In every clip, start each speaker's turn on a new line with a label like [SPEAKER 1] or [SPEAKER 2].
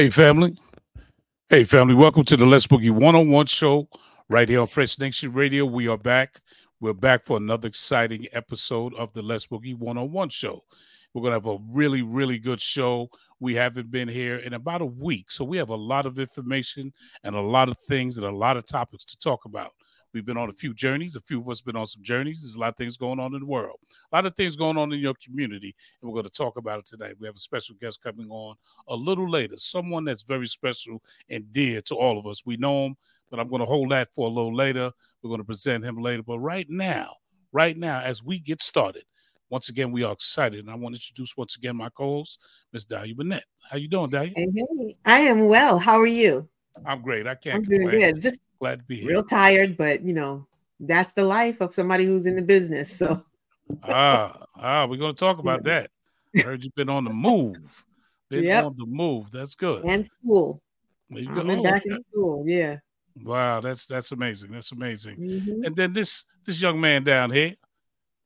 [SPEAKER 1] Hey, family. Hey, family. Welcome to the Let's Boogie One on One show right here on Fresh Nation Radio. We are back. We're back for another exciting episode of the Let's Boogie One on One show. We're going to have a really, really good show. We haven't been here in about a week. So we have a lot of information and a lot of things and a lot of topics to talk about. We've been on a few journeys. A few of us have been on some journeys. There's a lot of things going on in the world, a lot of things going on in your community, and we're going to talk about it tonight. We have a special guest coming on a little later, someone that's very special and dear to all of us. We know him, but I'm going to hold that for a little later. We're going to present him later. But right now, right now, as we get started, once again, we are excited, and I want to introduce once again my co-host, Miss Dahlia Burnett. How you doing, Dahlia?
[SPEAKER 2] Hey, hey, I am well. How are you?
[SPEAKER 1] I'm great. I can't
[SPEAKER 2] I'm doing
[SPEAKER 1] complain.
[SPEAKER 2] good. Just
[SPEAKER 1] Glad to be here.
[SPEAKER 2] real tired, but you know, that's the life of somebody who's in the business. So
[SPEAKER 1] ah, ah, we're going to talk about that. I heard you've been on the move. Been
[SPEAKER 2] Yep.
[SPEAKER 1] on the move. That's good.
[SPEAKER 2] and school.
[SPEAKER 1] There you
[SPEAKER 2] I'm
[SPEAKER 1] Oh,
[SPEAKER 2] back
[SPEAKER 1] okay.
[SPEAKER 2] in school. Yeah.
[SPEAKER 1] Wow, that's that's amazing. That's amazing.
[SPEAKER 2] Mhm.
[SPEAKER 1] And then this this young man down here,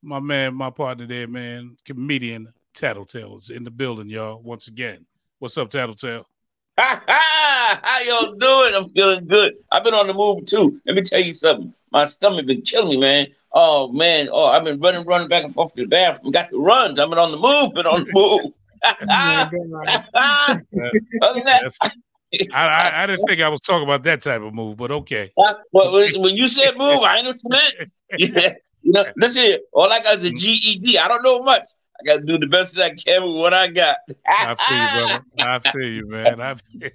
[SPEAKER 1] my man, my partner there, man, comedian Tattletale is in the building, y'all. Once again, what's up, Tattletale?
[SPEAKER 3] Ha ha! How y'all doing? I'm feeling good. I've been on the move too. Let me tell you something. My stomach been killing me, man. Oh man. Oh, I've been running, running back and forth to the bathroom. Got the runs. I've been on the move. Been on the move.
[SPEAKER 2] Yeah, damn right.
[SPEAKER 3] Other than that,
[SPEAKER 1] I, I I didn't think I was talking about that type of move, but okay.
[SPEAKER 3] Uh, well, when when you said move, I ain't know what you meant. Yeah. You know, listen here. All I got is a GED. I don't know much. I got to do the best that I can with what I got.
[SPEAKER 1] I feel you, brother. I feel you, man. I feel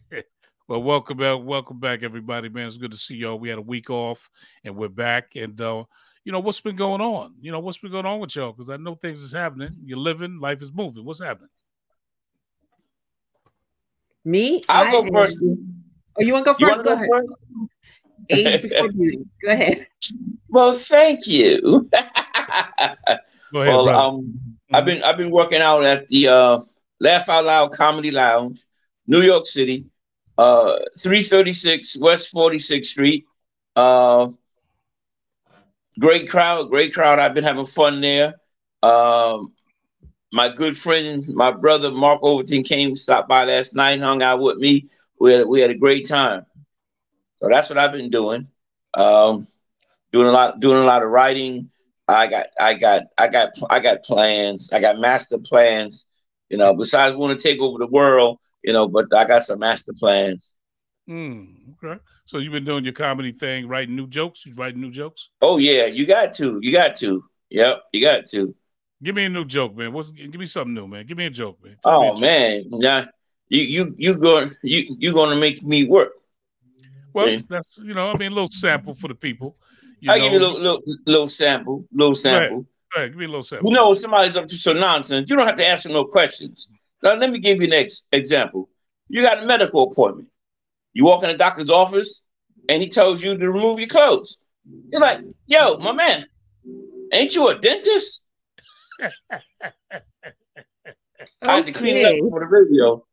[SPEAKER 1] well, welcome back, welcome back, everybody, man. It's good to see y'all. We had a week off, and we're back. And uh, you know what's been going on? You know what's been going on with y'all? Because I know things is happening. You're living, life is moving. What's happening?
[SPEAKER 2] Me?
[SPEAKER 3] I'll
[SPEAKER 2] I
[SPEAKER 3] go first.
[SPEAKER 2] Oh, you want to go
[SPEAKER 3] You
[SPEAKER 2] first? Go
[SPEAKER 3] go
[SPEAKER 2] ahead.
[SPEAKER 3] first?
[SPEAKER 2] Age before beauty. Go ahead.
[SPEAKER 3] Well, thank you.
[SPEAKER 1] Go ahead,
[SPEAKER 3] well,
[SPEAKER 1] brother.
[SPEAKER 3] um, I've been I've been working out at the uh, Laugh Out Loud Comedy Lounge, New York City, uh, 336 West 46th Street. Uh, great crowd, great crowd. I've been having fun there. Um, my good friend, my brother Mark Overton came, stopped by last night, hung out with me. We had, we had a great time. So that's what I've been doing. Um, doing a lot, doing a lot of writing. I got, I got, I got, I got plans. I got master plans. You know, besides want to take over the world, you know, but I got some master plans.
[SPEAKER 1] Mm, okay. So you've been doing your comedy thing, writing new jokes. You writing new jokes?
[SPEAKER 3] Oh yeah, you got to, you got to. Yep, you got to.
[SPEAKER 1] Give me a new joke, man. What's give me something new, man? Give me a joke, man. Tell
[SPEAKER 3] Oh
[SPEAKER 1] joke.
[SPEAKER 3] man, yeah, you you you going you you gonna make me work.
[SPEAKER 1] Well, that's you know, I mean, a little sample for the people. You
[SPEAKER 3] I'll
[SPEAKER 1] know,
[SPEAKER 3] give you a little, little little sample, little sample.
[SPEAKER 1] Go ahead, give me a little sample.
[SPEAKER 3] You know, somebody's up to some nonsense, you don't have to ask them no questions. Now, let me give you an ex- example. You got a medical appointment. You walk in the doctor's office, and he tells you to remove your clothes. You're like, "Yo, my man, ain't you a dentist?" I had to clean
[SPEAKER 2] Okay.
[SPEAKER 3] up for the radio.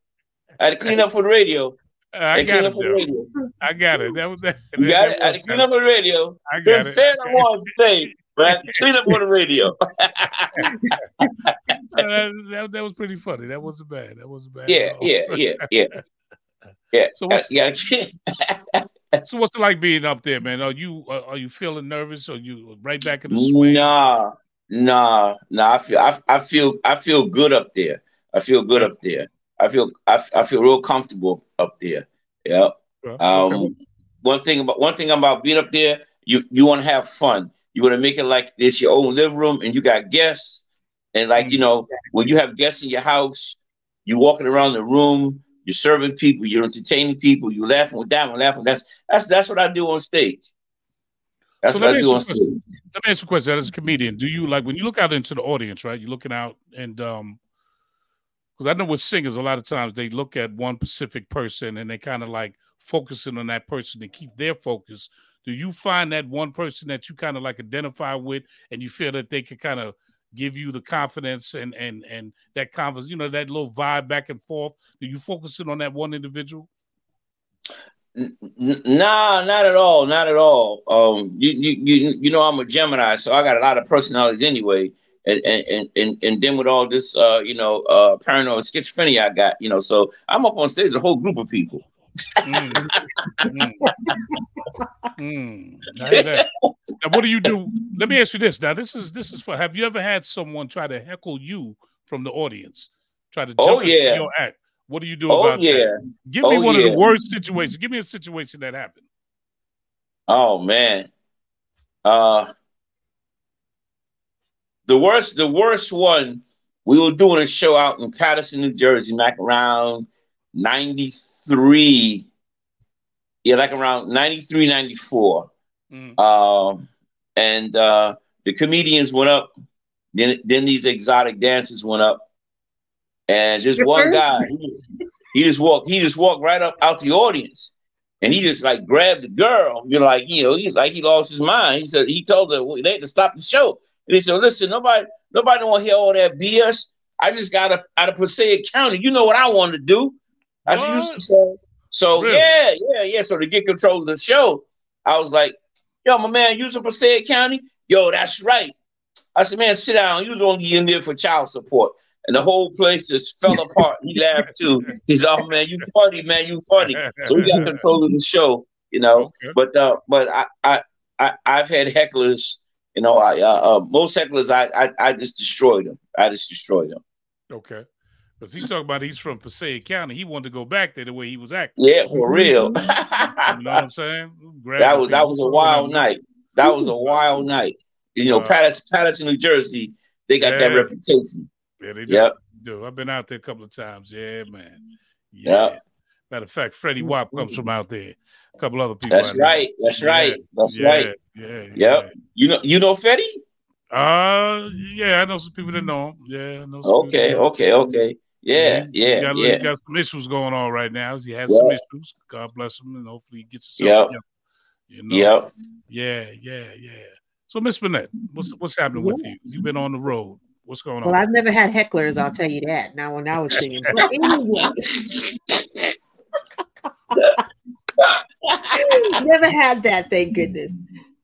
[SPEAKER 3] I had to clean up for the radio.
[SPEAKER 1] I
[SPEAKER 3] I
[SPEAKER 1] got it,
[SPEAKER 3] up for the radio.
[SPEAKER 1] I got it. That was that.
[SPEAKER 3] You got it. I had to clean up for the radio.
[SPEAKER 1] I got it.
[SPEAKER 3] what I wanted to say, but I had to clean up for the radio.
[SPEAKER 1] Uh, that, that, that was pretty funny. That wasn't bad. That wasn't bad.
[SPEAKER 3] yeah, yeah, yeah, yeah, yeah.
[SPEAKER 1] So
[SPEAKER 3] Uh,
[SPEAKER 1] what's
[SPEAKER 3] yeah.
[SPEAKER 1] so what's it like being up there, man? Are you uh, are you feeling nervous? Are you right back in the swing?
[SPEAKER 3] Nah, nah, nah. I feel, I, I feel, I feel good up there. I feel good up there. I feel, I, I feel real comfortable up there. Yeah. Um,
[SPEAKER 1] okay.
[SPEAKER 3] one thing about one thing about being up there, you you want to have fun. You want to make it like it's your own living room, and you got guests, and like you know, when you have guests in your house, you're walking around the room, you're serving people, you're entertaining people, you're laughing with that one, laughing. That's that's that's what I do on stage. That's
[SPEAKER 1] So
[SPEAKER 3] what I do on stage.
[SPEAKER 1] Let me ask you a question. As a comedian, do you like when you look out into the audience, right? You're looking out and um because I know with singers, a lot of times they look at one specific person and they kind of like focusing on that person to keep their focus. Do you find that one person that you kind of like identify with and you feel that they could kind of give you the confidence and and and that confidence, you know, that little vibe back and forth? Do you focus in on that one individual?
[SPEAKER 3] Nah, not at all, not at all. Um, you, you, you, you know, I'm a Gemini, so I got a lot of personalities anyway. And and and, and then with all this, uh, you know, uh, paranoid schizophrenia I got, you know, so I'm up on stage, a whole group of people. mm.
[SPEAKER 1] Mm. mm. I hear that. Now, what do you do? Let me ask you this. Now, this is this is for. Have you ever had someone try to heckle you from the audience? Try to
[SPEAKER 3] oh yeah
[SPEAKER 1] your act. What do you do
[SPEAKER 3] oh,
[SPEAKER 1] about
[SPEAKER 3] yeah.
[SPEAKER 1] that? Give me
[SPEAKER 3] oh,
[SPEAKER 1] one
[SPEAKER 3] yeah.
[SPEAKER 1] of the worst situations. Give me a situation that happened.
[SPEAKER 3] Oh man. Uh the worst, the worst one, we were doing a show out in Paterson, New Jersey, like around 93. Yeah, like around 93, 94. Mm. Um, and uh, the comedians went up. Then, then these exotic dancers went up. And just one guy, he, he just walked, he just walked right up out the audience. And he just like grabbed the girl, you know, like you know, he's like he lost his mind. He said he told her they had to stop the show. And he said, "Listen, nobody, nobody don't want to hear all that BS. I just got a, out of Passaic County. You know what I want to do? I what? used to say. So really? yeah, yeah, yeah. So to get control of the show, I was like, "Yo, my man, you from Passaic County? Yo, that's right." I said, "Man, sit down. You was only in there for child support." And the whole place just fell apart. He laughed too. He's oh man, you funny, man, you funny. So we got control of the show, you know. Okay. But uh, but I, I I I've had hecklers you know, I uh, uh, most hecklers, I, I I just destroyed them. I just destroyed them.
[SPEAKER 1] Okay, because he's talking about he's from Passaic County. He wanted to go back there the way he was acting.
[SPEAKER 3] Yeah, for real.
[SPEAKER 1] you know what I'm saying?
[SPEAKER 3] Grab that was that was a wild night. That was a wild night. You know, uh, Paterson, Paterson, New Jersey, they got yeah. that reputation.
[SPEAKER 1] Yeah, they do. Yep. do. I've been out there a couple of times. Yeah, man. Yeah. Yep. Matter of fact, Fetty Wap comes from out there a couple other people.
[SPEAKER 3] That's right. That's yeah, right. That's
[SPEAKER 1] yeah,
[SPEAKER 3] right.
[SPEAKER 1] Yeah.
[SPEAKER 3] Yep. Yeah. You know you know Fetty?
[SPEAKER 1] Uh yeah, I know some people that know him. Yeah, I know
[SPEAKER 3] Okay, okay, okay. Yeah, he's, yeah,
[SPEAKER 1] he's got,
[SPEAKER 3] yeah.
[SPEAKER 1] He's got some issues going on right now. He has some issues. God bless him, and hopefully he gets
[SPEAKER 3] himself yep.
[SPEAKER 1] You know?
[SPEAKER 3] Yep.
[SPEAKER 1] Yeah, yeah, yeah. So, Miss Burnett, what's what's happening with you? You've been on the road. What's going on?
[SPEAKER 2] Well, I've never had hecklers. I'll tell you that. Now, when I was singing, anyway. Never had that, thank goodness.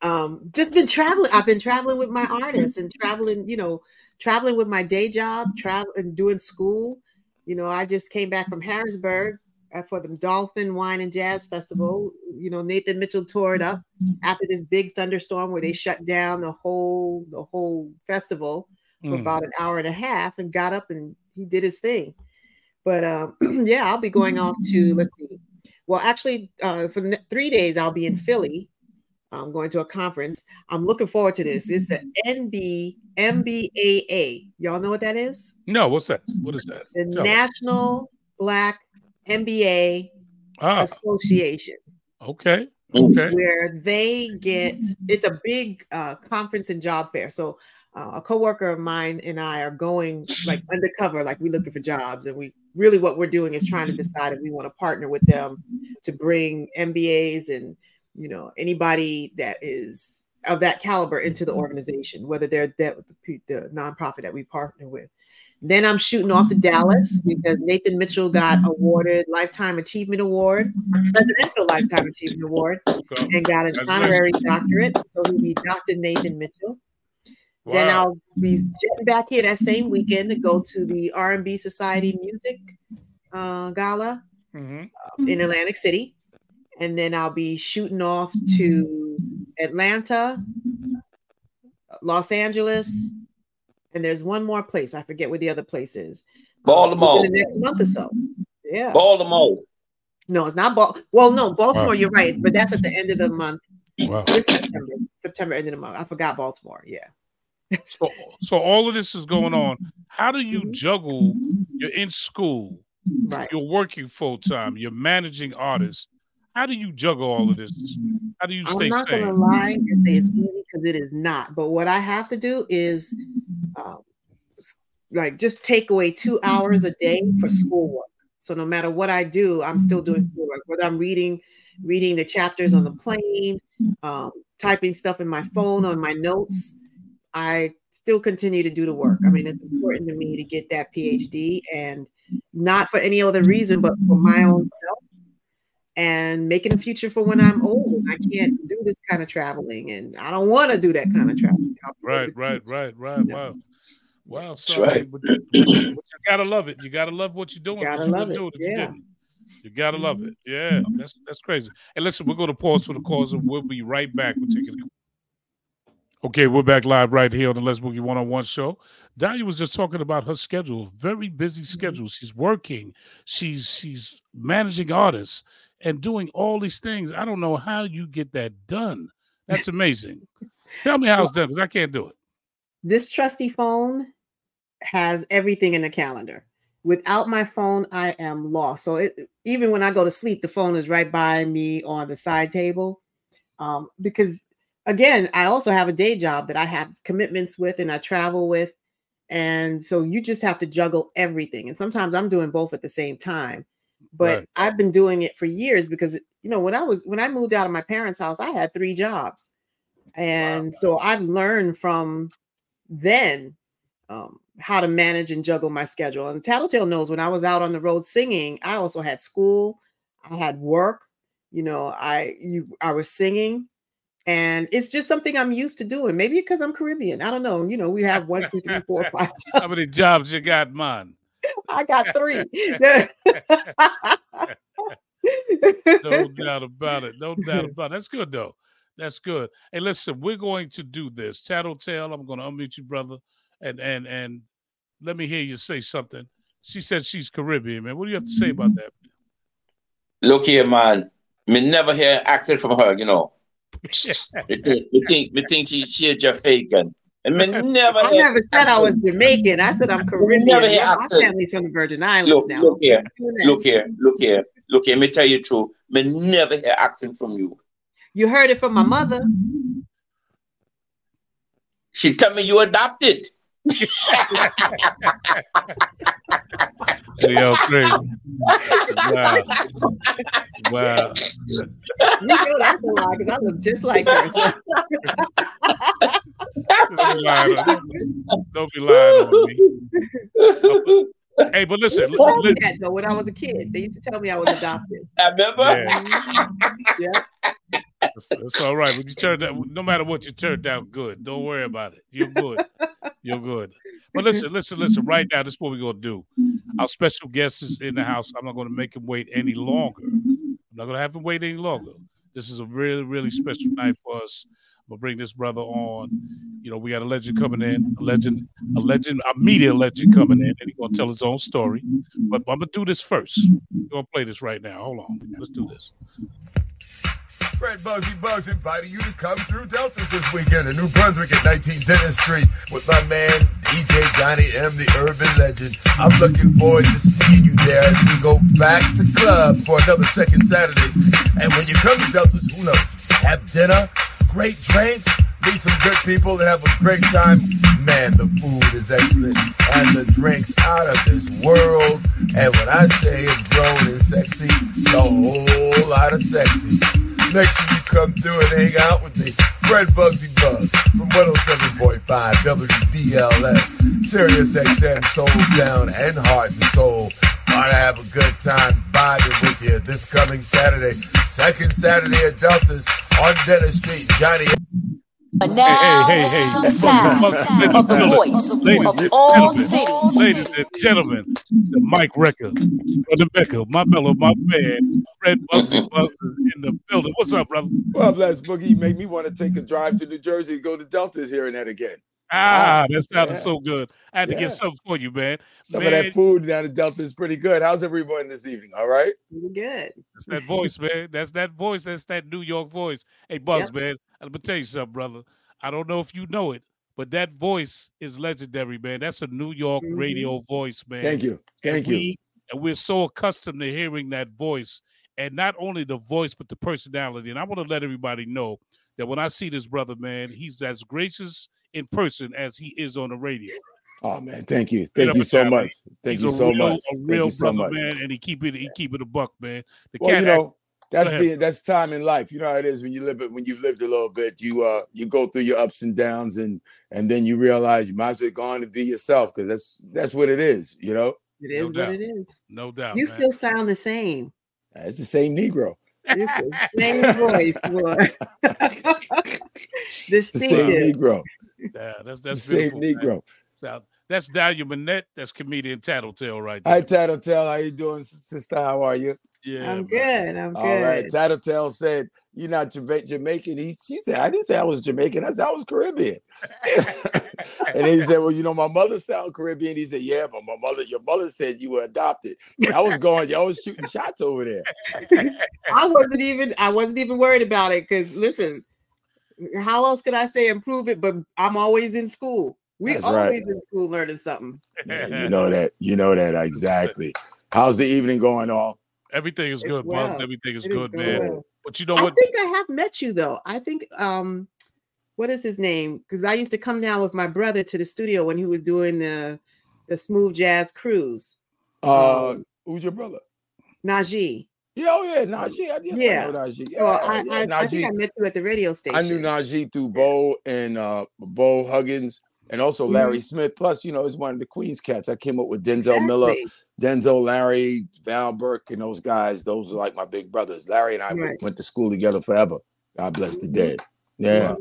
[SPEAKER 2] Um, just been traveling. I've been traveling with my artists and traveling, you know, traveling with my day job, travel and doing school. You know, I just came back from Harrisburg uh, for the Dolphin Wine and Jazz Festival. You know, Nathan Mitchell tore it up after this big thunderstorm where they shut down the whole the whole festival for mm. about an hour and a half and got up and he did his thing. But um, yeah, I'll be going off to let's see, well, actually, uh, for the three days, I'll be in Philly. I'm going to a conference. I'm looking forward to this. It's the NB MBAA. Y'all know what that is?
[SPEAKER 1] No, what's that? What is that?
[SPEAKER 2] The Tell National. Black MBA ah. Association.
[SPEAKER 1] Okay. Okay.
[SPEAKER 2] Where they get it's a big uh, conference and job fair. So uh, a coworker of mine and I are going like undercover, like we're looking for jobs, and we really what we're doing is trying to mm-hmm. decide if we want to partner with them to bring MBAs and you know anybody that is of that caliber into the mm-hmm. organization, whether they're that the, the nonprofit that we partner with. Then I'm shooting off to mm-hmm. Dallas because Nathan Mitchell got awarded Lifetime Achievement Award, Presidential Lifetime Achievement Award, and got an honorary doctorate. So he'll be Dr. Nathan Mitchell. Wow. Then I'll be jetting back here that same weekend to go to the R&B Society Music uh, Gala mm-hmm. uh, in Atlantic City, and then I'll be shooting off to Atlanta, Los Angeles, and there's one more place. I forget where the other place is.
[SPEAKER 3] Uh, Baltimore.
[SPEAKER 2] Uh, the next month or so. Yeah.
[SPEAKER 3] Baltimore.
[SPEAKER 2] No, it's not Bal. Well, no, Baltimore. Wow. You're right, but that's at the end of the month. Wow. September. September end of the month. I forgot Baltimore. Yeah.
[SPEAKER 1] so, so all of this is going on. How do you juggle? You're in school,
[SPEAKER 2] right.
[SPEAKER 1] you're working full time, you're managing artists. How do you juggle all of this? How do you stay?
[SPEAKER 2] I'm not going to lie and say it's easy because it is not. But what I have to do is, um, like, just take away two hours a day for schoolwork. So no matter what I do, I'm still doing schoolwork. Whether I'm reading, reading the chapters on the plane, um, typing stuff in my phone on my notes I still continue to do the work. I mean, it's mm-hmm. important to me to get that PhD and not for any other reason, but for my own self. and making a future for when I'm old. I can't do this kind of traveling, and I don't want to do that kind of traveling.
[SPEAKER 1] Right, right, right, right. Wow. Wow, so right. but, but, you, but, you, gotta love it. You gotta love what you're doing.
[SPEAKER 2] You gotta love it. yeah.
[SPEAKER 1] You, you, gotta love it. Yeah, that's that's crazy. And listen, we're gonna pause for the cause and we'll be right back. We're taking Okay, we're back live right here on the Let's Boogie One on One show. Dahlia was just talking about her schedule, very busy mm-hmm. schedule. She's working, she's she's managing artists and doing all these things. I don't know how you get that done. That's amazing. Tell me how it's done because I can't do it.
[SPEAKER 2] This trusty phone has everything in the calendar. Without my phone, I am lost. So it, even when I go to sleep, the phone is right by me on the side table. Um, because again, I also have a day job that I have commitments with and I travel with. And so you just have to juggle everything. And sometimes I'm doing both at the same time. But right. I've been doing it for years because you know, when I was when I moved out of my parents' house, I had three jobs. And wow. so I've learned from then um, how to manage and juggle my schedule. And Tattletale knows when I was out on the road singing, I also had school, I had work, you know, I you I was singing, and it's just something I'm used to doing. Maybe because I'm Caribbean. I don't know. You know, we have one, two, three, four, five.
[SPEAKER 1] How many jobs you got, man?
[SPEAKER 2] I got three.
[SPEAKER 1] no doubt about it. No doubt about it. That's good though. That's good. Hey, listen, we're going to do this. Tattletale, I'm going to unmute you, brother, and and and let me hear you say something. She said she's Caribbean, man. What do you have to say about mm-hmm. that?
[SPEAKER 3] Look here, man. Me never hear accent from her, you know me think, me think she, she Jamaican. And me never
[SPEAKER 2] I never said I was Jamaican. I said I'm Caribbean. Never yeah, my family's from the Virgin Islands
[SPEAKER 3] look,
[SPEAKER 2] now.
[SPEAKER 3] Look here, look here, look here, look here. Let me tell you the truth. Me never hear accent from you.
[SPEAKER 2] You heard it from my mother.
[SPEAKER 3] She tell me you adopted.
[SPEAKER 1] Yo, crazy. Wow. Wow.
[SPEAKER 2] You know that's a lie because I look just like her. So.
[SPEAKER 1] Don't, be lying on, don't be lying on me. Hey, but listen,
[SPEAKER 2] they told me that though when I was a kid. They used to tell me I was adopted.
[SPEAKER 3] I remember.
[SPEAKER 2] Yeah. yeah.
[SPEAKER 1] It's, all right. When you turned out, no matter what, you turned out good. Don't worry about it. You're good. You're good. But listen, listen, listen. Right now, this is what we're gonna do. Our special guest is in the house. I'm not gonna make him wait any longer. I'm not gonna have him wait any longer. This is a really, really special night for us. I'm gonna bring this brother on. You know, we got a legend coming in, a legend, a legend, a media legend coming in, and he's gonna tell his own story. But I'm gonna do this first. We're gonna play this right now. Hold on. Let's do this.
[SPEAKER 4] Fred Bugsy Bugs inviting you to come through Deltas this weekend in New Brunswick at 19 Dennis Street with my man DJ Johnny M, the urban legend. I'm looking forward to seeing you there as we go back to club for another second Saturdays. And when you come to Deltas, who knows? Have dinner, great drinks, meet some good people, and have a great time. Man, the food is excellent and the drinks out of this world. And when I say it's grown and sexy, it's a whole lot of sexy. Make sure you come through and hang out with me. Fred Bugsy Bugs from 107.5 WBLS, Sirius XM, Soul Town, and Heart and Soul. Wanna have a good time vibing with you this coming Saturday, second Saturday at Deltas on Dennis Street. Johnny.
[SPEAKER 5] But now, hey, hey, hey, hey. the sound of the voice ladies of all cities.
[SPEAKER 1] Ladies and gentlemen, the Mic Wrecker from the Mecca, my fellow, my man, Fred Bugsy Bugs is in the building. What's up, brother?
[SPEAKER 6] Well, bless Boogie. Make me want to take a drive to New Jersey and go to Deltas here and that again.
[SPEAKER 1] Ah, that sounded yeah. so good. I had to yeah. get something for you, man.
[SPEAKER 6] Some
[SPEAKER 1] man.
[SPEAKER 6] of that food down in Delta is pretty good. How's everyone this evening? All right?
[SPEAKER 2] Pretty good.
[SPEAKER 1] That's that voice, man. That's that voice. That's that New York voice. Hey, Bugs, yep. man. I'm gonna tell you something, brother. I don't know if you know it, but that voice is legendary, man. That's a New York mm-hmm. radio voice, man.
[SPEAKER 6] Thank you. Thank
[SPEAKER 1] and
[SPEAKER 6] you.
[SPEAKER 1] We, and we're so accustomed to hearing that voice, and not only the voice, but the personality. And I want to let everybody know that when I see this brother, man, he's as gracious in person as he is on the radio.
[SPEAKER 6] Oh man, thank you, thank you so much, thank
[SPEAKER 1] he's
[SPEAKER 6] you so
[SPEAKER 1] real,
[SPEAKER 6] much,
[SPEAKER 1] a real
[SPEAKER 6] thank
[SPEAKER 1] brother,
[SPEAKER 6] so much.
[SPEAKER 1] man, and he keep it, he keep it a buck, man.
[SPEAKER 6] The well, you know, that's being that's time in life. You know how it is when you live it when you've lived a little bit. You uh you go through your ups and downs, and and then you realize you might as well go on and be yourself because that's that's what it is. You know,
[SPEAKER 2] it is
[SPEAKER 1] no
[SPEAKER 2] what it is.
[SPEAKER 1] No doubt.
[SPEAKER 2] You
[SPEAKER 1] man.
[SPEAKER 2] still sound the same.
[SPEAKER 6] It's the same Negro.
[SPEAKER 2] same voice, boy.
[SPEAKER 6] the same Negro.
[SPEAKER 1] Yeah, that's that's
[SPEAKER 6] the same Negro.
[SPEAKER 1] So, that's Dahlia Minnette. That's comedian Tattletale right
[SPEAKER 6] there. Hi, Tattletale. How you doing, sister? How are you?
[SPEAKER 2] Yeah, I'm good. I'm
[SPEAKER 6] All
[SPEAKER 2] good.
[SPEAKER 6] All right. Tattletale said, You're not Jamaican. He, she said, I didn't say I was Jamaican. I said I was Caribbean. and he said, Well, you know, my mother sound Caribbean. He said, Yeah, but my mother, your mother said you were adopted. I was going, y'all was shooting shots over there.
[SPEAKER 2] I wasn't even, I wasn't even worried about it because listen, how else could I say improve it? But I'm always in school. We That's always right. in school learning something.
[SPEAKER 6] Yeah, you know that. You know that exactly. How's the evening going on?
[SPEAKER 1] Everything is good, well. Everything is it good, is man. Well. But you know
[SPEAKER 2] what?
[SPEAKER 1] I
[SPEAKER 2] think I have met you though. I think um what is his name? Because I used to come down with my brother to the studio when he was doing the the smooth jazz cruise.
[SPEAKER 6] Uh um, who's your brother?
[SPEAKER 2] Najee.
[SPEAKER 6] Yeah, oh yeah, Najee. I guess yeah. I know Najee. Yeah,
[SPEAKER 2] well, I, yeah, I, Najee. I think I met you at the radio station.
[SPEAKER 6] I knew Najee through Bo and uh Bo Huggins and also Larry mm-hmm. Smith. Plus, you know, he's one of the Queens cats. I came up with Denzel exactly. Miller, Denzel, Larry, Val Burke, and those guys. Those are like my big brothers. Larry and I right. went to school together forever. God bless the dead. Yeah.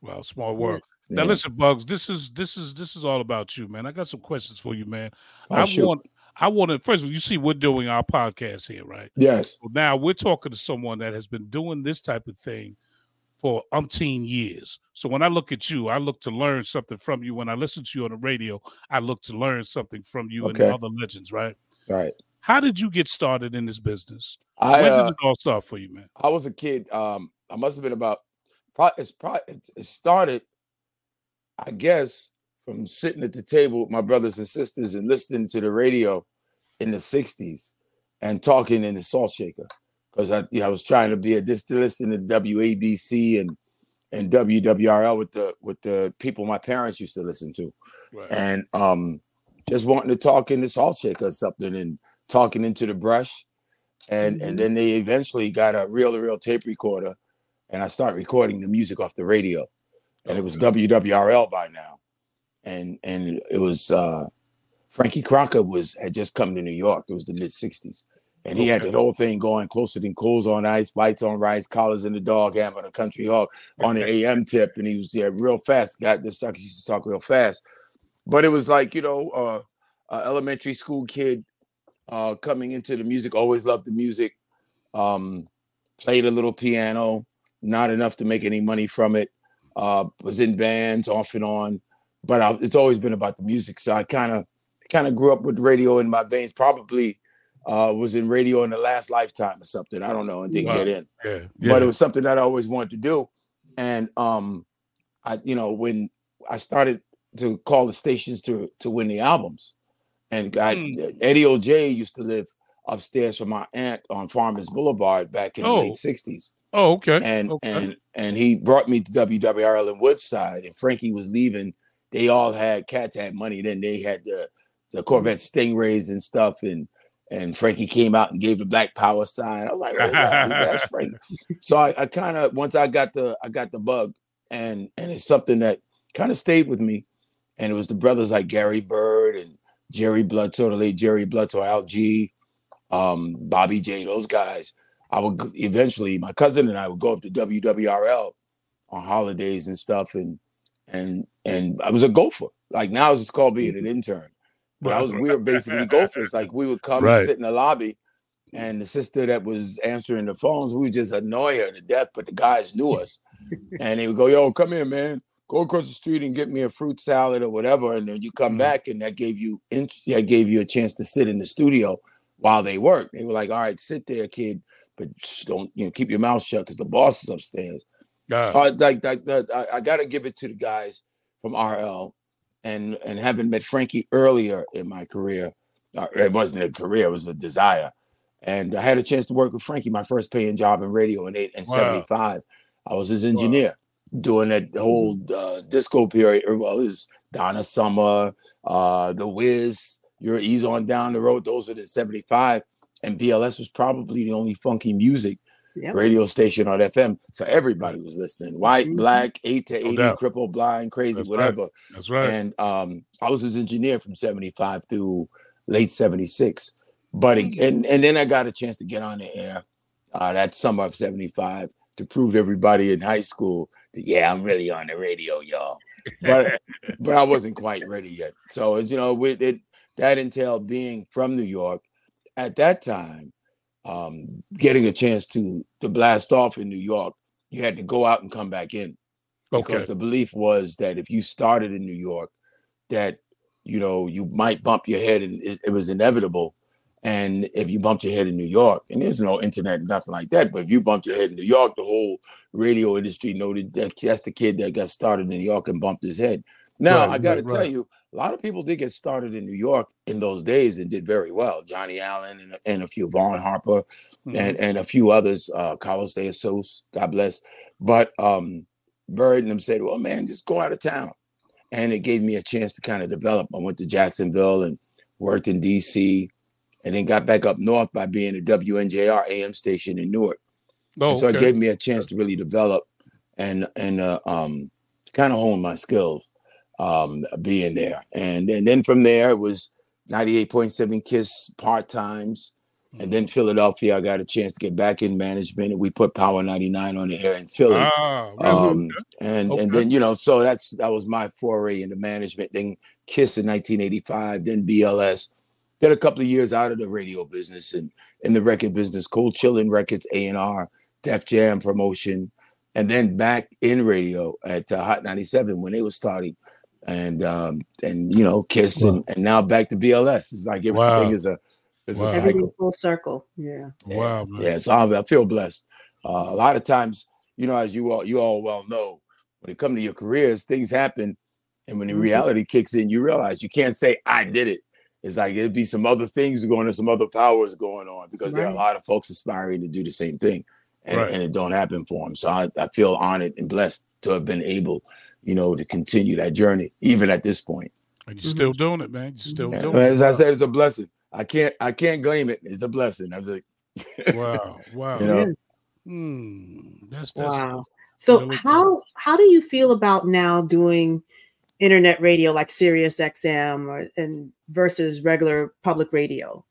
[SPEAKER 1] Well, small world. Yeah. Now listen, Bugs. This is this is this is all about you, man. I got some questions for you, man. Oh, I shoot. want I want to first of all, you see, we're doing our podcast here, right?
[SPEAKER 6] Yes.
[SPEAKER 1] So now we're talking to someone that has been doing this type of thing for umpteen years. So when I look at you, I look to learn something from you. When I listen to you on the radio, I look to learn something from you okay. and other legends, right?
[SPEAKER 6] Right.
[SPEAKER 1] How did you get started in this business?
[SPEAKER 6] I,
[SPEAKER 1] when
[SPEAKER 6] did
[SPEAKER 1] uh, it all start for you, man?
[SPEAKER 6] I was a kid. Um, I must have been about. It's probably it started, I guess, from sitting at the table with my brothers and sisters and listening to the radio in the '60s and talking in the salt shaker. Because I, you know, I was trying to be a just to listen to WABC and and WWRL with the with the people my parents used to listen to, right. and um, just wanting to talk in the salt shaker or something and talking into the brush, and mm-hmm. and then they eventually got a reel to reel tape recorder, and I started recording the music off the radio, and it was WWRL by now, and and it was uh, Frankie Crocker was had just come to New York. It was the mid '60s and he had that whole thing going closer than coals on ice, bites on rice, collars in the dog, having a country hawk on the AM tip. And he was yeah, real fast. Got this stuff. He used to talk real fast. But it was like, you know, uh, uh, elementary school kid uh, coming into the music, always loved the music. Um, played a little piano, not enough to make any money from it. Uh, was in bands off and on, but I, it's always been about the music. So I kind of kind of grew up with radio in my veins. Probably uh, was in radio in the last lifetime or something. I don't know, and didn't wow. get in. Yeah. Yeah. But it was something that I always wanted to do. And um, I, you know, when I started to call the stations to to win the albums, and I, mm. Eddie O'Jay used to live upstairs from my aunt on Farmers Boulevard back in oh. the late '60s.
[SPEAKER 1] Oh, okay.
[SPEAKER 6] And
[SPEAKER 1] okay.
[SPEAKER 6] and and he brought me to WWRL in Woodside, and Frankie was leaving. They all had cats had money. Then they had the the Corvette Stingrays and stuff, and and Frankie came out and gave the Black Power sign. I was like, oh, that's Frankie. So I, I kind of once I got the I got the bug, and and it's something that kind of stayed with me. And it was the brothers like Gary Byrd and Jerry Bledsoe, the late Jerry Bledsoe, Al G, um, Bobby J, those guys. I would eventually, my cousin and I would go up to WWRL on holidays and stuff, and and and I was a gopher. Like now it's called being an intern. But I was we were basically gophers. Like we would come right. and sit in the lobby, and the sister that was answering the phones, we would just annoy her to death. But the guys knew us, and they would go, "Yo, come here, man. Go across the street and get me a fruit salad or whatever." And then you come mm-hmm. back, and that gave you that gave you a chance to sit in the studio while they work. They were like, "All right, sit there, kid, but don't you know keep your mouth shut because the boss is upstairs." Yeah. So I, like, like, I, I got to give it to the guys from RL and and having met Frankie earlier in my career, uh, it wasn't a career, it was a desire. And I had a chance to work with Frankie, my first paying job in radio in eight and wow. 75. I was his engineer wow. doing that whole uh, disco period. Well, it was Donna Summer, uh, The Wiz, your Ease on Down the Road. Those were the 75. And BLS was probably the only funky music yep. radio station on FM. So everybody was listening. White, mm-hmm. black, eight to 80, no crippled, blind, crazy, That's whatever.
[SPEAKER 1] Right. That's right.
[SPEAKER 6] And um, I was his engineer from 75 through late 76. But it, mm-hmm. and, and then I got a chance to get on the air uh, that summer of 75 to prove to everybody in high school that, yeah, I'm really on the radio, y'all. But, but I wasn't quite ready yet. So, as you know, it, it, that entailed being from New York at that time, um, getting a chance to, to blast off in New York. You had to go out and come back in because
[SPEAKER 1] Okay.
[SPEAKER 6] the belief was that if you started in New York, that you know you might bump your head, and it, it was inevitable. And if you bumped your head in New York, and there's no internet, nothing like that, but if you bumped your head in New York, the whole radio industry noted that that's the kid that got started in New York and bumped his head. Now
[SPEAKER 1] Right,
[SPEAKER 6] I got to
[SPEAKER 1] right,
[SPEAKER 6] tell
[SPEAKER 1] right.
[SPEAKER 6] you, a lot of people did get started in New York in those days and did very well. Johnny Allen and, and a few Vaughn Harper
[SPEAKER 1] Mhm.
[SPEAKER 6] and, and a few others, uh, Carlos DeJesus, God bless. But um, Byrd and them said, well, man, just go out of town. And it gave me a chance to kind of develop. I went to Jacksonville and worked in DC and then got back up north by being a WNJR AM station in Newark.
[SPEAKER 1] Oh,
[SPEAKER 6] And so it gave me a chance to really develop and and uh, um, kind of hone my skills um, being there. And, and then from there it was 98.7 Kiss part times. And then Philadelphia, I got a chance to get back in management, and we put Power 99 on the air in Philly.
[SPEAKER 1] Ah?
[SPEAKER 6] Um, and and then you know, so that's that was my foray into management. Then Kiss in 1985, then BLS. Then a couple of years out of the radio business and in the record business, Cold Chillin' Records, A and R, Def Jam promotion, and then back in radio at uh, Hot 97 when they were starting, and um, and you know, Kiss, and, and now back to BLS. It's like everything
[SPEAKER 1] Wow.
[SPEAKER 6] is a is
[SPEAKER 1] Wow.
[SPEAKER 6] a cycle.
[SPEAKER 2] Everything full circle. Yeah.
[SPEAKER 1] wow, man.
[SPEAKER 6] Yeah, so I, I feel blessed. Uh, a lot of times, you know, as you all you all well know, when it comes to your careers, things happen, and when the
[SPEAKER 2] Mhm.
[SPEAKER 6] reality kicks in, you realize you can't say I did it. It's like it'd be some other things going on, some other powers going on, because there are a lot of folks aspiring to do the same thing, and,
[SPEAKER 1] Right.
[SPEAKER 6] and it don't happen for them. So I, I feel honored and blessed to have been able, you know, to continue that journey, even at this point.
[SPEAKER 1] And you're still doing it, man. You're still
[SPEAKER 6] Yeah,
[SPEAKER 1] doing
[SPEAKER 6] As I said, it's a blessing. I can't I can't claim it. It's a blessing. I was like,
[SPEAKER 1] Wow, wow.
[SPEAKER 6] you know.
[SPEAKER 2] Yeah.
[SPEAKER 1] Hmm. That's that's
[SPEAKER 2] Wow. So
[SPEAKER 1] really
[SPEAKER 2] how how do you feel about now doing internet radio like Sirius XM or and versus regular public radio?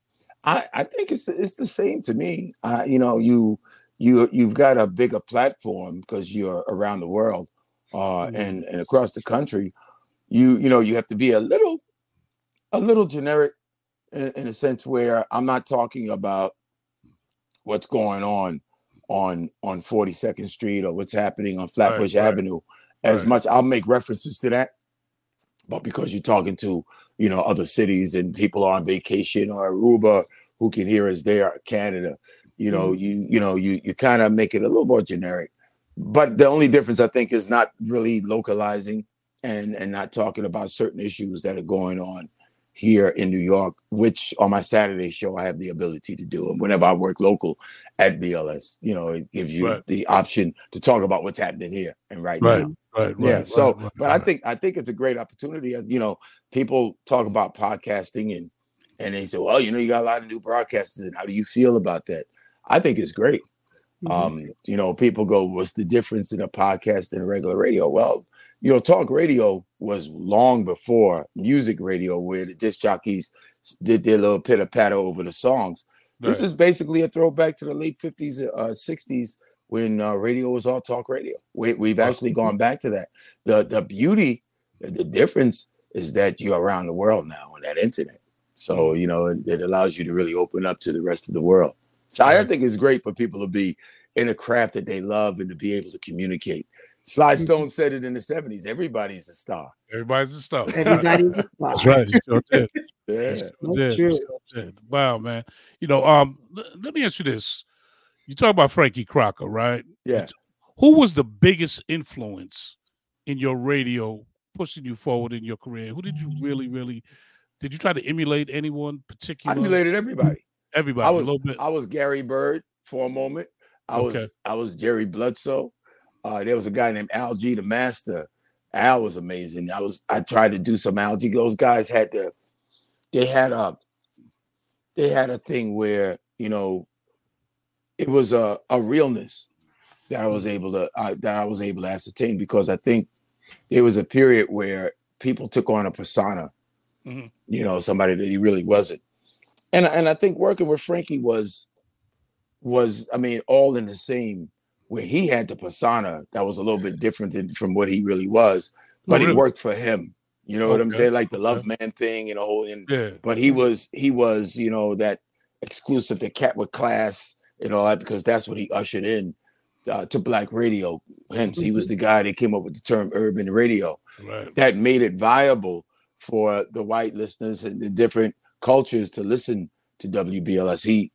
[SPEAKER 6] I, I think it's the, it's the same to me. Uh, you know, you you you've got a bigger platform because you're around the world uh,
[SPEAKER 1] Mhm.
[SPEAKER 6] and and across the country. You you know you have to be a little a little generic in, in a sense where I'm not talking about what's going on on on 42nd Street or what's happening on Flatbush
[SPEAKER 1] right.
[SPEAKER 6] Avenue as
[SPEAKER 1] Right.
[SPEAKER 6] much. I'll make references to that, but because you're talking to you know other cities and people are on vacation or Aruba who can hear us there, Canada, you know, you you know you you kind of make it a little more generic. But the only difference I think is not really localizing and and not talking about certain issues that are going on here in New York, which on my Saturday show I have the ability to do. And whenever I work local at BLS, you know, it gives you
[SPEAKER 1] Right.
[SPEAKER 6] the option to talk about what's happening here and right,
[SPEAKER 1] Right,
[SPEAKER 6] now.
[SPEAKER 1] right, right.
[SPEAKER 6] Yeah. So,
[SPEAKER 1] right, right,
[SPEAKER 6] but I think I think it's a great opportunity. Uh, You know, people talk about podcasting and and they say, well, you know, you got a lot of new broadcasters, and how do you feel about that? I think it's great.
[SPEAKER 2] Mhm.
[SPEAKER 6] Um, you know, people go, what's the difference in a podcast and a regular radio? Well, you know, talk radio was long before music radio, where the disc jockeys did their little pitter patter over the songs. This is basically a throwback to the late 50s, uh, 60s when uh, radio was all talk radio. We, we've actually gone back to that. The the beauty, the difference is that you're around the world now on that internet. So, you know, it, it allows you to really open up to the rest of the world. So I think it's great for people to be in a craft that they love and to be able to communicate. Sly Stone said it in the 70s everybody's a star.
[SPEAKER 1] Everybody's a star.
[SPEAKER 2] Everybody
[SPEAKER 1] That's right. Sure did.
[SPEAKER 6] Yeah.
[SPEAKER 1] Sure
[SPEAKER 2] That's
[SPEAKER 1] did. Sure did. Wow, man. You know, um, l- let me ask you this. You talk about Frankie Crocker, right?
[SPEAKER 6] Yeah.
[SPEAKER 1] Who was the biggest influence in your radio pushing you forward in your career? Who did you really, really did you try to emulate anyone
[SPEAKER 6] particularly?
[SPEAKER 1] I
[SPEAKER 6] emulated everybody.
[SPEAKER 1] Everybody
[SPEAKER 6] I
[SPEAKER 1] a
[SPEAKER 6] was
[SPEAKER 1] little bit.
[SPEAKER 6] I was Gary Byrd for a moment. I was
[SPEAKER 1] Okay.
[SPEAKER 6] I was Jerry Bledsoe. Uh, there was a guy named Al G, the master. Al was amazing. I was I tried to do some Al G. Those guys had the they had a they had a thing where you know it was a, a realness that I was able to uh, that I was able to ascertain because I think there was a period where people took on a persona,
[SPEAKER 1] Mhm.
[SPEAKER 6] you know, somebody that he really wasn't. And and I think working with Frankie was was, I mean, all in the same. Where he had the persona that was a little bit different than, from what he really was, but it worked for him. You know what I'm saying? Like the love
[SPEAKER 1] okay.
[SPEAKER 6] man thing and the whole. And,
[SPEAKER 1] Yeah.
[SPEAKER 6] but he was he was you know that exclusive to cat with class and all that because that's what he ushered in uh, to black radio. Hence, he was the guy that came up with the term urban radio
[SPEAKER 1] Right.
[SPEAKER 6] that made it viable for the white listeners and the different cultures to listen to WBLS. He,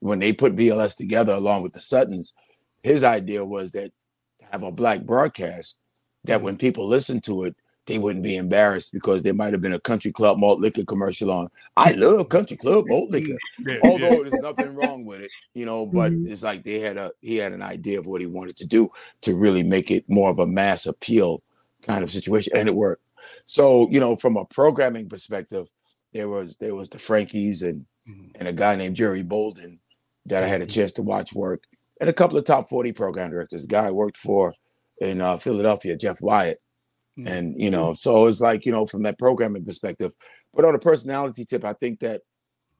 [SPEAKER 6] when they put BLS together along with the Suttons, his idea was that to have a black broadcast that when people listen to it, they wouldn't be embarrassed because there might have been a country club malt liquor commercial on. I love country club malt liquor,
[SPEAKER 1] Yeah.
[SPEAKER 6] although there's nothing wrong with it, you know. But
[SPEAKER 2] Mhm.
[SPEAKER 6] it's like they had a he had an idea of what he wanted to do to really make it more of a mass appeal kind of situation, and it worked. So you know, from a programming perspective, there was there was the Frankies and
[SPEAKER 1] Mhm.
[SPEAKER 6] and a guy named Jerry Bolden that I had a chance to watch work, and a couple of top forty program directors. Guy I worked for in uh, Philadelphia, Jeff Wyatt,
[SPEAKER 1] Mhm.
[SPEAKER 6] and you know, so it's like you know from that programming perspective. But on a personality tip, I think that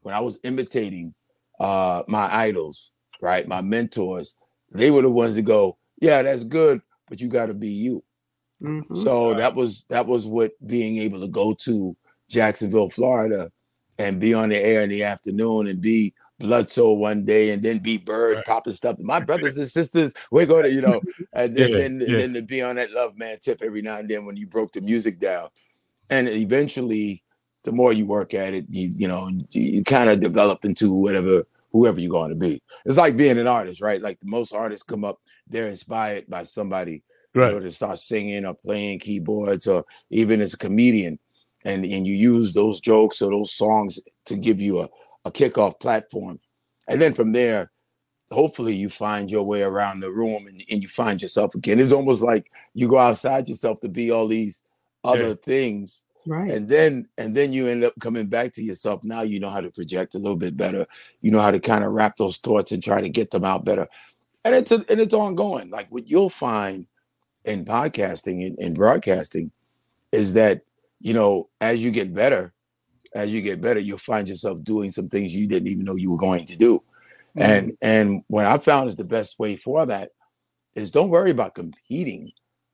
[SPEAKER 6] when I was imitating uh, my idols, right, my mentors, they were the ones that go, "Yeah, that's good, but you got to be you."
[SPEAKER 2] Mhm.
[SPEAKER 6] So that was that was what being able to go to Jacksonville, Florida, and be on the air in the afternoon and be Bledsoe one day and then be Byrd
[SPEAKER 1] Right.
[SPEAKER 6] popping stuff. My brothers and sisters, we're going to, you know, and then,
[SPEAKER 1] Yeah,
[SPEAKER 6] then,
[SPEAKER 1] yeah.
[SPEAKER 6] then to be on that Love Man tip every now and then when you broke the music down. And eventually, the more you work at it, you you know, you, you kind of develop into whatever whoever you're going to be. It's like being an artist, right? Like the most artists come up, they're inspired by somebody
[SPEAKER 1] Right.
[SPEAKER 6] order to start singing or playing keyboards or even as a comedian and and you use those jokes or those songs to give you a, a kickoff platform. And then from there hopefully you find your way around the room and, and you find yourself again. It's almost like you go outside yourself to be all these other
[SPEAKER 1] Yeah.
[SPEAKER 6] things.
[SPEAKER 2] Right.
[SPEAKER 6] and then and then you end up coming back to yourself. Now you know how to project a little bit better. You know how to kind of wrap those thoughts and try to get them out better. And it's a, and it's ongoing. Like what you'll find in podcasting and, and broadcasting is that you know as you get better as you get better you'll find yourself doing some things you didn't even know you were going to do mm-hmm. and and what i found is the best way for that is don't worry about competing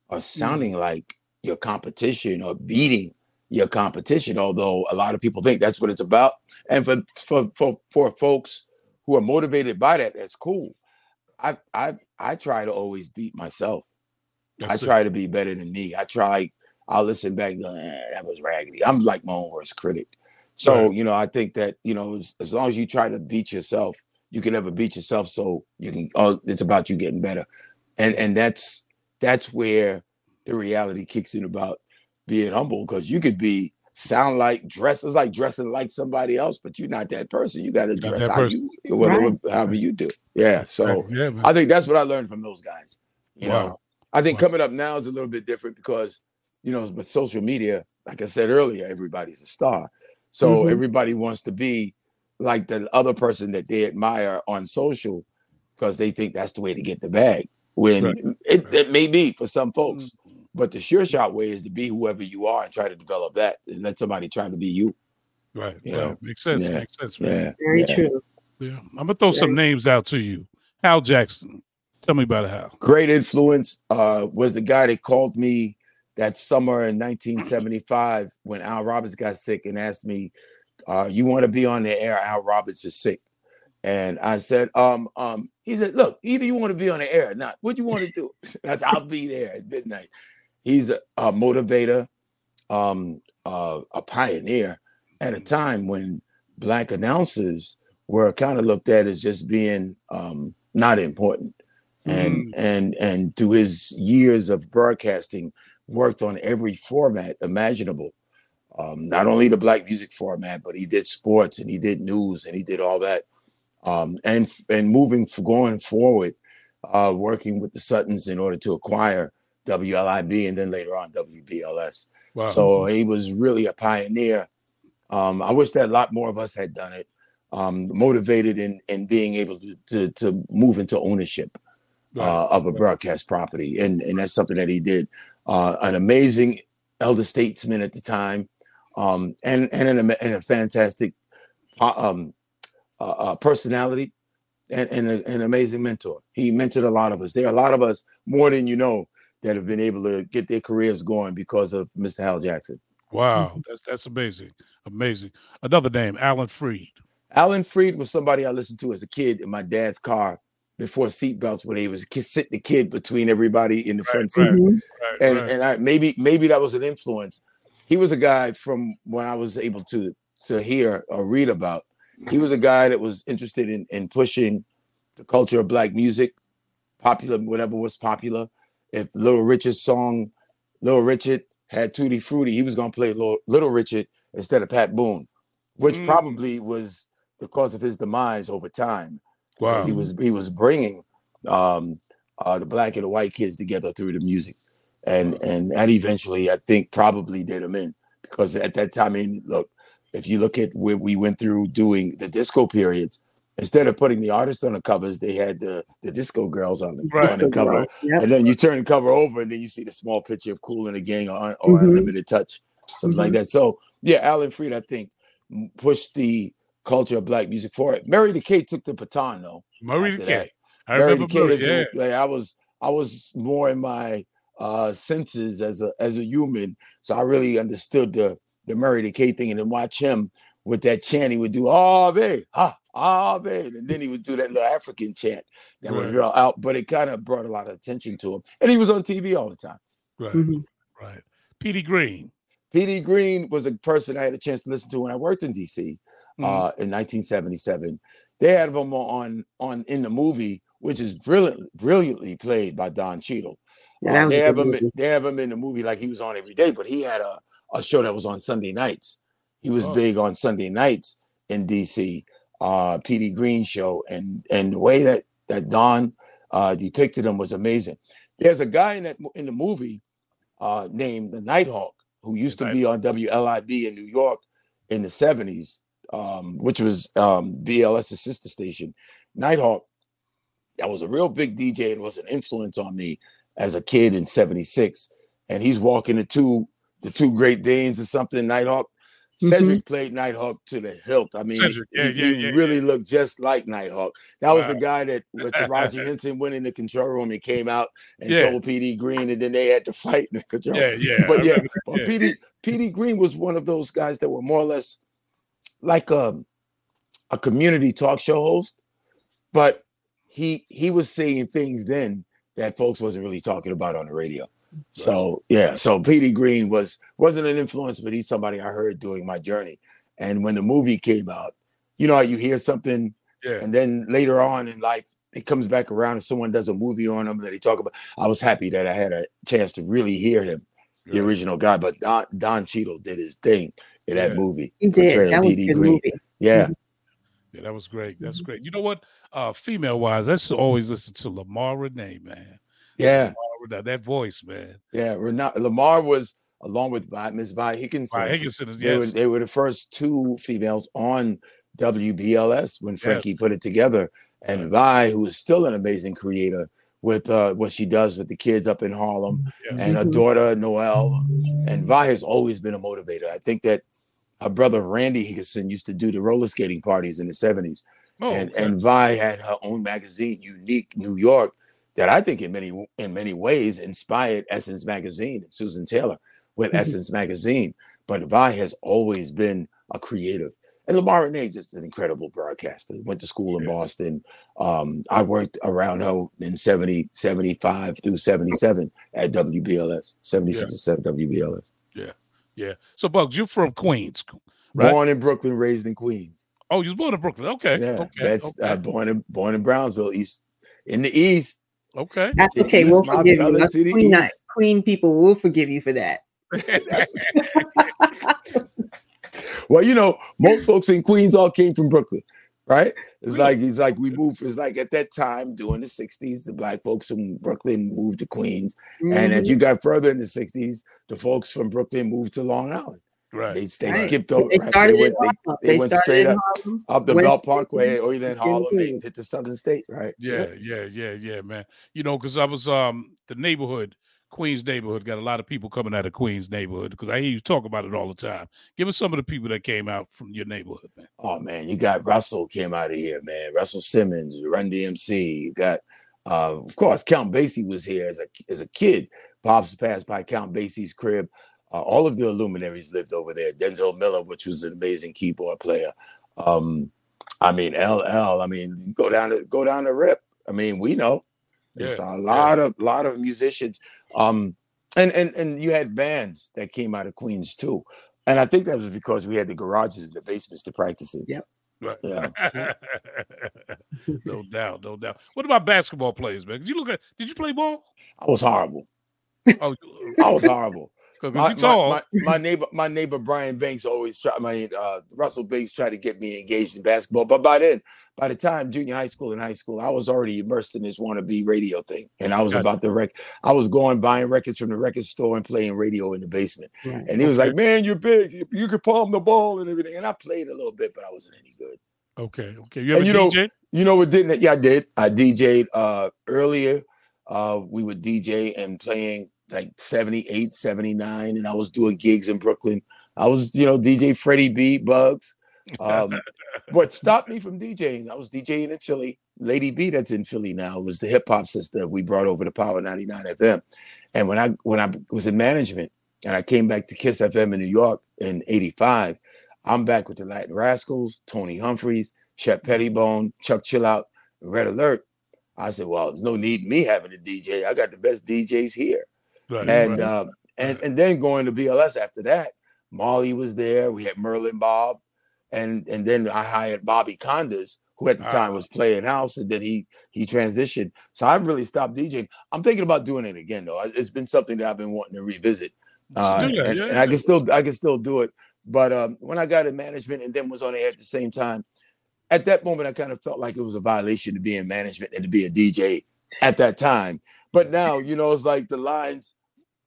[SPEAKER 6] or mm-hmm. sounding like your competition or beating your competition although a lot of people think that's what it's about and for for for, for folks who are motivated by that that's cool i i i try to always beat myself
[SPEAKER 1] That's
[SPEAKER 6] I
[SPEAKER 1] it.
[SPEAKER 6] try to be better than me. I try. I'll listen back. and go, "Eh, that was raggedy. I'm like my own worst critic. So
[SPEAKER 1] Right.
[SPEAKER 6] you know, I think that you know, as, as long as you try to beat yourself, you can never beat yourself. So you can. Oh, it's about you getting better, and and that's that's where the reality kicks in about being humble because you could be sound like dress it's like dressing like somebody else, but you're not that person. You got to dress how
[SPEAKER 1] person.
[SPEAKER 6] you whatever
[SPEAKER 2] Right.
[SPEAKER 6] however you do. Yeah. So
[SPEAKER 1] yeah.
[SPEAKER 6] I think that's what I learned from those guys. You know, I think
[SPEAKER 1] Wow.
[SPEAKER 6] coming up now is a little bit different because, you know, with social media, like I said earlier, everybody's a star. So
[SPEAKER 2] Mhm.
[SPEAKER 6] everybody wants to be like the other person that they admire on social because they think that's the way to get the bag. When
[SPEAKER 1] Right.
[SPEAKER 6] it, it may be for some folks, but the sure shot way is to be whoever you are and try to develop that and let somebody try to be you.
[SPEAKER 1] right.
[SPEAKER 6] you
[SPEAKER 1] right.
[SPEAKER 6] know,
[SPEAKER 1] Makes sense.
[SPEAKER 6] yeah,
[SPEAKER 1] Makes sense, man.
[SPEAKER 6] Yeah.
[SPEAKER 2] Very
[SPEAKER 6] yeah.
[SPEAKER 2] true.
[SPEAKER 1] Yeah. I'm gonna throw some names out to you. Hal Jackson. Tell me about Hal.
[SPEAKER 6] great influence uh, was the guy that called me that summer in 1975 when Al Roberts got sick and asked me, uh, "You want to be on the air? Al Roberts is sick." And I said, um, um, he said, look, either you want to be on the air or not. What do you want to do? That's I'll be there at midnight. He's a, a motivator, um, uh, a pioneer at a time when black announcers were kind of looked at as just being um, not important. And and and through his years of broadcasting, worked on every format imaginable. Um, not only the black music format, but he did sports and he did news and he did all that. Um, and and moving for going forward, uh, working with the Suttons in order to acquire WLIB and then later on WBLS.
[SPEAKER 1] Wow.
[SPEAKER 6] So he was really a pioneer. Um, I wish that a lot more of us had done it. Um, motivated in in being able to to, to move into ownership uh, of a broadcast property, and and that's something that he did. Uh, an amazing elder statesman at the time, um, and and, an, and a fantastic um, uh, uh, personality. and, and a, an amazing mentor. He mentored a lot of us. There are a lot of us, more than you know, that have been able to get their careers going because of Mr. Hal Jackson.
[SPEAKER 1] Wow, that's that's amazing, amazing. Another name, Alan Freed.
[SPEAKER 6] Alan Freed was somebody I listened to as a kid in my dad's car before seatbelts, when he was sit the kid between everybody in the front seat,
[SPEAKER 1] right,
[SPEAKER 2] Mhm.
[SPEAKER 1] Right,
[SPEAKER 6] and
[SPEAKER 1] right.
[SPEAKER 6] and I maybe maybe that was an influence. He was a guy from when I was able to to hear or read about. He was a guy that was interested in in pushing the culture of black music, popular whatever was popular. If Little Richard's song, Little Richard had Tutti Frutti, he was gonna play Little, Little Richard instead of Pat Boone, which
[SPEAKER 1] Mm.
[SPEAKER 6] probably was the cause of his demise over time
[SPEAKER 1] wow.
[SPEAKER 6] because he was he was bringing um uh the black and the white kids together through the music and and that eventually i think probably did him in because at that time I mean, look if you look at where we went through doing the disco periods instead of putting the artists on the covers they had the the disco girls on the,
[SPEAKER 1] Right,
[SPEAKER 6] on the cover
[SPEAKER 2] Right. Yep.
[SPEAKER 6] and then you turn the cover over and then you see the small picture of Kool and the Gang or, or
[SPEAKER 2] Mhm.
[SPEAKER 6] unlimited touch something like that so yeah alan freed i think pushed the culture of black music forward Murray the K took the baton though
[SPEAKER 1] Murray
[SPEAKER 6] after
[SPEAKER 1] the
[SPEAKER 6] that.
[SPEAKER 1] K. I
[SPEAKER 6] Mary
[SPEAKER 1] remember
[SPEAKER 6] the Kid
[SPEAKER 1] Murray,
[SPEAKER 6] is
[SPEAKER 1] yeah.
[SPEAKER 6] like I was I was more in my uh senses as a as a human. So I really understood the the Murray the K thing and then watch him with that chant. He would do Ave, ha, Ave, and then he would do that little African chant that was
[SPEAKER 1] Right.
[SPEAKER 6] real out, but it kind of brought a lot of attention to him. And he was on TV all the time.
[SPEAKER 1] Right,
[SPEAKER 2] Mhm.
[SPEAKER 1] right. Petey Green.
[SPEAKER 6] Petey Green was a person I had a chance to listen to when I worked in DC
[SPEAKER 1] Mhm.
[SPEAKER 6] uh, in 1977. They had him on on in the movie, which is brilliant, brilliantly played by Don Cheadle.
[SPEAKER 2] Yeah,
[SPEAKER 6] Uh, they have him.
[SPEAKER 2] movie.
[SPEAKER 6] They have him in the movie like he was on every day, but he had a, a show that was on Sunday nights. He was
[SPEAKER 1] Oh.
[SPEAKER 6] big on Sunday nights in DC. Uh, Petey Green show, and and the way that that Don uh, depicted him was amazing. There's a guy in that in the movie uh, named the Nighthawk who used to be on WLIB in New York in the 70s, um, which was um, BLS's sister station. Nighthawk, that was a real big DJ and was an influence on me as a kid in 76. And he's walking the two, the two Great Danes or something, Nighthawk.
[SPEAKER 2] Mhm.
[SPEAKER 6] Cedric played Nighthawk to the hilt. I mean,
[SPEAKER 1] Cedric, yeah,
[SPEAKER 6] he,
[SPEAKER 1] yeah,
[SPEAKER 6] he
[SPEAKER 1] yeah,
[SPEAKER 6] really looked just like Nighthawk. That was the guy that with Taraji Henson went in the control room and came out and
[SPEAKER 1] Yeah.
[SPEAKER 6] told Petey Green, and then they had to fight in the control
[SPEAKER 1] Yeah, yeah.
[SPEAKER 6] but yeah,
[SPEAKER 1] remember
[SPEAKER 6] but
[SPEAKER 1] yeah.
[SPEAKER 6] PD Petey Green was one of those guys that were more or less like a a community talk show host, but he he was saying things then that folks wasn't really talking about on the radio. So yeah, so Petey Green was wasn't an influence, but he's somebody I heard during my journey. And when the movie came out, you know how you hear something
[SPEAKER 1] Yeah.
[SPEAKER 6] and then later on in life it comes back around and someone does a movie on him that he talk about. I was happy that I had a chance to really hear him the original guy, but Don, Don Cheadle did his thing in that
[SPEAKER 1] Yeah.
[SPEAKER 6] movie.
[SPEAKER 2] He did. That was a
[SPEAKER 6] P.D.
[SPEAKER 2] good
[SPEAKER 6] Green.
[SPEAKER 2] movie.
[SPEAKER 6] Yeah,
[SPEAKER 1] Yeah, that was great. That's
[SPEAKER 6] Mm-hmm.
[SPEAKER 1] great. You know what? Uh, female wise, let's always listen to Lamar Renee, man.
[SPEAKER 6] yeah,
[SPEAKER 1] Lamar Renee, that voice, man.
[SPEAKER 6] yeah. Renat, Lamar was along with Miss Vi Higginson.
[SPEAKER 1] Right, Higginson is
[SPEAKER 6] They, were, they were the first two females on WBLS when Frankie put it together. And Vi, who is still an amazing creator with uh, what she does with the kids up in Harlem,
[SPEAKER 1] Yeah.
[SPEAKER 6] and her daughter Noelle. And Vi has always been a motivator. I think that her brother Randy Higginson used to do the roller skating parties in the 70s.
[SPEAKER 1] Oh,
[SPEAKER 6] and
[SPEAKER 1] okay.
[SPEAKER 6] and Vi had her own magazine, Unique New York, that I think in many in many ways inspired Essence Magazine and Susan Taylor with
[SPEAKER 2] Mhm.
[SPEAKER 6] Essence Magazine. But Vi has always been a creative. And Lamar Renee is just an incredible broadcaster. Went to school in
[SPEAKER 1] Yeah.
[SPEAKER 6] Boston. Um, I worked around her in 70, 75 through 77 at WBLS, 76 and 7 WBLS.
[SPEAKER 1] Yeah. So, Bugs, you're from Queens, right?
[SPEAKER 6] Born in Brooklyn, raised in Queens.
[SPEAKER 1] Oh, you was born in Brooklyn. Okay.
[SPEAKER 6] Yeah,
[SPEAKER 1] okay.
[SPEAKER 6] that's
[SPEAKER 1] okay.
[SPEAKER 6] uh, born in born in Brownsville, East in the East.
[SPEAKER 1] okay.
[SPEAKER 2] That's okay. We'll forgive you.
[SPEAKER 6] brother
[SPEAKER 2] Us
[SPEAKER 6] to the
[SPEAKER 2] Queen,
[SPEAKER 6] east.
[SPEAKER 2] Queen people will forgive you for that.
[SPEAKER 6] Well, you know, most folks in Queens all came from Brooklyn, right? It's
[SPEAKER 1] Really?
[SPEAKER 6] like it's like we moved. It's like at that time during the '60s, the black folks from Brooklyn moved to Queens, and as you got further in the '60s, the folks from Brooklyn moved to Long Island.
[SPEAKER 1] right.
[SPEAKER 6] They they
[SPEAKER 2] Right.
[SPEAKER 6] skipped over.
[SPEAKER 2] they
[SPEAKER 6] right?
[SPEAKER 2] started
[SPEAKER 6] They went, they, they went straight up-
[SPEAKER 2] Harlem.
[SPEAKER 6] up the Belt Parkway or either in Harlem, they hit the Southern State, right?
[SPEAKER 1] Yeah, yeah, yeah, yeah, man. You know, because I was um the neighborhood Queens neighborhood got a lot of people coming out of Queens neighborhood because I hear you talk about it all the time. Give us some of the people that came out from your neighborhood, man.
[SPEAKER 6] Oh man, you got Russell came out of here, man. Russell Simmons, Run DMC. You got, uh, of course, Count Basie was here as a as a kid. Pops passed by Count Basie's crib. Uh, all of the luminaries lived over there. Denzel Miller, which was an amazing keyboard player. Um, I mean, LL. I mean, go down to go down the rip. I mean, we know there's
[SPEAKER 1] Yeah,
[SPEAKER 6] a lot of lot of musicians. Um, and and and you had bands that came out of Queens too. And I think that was because we had the garages and the basements to practice in.
[SPEAKER 2] Yep.
[SPEAKER 1] Right.
[SPEAKER 6] Yeah.
[SPEAKER 1] no doubt, no doubt. What about basketball players, man? Did you look at? Did you play ball?
[SPEAKER 6] I was horrible.
[SPEAKER 1] Oh,
[SPEAKER 6] I was horrible.
[SPEAKER 1] Because
[SPEAKER 6] my,
[SPEAKER 1] you tall.
[SPEAKER 6] my, my, neighbor, my neighbor Brian Banks always tried. My uh, Russell Banks tried to get me engaged in basketball, but by then, by the time junior high school and high school, I was already immersed in this wannabe radio thing, and I was
[SPEAKER 1] Gotcha.
[SPEAKER 6] about the rec. I was going buying records from the record store and playing radio in the basement. And he was like, "Man, you're big. You, you could palm the ball and everything." And I played a little bit, but I wasn't any good.
[SPEAKER 1] okay, okay. You
[SPEAKER 6] And you know- You know what didn't yeah, I did. I DJ'd uh earlier. Uh we would DJ and playing like 78, 79, and I was doing gigs in Brooklyn. I was, you know, DJ Freddie B, Bugs. Um, what stopped me from DJing, I was DJing in Philly. Lady B, that's in Philly now, was the hip hop sister we brought over to Power 99 FM. And when I when I was in management and I came back to Kiss FM in New York in 85, I'm back with the Latin Rascals, Tony Humphries, Shep Pettibone, Chuck Chillout, Red Alert. I said, well, there's no need me having a DJ. I got the best DJs here.
[SPEAKER 1] Right,
[SPEAKER 6] And
[SPEAKER 1] right.
[SPEAKER 6] uh, and and then going to BLS after that, Marley was there. We had Merlin Bob, and and then I hired Bobby Konders, who at the
[SPEAKER 1] Ah.
[SPEAKER 6] time was playing house, and then he he transitioned. So I really stopped DJing. I'm thinking about doing it again though. It's been something that I've been wanting to revisit, uh,
[SPEAKER 1] Yeah,
[SPEAKER 6] and,
[SPEAKER 1] yeah,
[SPEAKER 6] and I can still I can still do it. But um, when I got in management and then was on air at the same time, at that moment I kind of felt like it was a violation to be in management and to be a DJ at that time. But now, you know, it's like the lines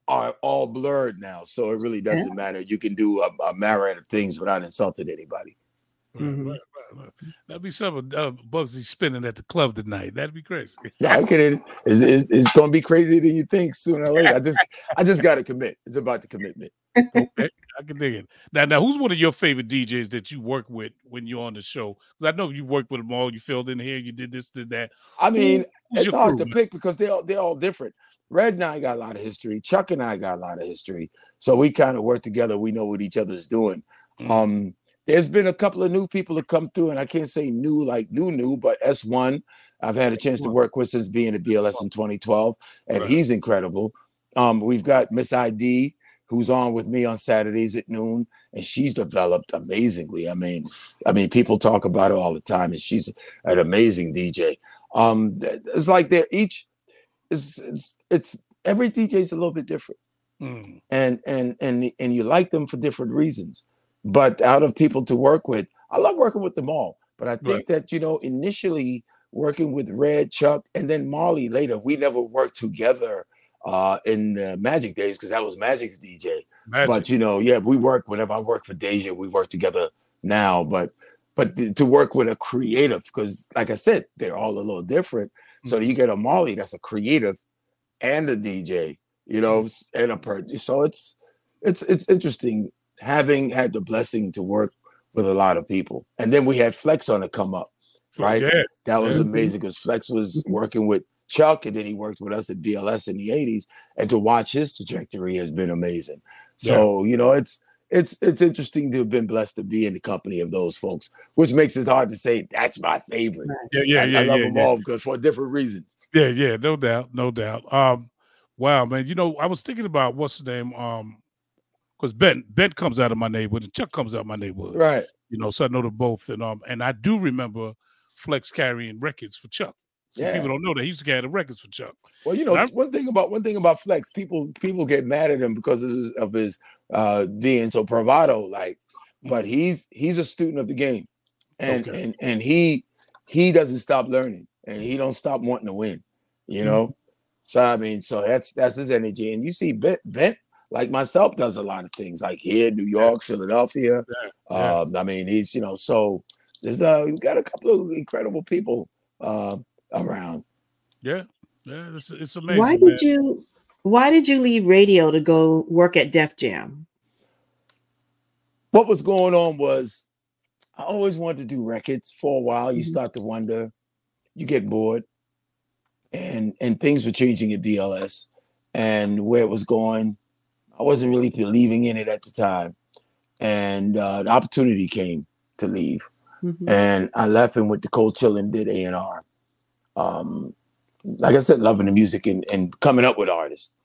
[SPEAKER 6] are all blurred now, so it really doesn't matter. You can do a, a myriad of things without insulting anybody.
[SPEAKER 1] Right,
[SPEAKER 2] Mhm.
[SPEAKER 1] right, right, right. That'd be something uh, Bugsy spinning at the club tonight. That'd be crazy.
[SPEAKER 6] Yeah, I get it. It's, it's, it's going to be crazier than you think sooner or later. I just, I just got to commit. It's about the commitment.
[SPEAKER 1] Okay, I can dig it. Now, now, who's one of your favorite DJs that you work with when you're on the show? Because I know you worked with them all. You filled in here. You did this, did that.
[SPEAKER 6] I mean,
[SPEAKER 1] Who's
[SPEAKER 6] it's hard
[SPEAKER 1] crew,
[SPEAKER 6] to
[SPEAKER 1] man?
[SPEAKER 6] pick because they're all, they're all different. Red and I got a lot of history. Chuck and I got a lot of history. So we kind of work together. We know what each other's doing.
[SPEAKER 1] Mhm.
[SPEAKER 6] Um, there's been a couple of new people that come through, and I can't say new like new new, but S1 I've had a chance to work with since being at BLS in 2012, and
[SPEAKER 1] Right.
[SPEAKER 6] he's incredible. Um, we've got Miss ID who's on with me on Saturdays at noon, and she's developed amazingly. I mean, I mean, people talk about her all the time, and she's an amazing DJ. Um, it's like they're each it's it's it's every DJ is a little bit different
[SPEAKER 1] Mm.
[SPEAKER 6] and and and and you like them for different reasons. But out of people to work with, I love working with them all. But I think
[SPEAKER 1] Right.
[SPEAKER 6] that you know, initially working with Red, Chuck, and then Marley later, we never worked together uh in the Magic days because that was Magic's DJ.
[SPEAKER 1] Magic.
[SPEAKER 6] But you know, yeah, we work whenever I work for Deja, we work together now. But but th- to work with a creative, because like I said, they're all a little different. So mm-hmm. you get a Marley that's a creative and a DJ, you know, mm-hmm. and a per. So it's it's it's interesting having had the blessing to work with a lot of people. And then we had Flex on to come up. right?
[SPEAKER 1] Yeah.
[SPEAKER 6] That was
[SPEAKER 1] Yeah.
[SPEAKER 6] amazing because Flex was mm-hmm. working with Chuck, and then he worked with us at BLS in the '80s. And to watch his trajectory has been amazing. So you know, it's it's it's interesting to have been blessed to be in the company of those folks, which makes it hard to say that's my favorite.
[SPEAKER 1] Yeah, yeah,
[SPEAKER 6] I,
[SPEAKER 1] yeah,
[SPEAKER 6] I love
[SPEAKER 1] yeah,
[SPEAKER 6] them
[SPEAKER 1] yeah.
[SPEAKER 6] all because for different reasons.
[SPEAKER 1] Yeah, yeah, no doubt, no doubt. Um, wow, man. You know, I was thinking about what's the name? Um, because Ben Ben comes out of my neighborhood and Chuck comes out of my neighborhood.
[SPEAKER 6] Right.
[SPEAKER 1] You know, so I know them both, and um, and I do remember Flex carrying records for Chuck. So
[SPEAKER 6] Yeah.
[SPEAKER 1] people don't know that he used to carry the records for Chuck.
[SPEAKER 6] Well, you know,
[SPEAKER 1] I-
[SPEAKER 6] one thing about one thing about Flex, people people get mad at him because of his, of his uh being so bravado like, but he's he's a student of the game, and
[SPEAKER 1] Mm. Okay.
[SPEAKER 6] and and he he doesn't stop learning, and he don't stop wanting to win, you
[SPEAKER 1] Mm-hmm.
[SPEAKER 6] know. So I mean, so that's that's his energy, and you see Bent Bent like myself does a lot of things like here, New York, Philadelphia.
[SPEAKER 1] Yeah, yeah.
[SPEAKER 6] Um, I mean, he's you know, so there's uh we've got a couple of incredible people uh around.
[SPEAKER 1] Yeah, yeah, it's it's amazing.
[SPEAKER 2] why
[SPEAKER 1] man.
[SPEAKER 2] did you Why did you leave radio to go work at Def Jam?
[SPEAKER 6] What was going on was I always wanted to do records for a while. You
[SPEAKER 2] Mhm.
[SPEAKER 6] start to wonder, you get bored, and and things were changing at BLS, and where it was going, I wasn't really believing in it at the time, and uh, the opportunity came to leave,
[SPEAKER 2] Mhm.
[SPEAKER 6] and I left and went to Cold Chill and did A and R. Um, like I said, loving the music and, and coming up with artists,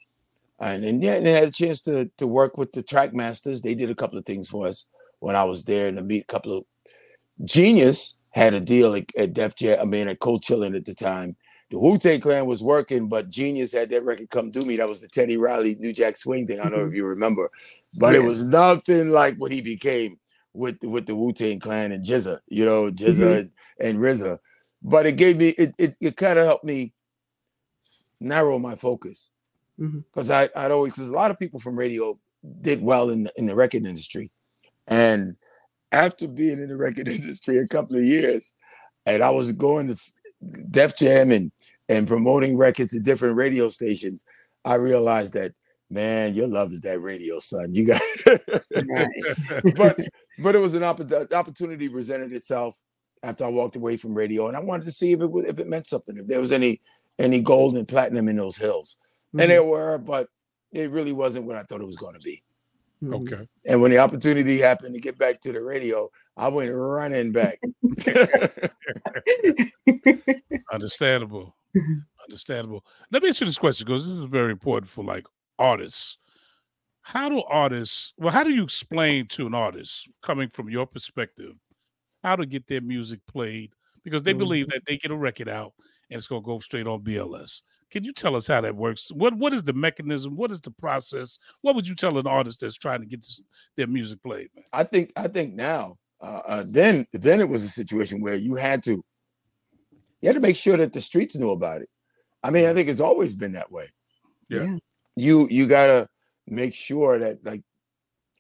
[SPEAKER 6] and and yeah, and I had a chance to to work with the Trackmasters. They did a couple of things for us when I was there, and to meet a couple of Genius had a deal at, at Def Jam. I mean, at Cold Chillin' at the time. The Wu Tang Clan was working, but Genius had that record come to me. That was the Teddy Riley New Jack Swing thing. I don't know if you remember, but it was nothing like what he became with with the Wu Tang Clan and GZA. You know, GZA mm-hmm. and RZA. But it gave me it. It, it kind of helped me narrow my focus.
[SPEAKER 2] Mm-hmm.
[SPEAKER 6] Because I I'd always because a lot of people from radio did well in the, in the record industry, and after being in the record industry a couple of years, and I was going to Def Jam and and promoting records at different radio stations, I realized that man, your love is that radio, son. You got, but but it was an opp- opportunity presented itself after I walked away from radio, and I wanted to see if it was, if it meant something, if there was any any gold and platinum in those hills,
[SPEAKER 2] Mhm.
[SPEAKER 6] and there were, but it really wasn't what I thought it was going to be.
[SPEAKER 2] Mhm.
[SPEAKER 1] Okay.
[SPEAKER 6] And when the opportunity happened to get back to the radio, I went running back.
[SPEAKER 1] Understandable. Understandable. Let me ask you this question because this is very important for like artists. How do artists, well, how do you explain to an artist coming from your perspective how to get their music played? Because they believe that they get a record out and it's going to go straight on BLS. Can you tell us how that works? What What is the mechanism? What is the process? What would you tell an artist that's trying to get this, their music played, man?
[SPEAKER 6] I think I think now, uh, uh, then then it was a situation where you had to you had to make sure that the streets knew about it. I mean, I think it's always been that way.
[SPEAKER 1] Yeah.
[SPEAKER 6] You you gotta make sure that like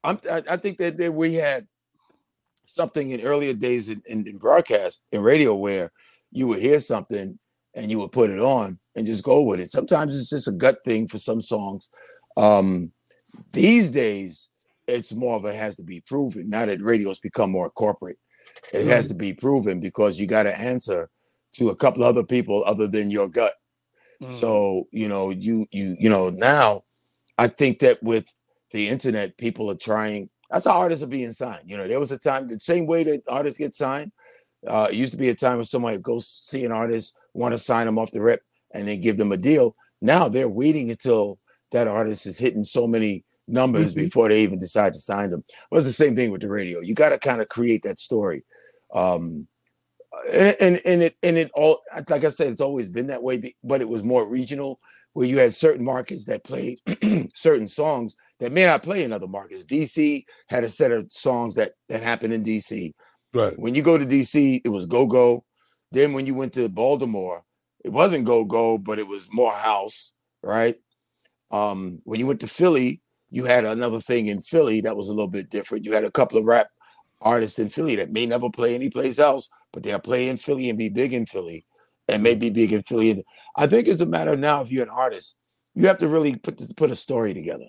[SPEAKER 6] I'm I, I think that, that we had something in earlier days in, in, in broadcast in radio where you would hear something and you would put it on and just go with it. Sometimes it's just a gut thing for some songs. Um, these days, it's more of a has to be proven. Now that radio's become more corporate, it has to be proven because you got to answer to a couple other people other than your gut.
[SPEAKER 1] Mm.
[SPEAKER 6] So you know, you you you know now, I think that with the internet, people are trying. That's how artists are being signed. You know, there was a time the same way that artists get signed. Uh, it used to be a time when somebody would go see an artist, want to sign them off the rip, and then give them a deal. Now they're waiting until that artist is hitting so many numbers
[SPEAKER 2] Mhm.
[SPEAKER 6] before they even decide to sign them. Well, it's the same thing with the radio. You got to kind of create that story. Um, and, and and it and it all like I said, it's always been that way, but it was more regional, where you had certain markets that played certain songs that may not play in other markets. DC had a set of songs that that happened in DC.
[SPEAKER 1] Right.
[SPEAKER 6] When you go to DC, it was go go. Then when you went to Baltimore, it wasn't go go, but it was more house, right? Um, when you went to Philly, you had another thing in Philly that was a little bit different. You had a couple of rap artists in Philly that may never play anyplace else, but they'll play in Philly and be big in Philly, and maybe big in Philly. I think it's a matter now if you're an artist, you have to really put this, put a story together.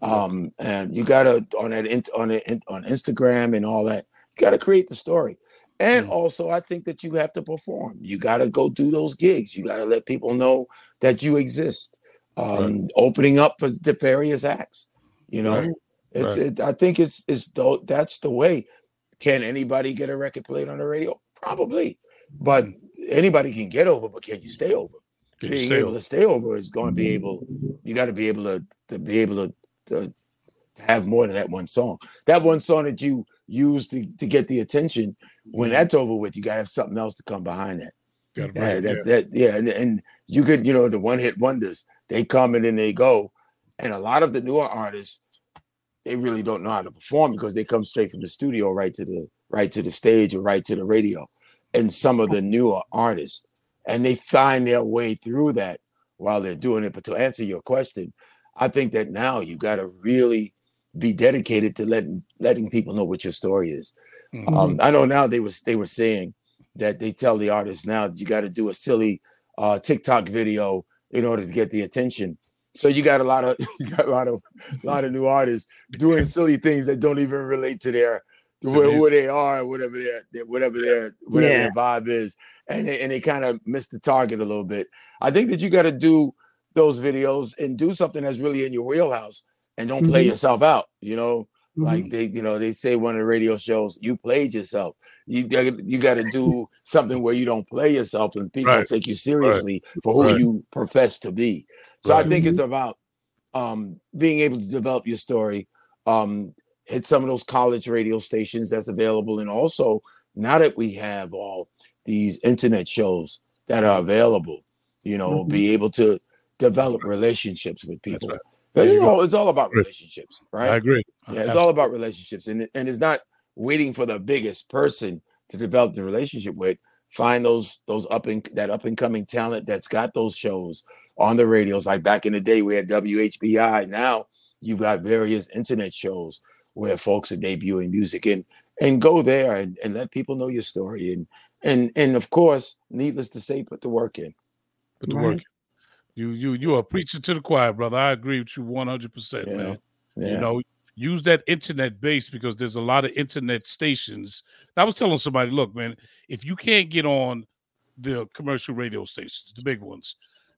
[SPEAKER 6] Um, and you gotta on that on it on Instagram and all that, you gotta create the story. And
[SPEAKER 1] Mm.
[SPEAKER 6] also, I think that you have to perform. You gotta go do those gigs. You gotta let people know that you exist. Um, opening up for the various acts. You know,
[SPEAKER 1] Right.
[SPEAKER 6] it's.
[SPEAKER 1] Right.
[SPEAKER 6] It, I think it's. It's. tho- That's the way. Can anybody get a record played on the radio? Probably, but anybody can get over. But can you stay over?
[SPEAKER 1] Can you
[SPEAKER 6] Being
[SPEAKER 1] stay
[SPEAKER 6] able
[SPEAKER 1] on-
[SPEAKER 6] to stay over is going to be able. You got to be able to to be able to, to to have more than that one song. That one song that you use to, to get the attention. When that's over with, you got to have something else to come behind that.
[SPEAKER 1] Gotta
[SPEAKER 6] Yeah, that, that, yeah, and, and you could, you know, the one hit wonders, they come and then they go. And a lot of the newer artists, they really don't know how to perform because they come straight from the studio right to the right to the stage or right to the radio. And some of the newer artists, and they find their way through that while they're doing it. But to answer your question, I think that now you got to really be dedicated to letting letting people know what your story is.
[SPEAKER 1] Mhm.
[SPEAKER 6] Um, I know now they was they were saying that they tell the artists now you got to do a silly uh, TikTok video in order to get the attention. So you got a lot of you got a lot of a lot of new artists doing silly things that don't even relate to their to where, where they are, whatever their, whatever their whatever
[SPEAKER 2] Yeah.
[SPEAKER 6] their vibe is, and they, and they kind of miss the target a little bit. I think that you got to do those videos and do something that's really in your wheelhouse, and don't play
[SPEAKER 2] Mhm.
[SPEAKER 6] yourself out. You know,
[SPEAKER 2] Mhm.
[SPEAKER 6] like they you know they say one of the radio shows you played yourself. You gotta- you got to do something where you don't play yourself and people
[SPEAKER 1] Right.
[SPEAKER 6] take you seriously for who
[SPEAKER 1] Right.
[SPEAKER 6] you profess to be. So I
[SPEAKER 1] Right.
[SPEAKER 6] think it's about um, being able to develop your story, um, hit some of those college radio stations that's available, and also now that we have all these internet shows that are available, you know,
[SPEAKER 2] Mhm.
[SPEAKER 6] be able to develop relationships with people.
[SPEAKER 1] right.
[SPEAKER 6] Because,
[SPEAKER 1] There
[SPEAKER 6] you
[SPEAKER 1] you
[SPEAKER 6] know, it's all about relationships, Right.
[SPEAKER 1] I agree.
[SPEAKER 6] Yeah, it's all about relationships, and and it's not waiting for the biggest person to develop the relationship with. Find those those up and that up and coming talent that's got those shows on the radios. Like back in the day, we had WHBI. Now you've got various internet shows where folks are debuting music, and and go there and, and let people know your story, and and and of course, needless to say, put the work in.
[SPEAKER 1] Put the
[SPEAKER 2] Right.
[SPEAKER 1] work. You you you are preaching to the choir, brother. I agree with you one hundred percent, man.
[SPEAKER 6] Yeah.
[SPEAKER 1] You know, use that internet base because there's a lot of internet stations. I was telling somebody, look, man, if you can't get on the commercial radio stations, the big ones,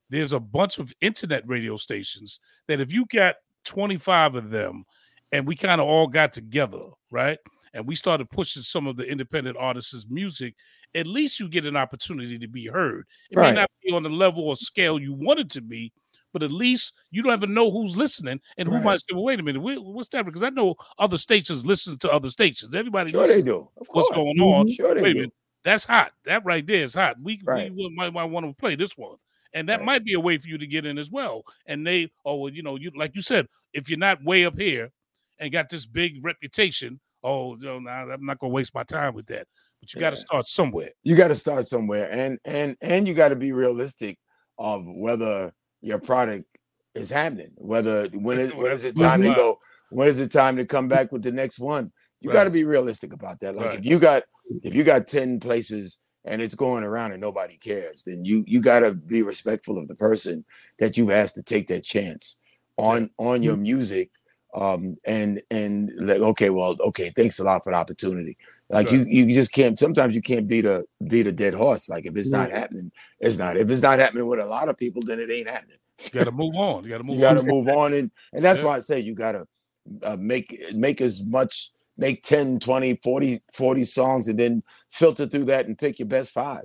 [SPEAKER 1] there's a bunch of internet radio stations that if you got 25 of them and we kind of all got together, right? And we started pushing some of the independent artists' music, at least you get an opportunity to be heard. It
[SPEAKER 6] Right.
[SPEAKER 1] may not be on the level or scale you want it to be, but at least you don't even know who's listening and who
[SPEAKER 6] Right.
[SPEAKER 1] might say, well, wait a minute, what's that? Because I know other stations listen to other stations. Everybody
[SPEAKER 6] Sure,
[SPEAKER 1] knows
[SPEAKER 6] they do. Of course.
[SPEAKER 1] what's going on.
[SPEAKER 6] Sure, they
[SPEAKER 1] Wait a
[SPEAKER 6] do.
[SPEAKER 1] minute, that's hot. That right there is hot. We,
[SPEAKER 6] Right.
[SPEAKER 1] we might, might want to play this one. And that
[SPEAKER 6] Right.
[SPEAKER 1] might be a way for you to get in as well. And they, oh, well, you know, you like you said, if you're not way up here and got this big reputation, oh, you know, I'm not gonna waste my time with that. But you got to start somewhere.
[SPEAKER 6] you got to start somewhere and and and you got to be realistic of whether your product is happening whether when is when is it time to go when is it time to come back with the next one? You got to be realistic about that. Like
[SPEAKER 1] Right.
[SPEAKER 6] if you got if you got 10 places and it's going around and nobody cares then you you got to be respectful of the person that you've asked to take that chance on on your mm-hmm. music um and and like okay well okay thanks a lot for the opportunity like
[SPEAKER 1] Right.
[SPEAKER 6] you you just can't sometimes you can't beat a beat a dead horse like if it's not happening it's not if it's not happening with a lot of people then it ain't happening
[SPEAKER 1] You got to move on. You got to move
[SPEAKER 6] you got to
[SPEAKER 1] on.
[SPEAKER 6] move on and and that's
[SPEAKER 1] Yeah.
[SPEAKER 6] why i say you got to uh, make make as much make 10 20 40 40 songs and then filter through that and pick your best five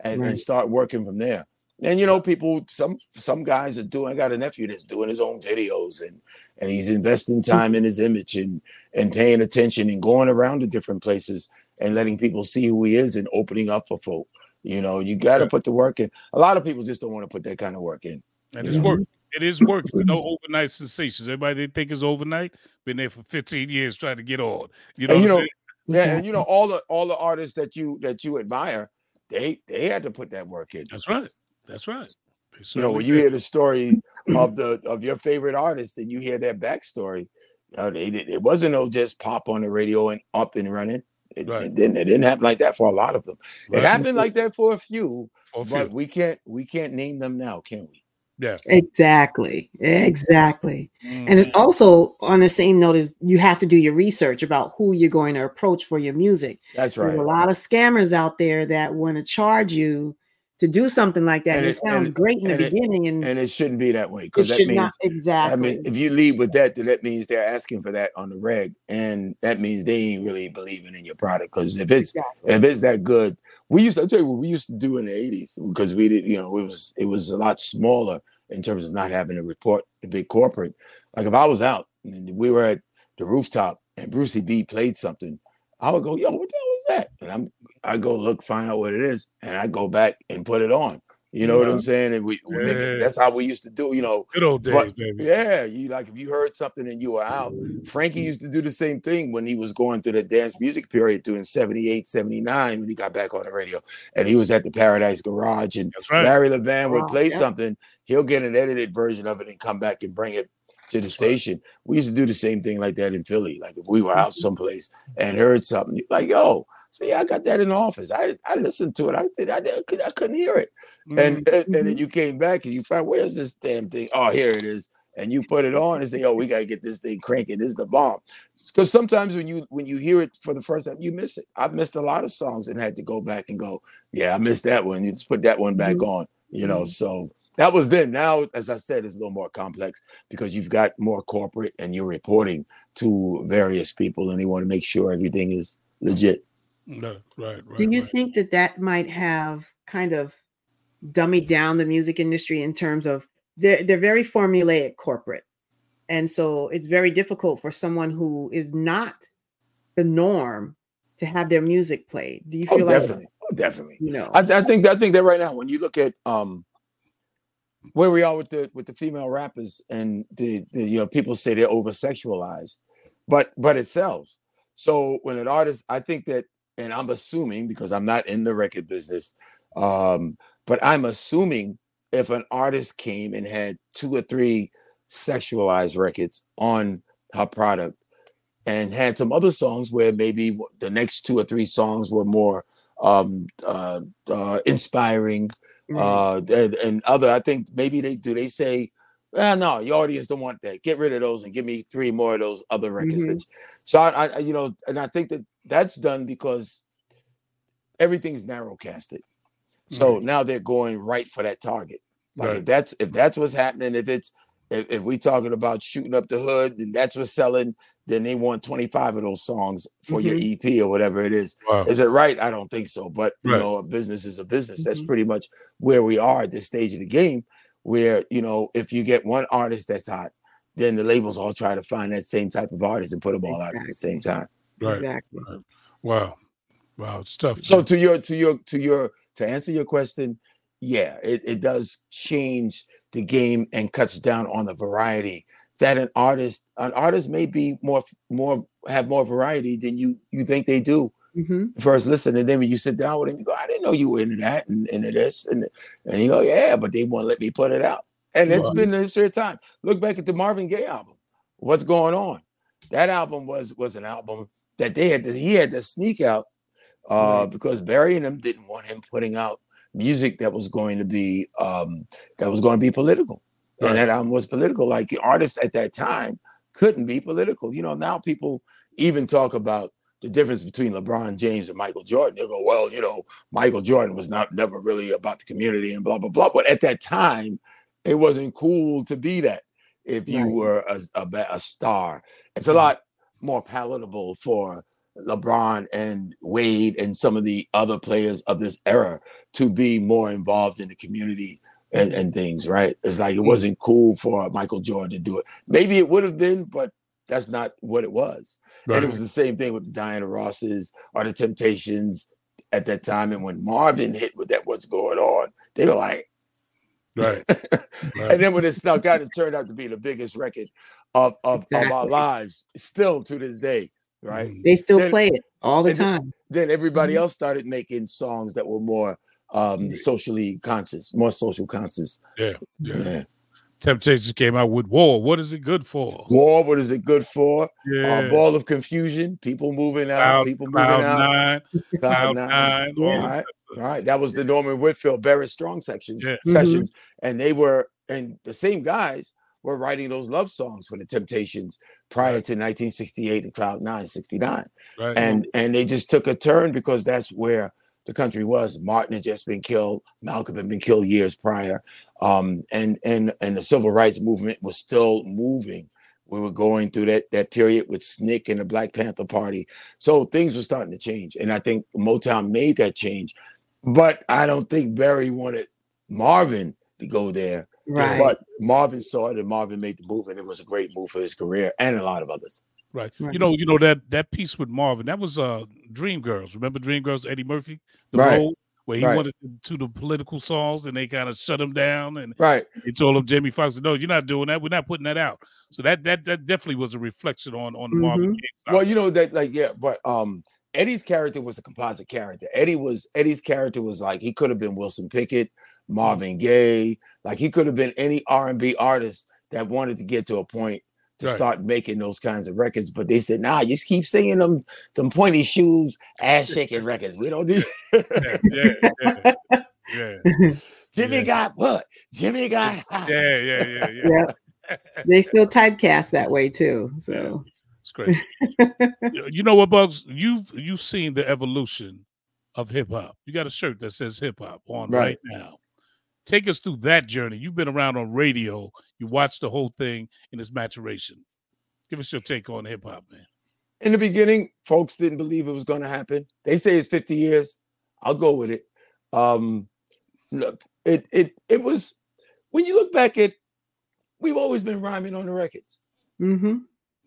[SPEAKER 6] and, and start working from there and you know people some some guys are doing i got a nephew that's doing his own videos and and he's investing hmm. time in his image and and paying attention and going around to different places and letting people see who he is and opening up for folk you know you got to put the work in a lot of people just don't want to put that kind of work in
[SPEAKER 1] And it's
[SPEAKER 6] know?
[SPEAKER 1] work. It is work. No overnight sensations. Everybody they think it's overnight. Been there for 15 years trying to get on. You know,
[SPEAKER 6] you
[SPEAKER 1] I'm
[SPEAKER 6] know,
[SPEAKER 1] saying?
[SPEAKER 6] Yeah, and you know all the all the artists that you that you admire, they they had to put that work in.
[SPEAKER 1] That's right. That's right.
[SPEAKER 6] You know, when you hear the story of the of your favorite artist and you hear their backstory, you know, they, it wasn't no just pop on the radio and up and running. It,
[SPEAKER 1] Right.
[SPEAKER 6] it didn't it didn't happen like that for a lot of them.
[SPEAKER 1] Right.
[SPEAKER 6] It happened like that for a few,
[SPEAKER 1] For a
[SPEAKER 6] but
[SPEAKER 1] few.
[SPEAKER 6] we can't we can't name them now, can we?
[SPEAKER 1] Yeah.
[SPEAKER 2] Exactly. Exactly. And
[SPEAKER 1] Mhm.
[SPEAKER 2] it also, on the same note, is you have to do your research about who you're going to approach for your music.
[SPEAKER 6] That's
[SPEAKER 2] There's
[SPEAKER 6] right.
[SPEAKER 2] a lot of scammers out there that want to charge you to do something like that.
[SPEAKER 6] And
[SPEAKER 2] it
[SPEAKER 6] it-
[SPEAKER 2] sounds
[SPEAKER 6] and-
[SPEAKER 2] great in the
[SPEAKER 6] and it-
[SPEAKER 2] beginning, and,
[SPEAKER 6] And it shouldn't be that way because that
[SPEAKER 2] should
[SPEAKER 6] means
[SPEAKER 2] not
[SPEAKER 6] I mean, if you lead with that, then that means they're asking for that on the reg, and that means they ain't really believing in your product. Because if it's
[SPEAKER 2] exactly.
[SPEAKER 6] if it's that good, we used to I'll tell you what we used to do in the '80s because we did, you know, it was it was a lot smaller in terms of not having to report the big corporate. Like if I was out and we were at the rooftop and Brucey B played something, I would go, "Yo, what the hell was that?" And I'm I go look, find out what it is, and I go back and put it on. You know what I'm saying? And we, we make it, that's how we used to do. You know,
[SPEAKER 1] Good old days,
[SPEAKER 6] but-
[SPEAKER 1] baby.
[SPEAKER 6] yeah, you like if you heard something and you were out. Frankie mm. used to do the same thing when he was going through the dance music period doing 78, 79 when he got back on the radio. And he was at the Paradise Garage and
[SPEAKER 1] right.
[SPEAKER 6] Larry Levan would
[SPEAKER 2] Wow,
[SPEAKER 6] play
[SPEAKER 2] yeah.
[SPEAKER 6] something, he'll get an edited version of it and come back and bring it to the station. We used to do the same thing like that in Philly. Like if we were out someplace and heard something, you're like, yo, So yeah, I got that in the office. I I listened to it. I did. I, did, I couldn't hear it. Mm-hmm. And, and, and then mm-hmm. you came back and you found where's this damn thing? Oh, here it is. And you put it on and say, oh, we gotta get this thing cranking. This is the bomb. Because sometimes when you when you hear it for the first time, you miss it. I've missed a lot of songs and had to go back and go, yeah, I missed that one. You just put that one back mm-hmm. on. You know, mm-hmm. so that was then. Now, as I said, it's a little more complex because you've got more corporate and you're reporting to various people and they want to make sure everything is legit.
[SPEAKER 1] right, right.
[SPEAKER 2] Do you
[SPEAKER 1] right.
[SPEAKER 2] think that that might have kind of dummied down the music industry in terms of they're, they're very formulaic corporate. And so it's very difficult for someone who is not the norm to have their music played. Do you oh, feel
[SPEAKER 6] oh, definitely.
[SPEAKER 2] like
[SPEAKER 6] oh, definitely.
[SPEAKER 2] You know,
[SPEAKER 6] I, I think I think that right now, when you look at um where we are with the with the female rappers and the, the you know people say they're over sexualized but but it sells. So when an artist i think that and i'm assuming because i'm not in the record business um but i'm assuming if an artist came and had two or three sexualized records on her product and had some other songs where maybe the next two or three songs were more um uh, uh inspiring uh, and, and, other. I think maybe they do. They say, "Well, no, your audience don't want that. Get rid of those and give me three more of those other records." Mm-hmm. So I, I, you know, and I think that that's done because everything's narrowcasted. So mm-hmm. now they're going right for that target. Like right. if that's if that's what's happening, if it's if, if we talking about shooting up the hood, and that's what's selling, then they want 25 of those songs for mm-hmm. your EP or whatever it is. Wow. Is it right? I don't think so. But you know, a business is a business. Mm-hmm. That's pretty much where we are at this stage of the game, where you know, if you get one artist that's hot, then the labels all try to find that same type of artist and put them all exactly. out at the same time.
[SPEAKER 1] Right. Exactly. Right. Wow. Wow, it's tough.
[SPEAKER 6] So to your to your to your to answer your question, yeah, it, it does change the game and cuts down on the variety that an artist an artist may be more more have more variety than you you think they do mm-hmm. first listen and then when you sit down with him you go i didn't know you were into that and into this and and you go yeah but they won't let me put it out and it's right. been the history of time look back at the marvin gaye album what's going on that album was was an album that they had to he had to sneak out uh right. because barry and them didn't want him putting out music that was going to be um, that was going to be political, right. and that album was political. Like the artists at that time couldn't be political. You know, now people even talk about the difference between LeBron James and Michael Jordan. They go, well, you know, Michael Jordan was not never really about the community and blah blah blah. But at that time, it wasn't cool to be that if you right. were a, a, a, star. It's a lot more palatable for LeBron and Wade and some of the other players of this era to be more involved in the community and, and things, right? It's like it mm. wasn't cool for Michael Jordan to do it. Maybe it would have been, but that's not what it was. Right. And it was the same thing with the Diana Rosses or the Temptations at that time. And when Marvin hit with that, what's going on, they were like,
[SPEAKER 1] right.
[SPEAKER 6] right. and then when it snuck out, it turned out to be the biggest record of, of, exactly. of our lives, still to this day right? Mm.
[SPEAKER 2] They still then, play it all the time.
[SPEAKER 6] Then, then everybody mm-hmm. else started making songs that were more um socially conscious, more social conscious.
[SPEAKER 1] Yeah, yeah. yeah. Temptations came out with War. What is it good for?
[SPEAKER 6] War. What is it good for? Yeah. Uh, ball of confusion. People moving out. Cloud, people moving
[SPEAKER 1] Cloud
[SPEAKER 6] out.
[SPEAKER 1] Nine, Cloud, nine. nine.
[SPEAKER 6] All right. All right. That was the Norman Whitfield Barrett Strong section yeah. sessions, mm-hmm. and they were and the same guys were writing those love songs for the Temptations prior to 1968 and Cloud Nine 69. Right. And and they just took a turn because that's where the country was. Martin had just been killed, Malcolm had been killed years prior. Um, and and and the civil rights movement was still moving. We were going through that that period with SNCC and the Black Panther Party. So things were starting to change. And I think Motown made that change. But I don't think Barry wanted Marvin to go there
[SPEAKER 2] Right.
[SPEAKER 6] But Marvin saw it and Marvin made the move, and it was a great move for his career and a lot of others.
[SPEAKER 1] Right. right. You know, you know that that piece with Marvin, that was uh Dreamgirls. Remember Dreamgirls, Eddie Murphy? The
[SPEAKER 6] right. role
[SPEAKER 1] where he
[SPEAKER 6] right.
[SPEAKER 1] wanted to, to the political songs and they kind of shut him down and
[SPEAKER 6] right.
[SPEAKER 1] He told him Jamie Foxx, No, you're not doing that. We're not putting that out. So that that that definitely was a reflection on on mm-hmm. Marvin.
[SPEAKER 6] Well, you know that like yeah, but um Eddie's character was a composite character. Eddie was Eddie's character was like he could have been Wilson Pickett, Mm-hmm. Marvin Gaye, like he could have been any R&B artist that wanted to get to a point to
[SPEAKER 1] Right.
[SPEAKER 6] start making those kinds of records. But they said, nah, you just keep singing them, them pointy shoes, ass shaking records. We don't do
[SPEAKER 1] Yeah, yeah, yeah, yeah,
[SPEAKER 6] Jimmy
[SPEAKER 1] Yeah.
[SPEAKER 6] got what? Jimmy got hot.
[SPEAKER 1] yeah, yeah, yeah, yeah.
[SPEAKER 2] Yeah. They still typecast that way too. So
[SPEAKER 1] It's great. You- you know what, Bugs? You've you've seen the evolution of hip hop. You got a shirt that says hip hop on right.
[SPEAKER 6] Right.
[SPEAKER 1] now. Take us through that journey. You've been around on radio. You watched the whole thing in its maturation. Give us your take on hip hop, man.
[SPEAKER 6] In the beginning, folks didn't believe it was going to happen. They say it's 50 years. I'll go with it. Um, look, it it it was when you look back at we've always been rhyming on the records.
[SPEAKER 2] hmm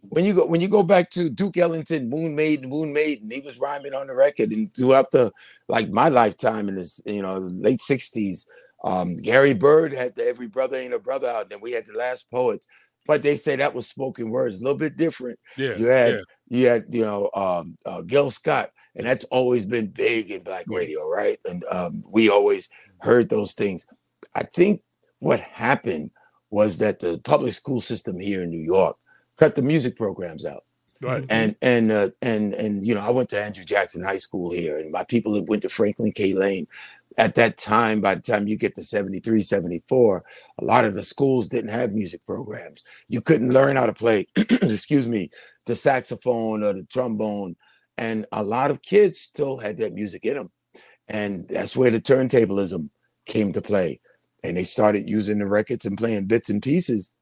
[SPEAKER 6] when you go when you go back to Duke Ellington, Moon Maiden, Moon Maiden, he was rhyming on the record, and throughout the like my lifetime in this you know late '60s, um, Gary Byrd had the Every Brother Ain't a Brother out. Then we had the Last Poets, but they say that was spoken words, a little bit different.
[SPEAKER 1] Yeah,
[SPEAKER 6] You had
[SPEAKER 1] yeah,
[SPEAKER 6] you had you know um, uh, Gil Scott, and that's always been big in black radio, right? And um, we always heard those things. I think what happened was that the public school system here in New York cut the music programs out
[SPEAKER 1] right.
[SPEAKER 6] and and uh, and and you know, I went to Andrew Jackson High School here, and my people that went to Franklin K. Lane. At that time, by the time you get to 73, 74, a lot of the schools didn't have music programs. You couldn't learn how to play, excuse me, the saxophone or the trombone. And a lot of kids still had that music in them. And that's where the turntablism came to play. And they started using the records and playing bits and pieces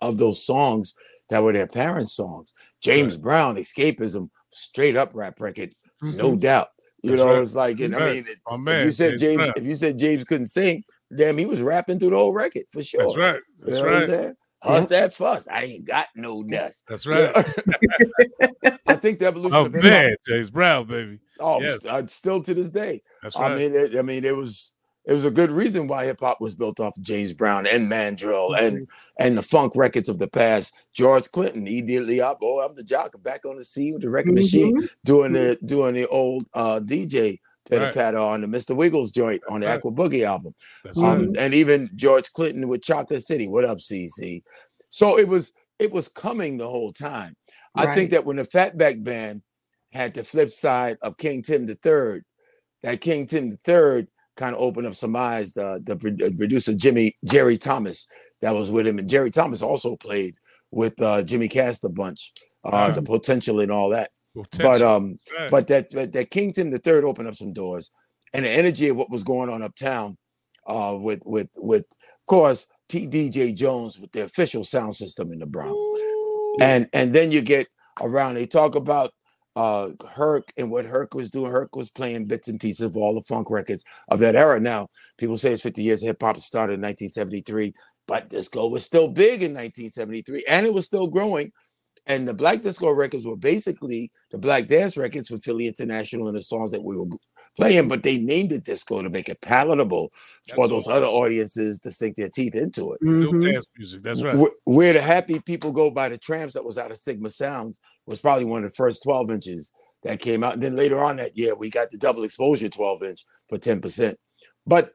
[SPEAKER 6] of those songs that were their parents' songs. James Brown, Escapism, straight up rap record, no mm-hmm. doubt. You.
[SPEAKER 1] That's
[SPEAKER 6] know,
[SPEAKER 1] right.
[SPEAKER 6] it's like, and I mean, it-
[SPEAKER 1] My
[SPEAKER 6] if
[SPEAKER 1] man,
[SPEAKER 6] you said
[SPEAKER 1] James
[SPEAKER 6] James, if you said James couldn't sing, damn, he was rapping through the whole record for sure.
[SPEAKER 1] That's right.
[SPEAKER 6] You
[SPEAKER 1] That's
[SPEAKER 6] know what I'm saying? Hush that fuss. I ain't got no dust.
[SPEAKER 1] That's right.
[SPEAKER 6] I think the evolution
[SPEAKER 1] Oh
[SPEAKER 6] of hip
[SPEAKER 1] man, James Brown, baby.
[SPEAKER 6] Oh,
[SPEAKER 1] Yes.
[SPEAKER 6] uh, still to this day.
[SPEAKER 1] That's right.
[SPEAKER 6] I mean, it, I mean, it was it was a good reason why hip hop was built off of James Brown and Mandrill and and the funk records of the past. George Clinton, he did the up. Oh, I'm the jock. I'm back on the scene with the record machine,
[SPEAKER 2] Mhm.
[SPEAKER 6] doing the doing the old uh, DJ pitter
[SPEAKER 1] Right.
[SPEAKER 6] patter on the Mr. Wiggles joint on the
[SPEAKER 1] Right.
[SPEAKER 6] Aqua Boogie album.
[SPEAKER 1] That's right.
[SPEAKER 6] Um, and even George Clinton with Chocolate City. What up, CC? So it was it was coming the whole time. I think that when the Fatback Band had the flip side of King Tim the Third, that King Tim the Third kind of opened up some eyes. Uh, the uh, producer Jimmy Jerry Thomas that was with him, and Jerry Thomas also played with uh, Jimmy Castor bunch, uh,
[SPEAKER 1] Wow.
[SPEAKER 6] the potential and all that. But um, but that that, that King Tim the Third opened up some doors, and the energy of what was going on uptown, uh, with with with of course Pete DJ Jones with the official sound system in the Bronx, and and then you get around. They talk about uh Herc and what Herc was doing. Herc was playing bits and pieces of all the funk records of that era. Now people say it's 50 years. Hip hop started in 1973, but disco was still big in 1973, and it was still growing. And the black disco records were basically the black dance records with Philly International and the songs that we were playing, but they named it disco to make it palatable for those
[SPEAKER 1] all.
[SPEAKER 6] other audiences to sink their teeth into it.
[SPEAKER 1] Still
[SPEAKER 2] Mhm.
[SPEAKER 1] dance music. That's right.
[SPEAKER 6] Wh- Where the happy people go by the Trammps that was out of Sigma Sounds was probably one of the first 12 inches that came out. And then later on that year, we got the double exposure 12 inch for 10%. But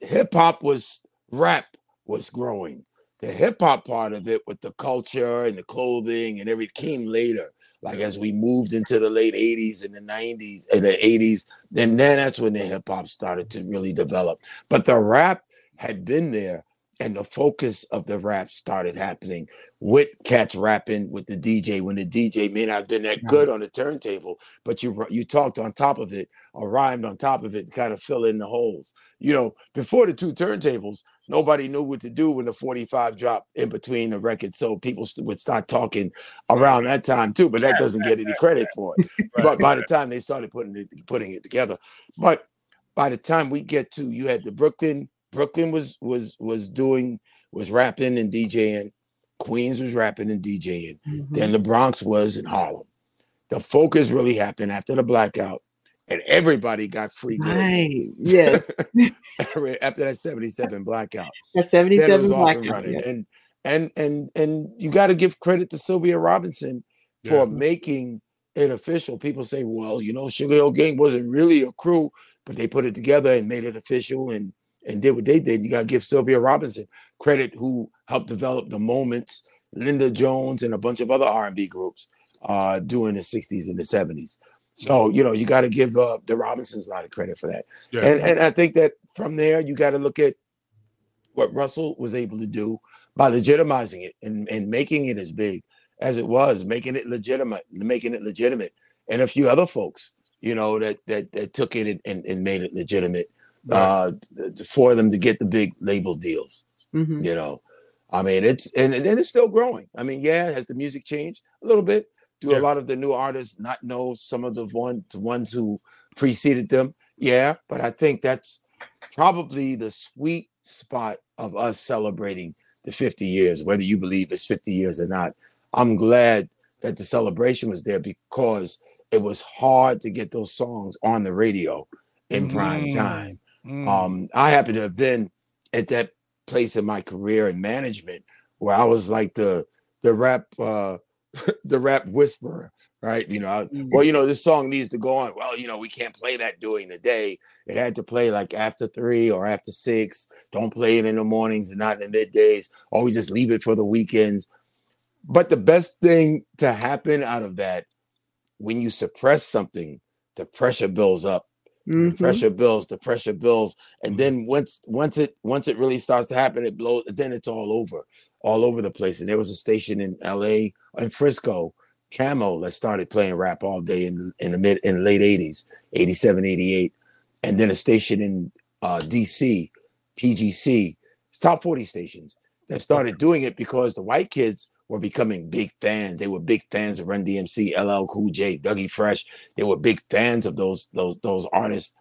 [SPEAKER 6] hip hop was rap was growing. The hip hop part of it with the culture and the clothing and everything came later. Like as we moved into the late 80s and the 90s and the 80s, and then that's when the hip hop started to really develop. But the rap had been there and the focus of the rap started happening with cats rapping with the DJ when the DJ may not have been that good on the turntable, but you you talked on top of it or rhymed on top of it, to kind of fill in the holes. You know, before the two turntables, nobody knew what to do when the 45 dropped in between the records, so people would start talking around that time too. But that doesn't get any credit for it. But by the time they started putting it putting it together, but by the time we get to you had the Brooklyn Brooklyn was was was doing was rapping and DJing. Queens was rapping and DJing.
[SPEAKER 2] Mhm.
[SPEAKER 6] Then the Bronx was in Harlem. The focus really happened after the blackout, and everybody got free goods
[SPEAKER 2] Right. Yes.
[SPEAKER 6] after that 77 blackout.
[SPEAKER 2] That's
[SPEAKER 6] Then it
[SPEAKER 2] 77
[SPEAKER 6] was off
[SPEAKER 2] black
[SPEAKER 6] and
[SPEAKER 2] yeah.
[SPEAKER 6] And and and and you got to give credit to Sylvia Robinson for
[SPEAKER 1] Yeah.
[SPEAKER 6] making it official. People say, well, you know, Sugar Hill Gang wasn't really a crew, but they put it together and made it official and and did what they did. You got to give Sylvia Robinson credit, who helped develop the moments Linda Jones and a bunch of other R&B groups uh, doing the 60s and the 70s. So, you know, you got to give uh, the Robinsons a lot of credit for that.
[SPEAKER 1] Yeah.
[SPEAKER 6] And, and I think that from there, you got to look at what Russell was able to do by legitimizing it and, and making it as big as it was, making it legitimate, making it legitimate. And a few other folks, you know, that that, that took it and, and made it legitimate uh, for them to get the big label deals.
[SPEAKER 2] Mhm.
[SPEAKER 6] You know, I mean, it's and, and it's still growing. I mean, yeah, has the music changed a little bit? Do
[SPEAKER 1] Yeah.
[SPEAKER 6] a lot of the new artists not know some of the one the ones who preceded them? Yeah, but I think that's probably the sweet spot of us celebrating the 50 years, whether you believe it's 50 years or not. I'm glad that the celebration was there because it was hard to get those songs on the radio in prime
[SPEAKER 1] Mm.
[SPEAKER 6] time.
[SPEAKER 1] Mm.
[SPEAKER 6] Um, I happen to have been at that place in my career in management where I was like the the rap uh the rap whisperer, right? You know, I- well, you know, this song needs to go on. Well, you know, we can't play that during the day. It had to play like after three or after six. Don't play it in the mornings and not in the middays. We just leave it for the weekends. But the best thing to happen out of that, when you suppress something, the pressure builds up the
[SPEAKER 2] Mhm.
[SPEAKER 6] pressure builds the pressure builds and
[SPEAKER 1] Mhm.
[SPEAKER 6] then once once it once it really starts to happen it blows then it's all over all over the place and there was a station in la in frisco camo that started playing rap all day in, in the mid in the late 80s 87 88 and then a station in uh, dc pgc top 40 stations that started doing it because the white kids were becoming big fans. They were big fans of Run DMC, LL Cool J, Dougie Fresh. They were big fans of those those those artists,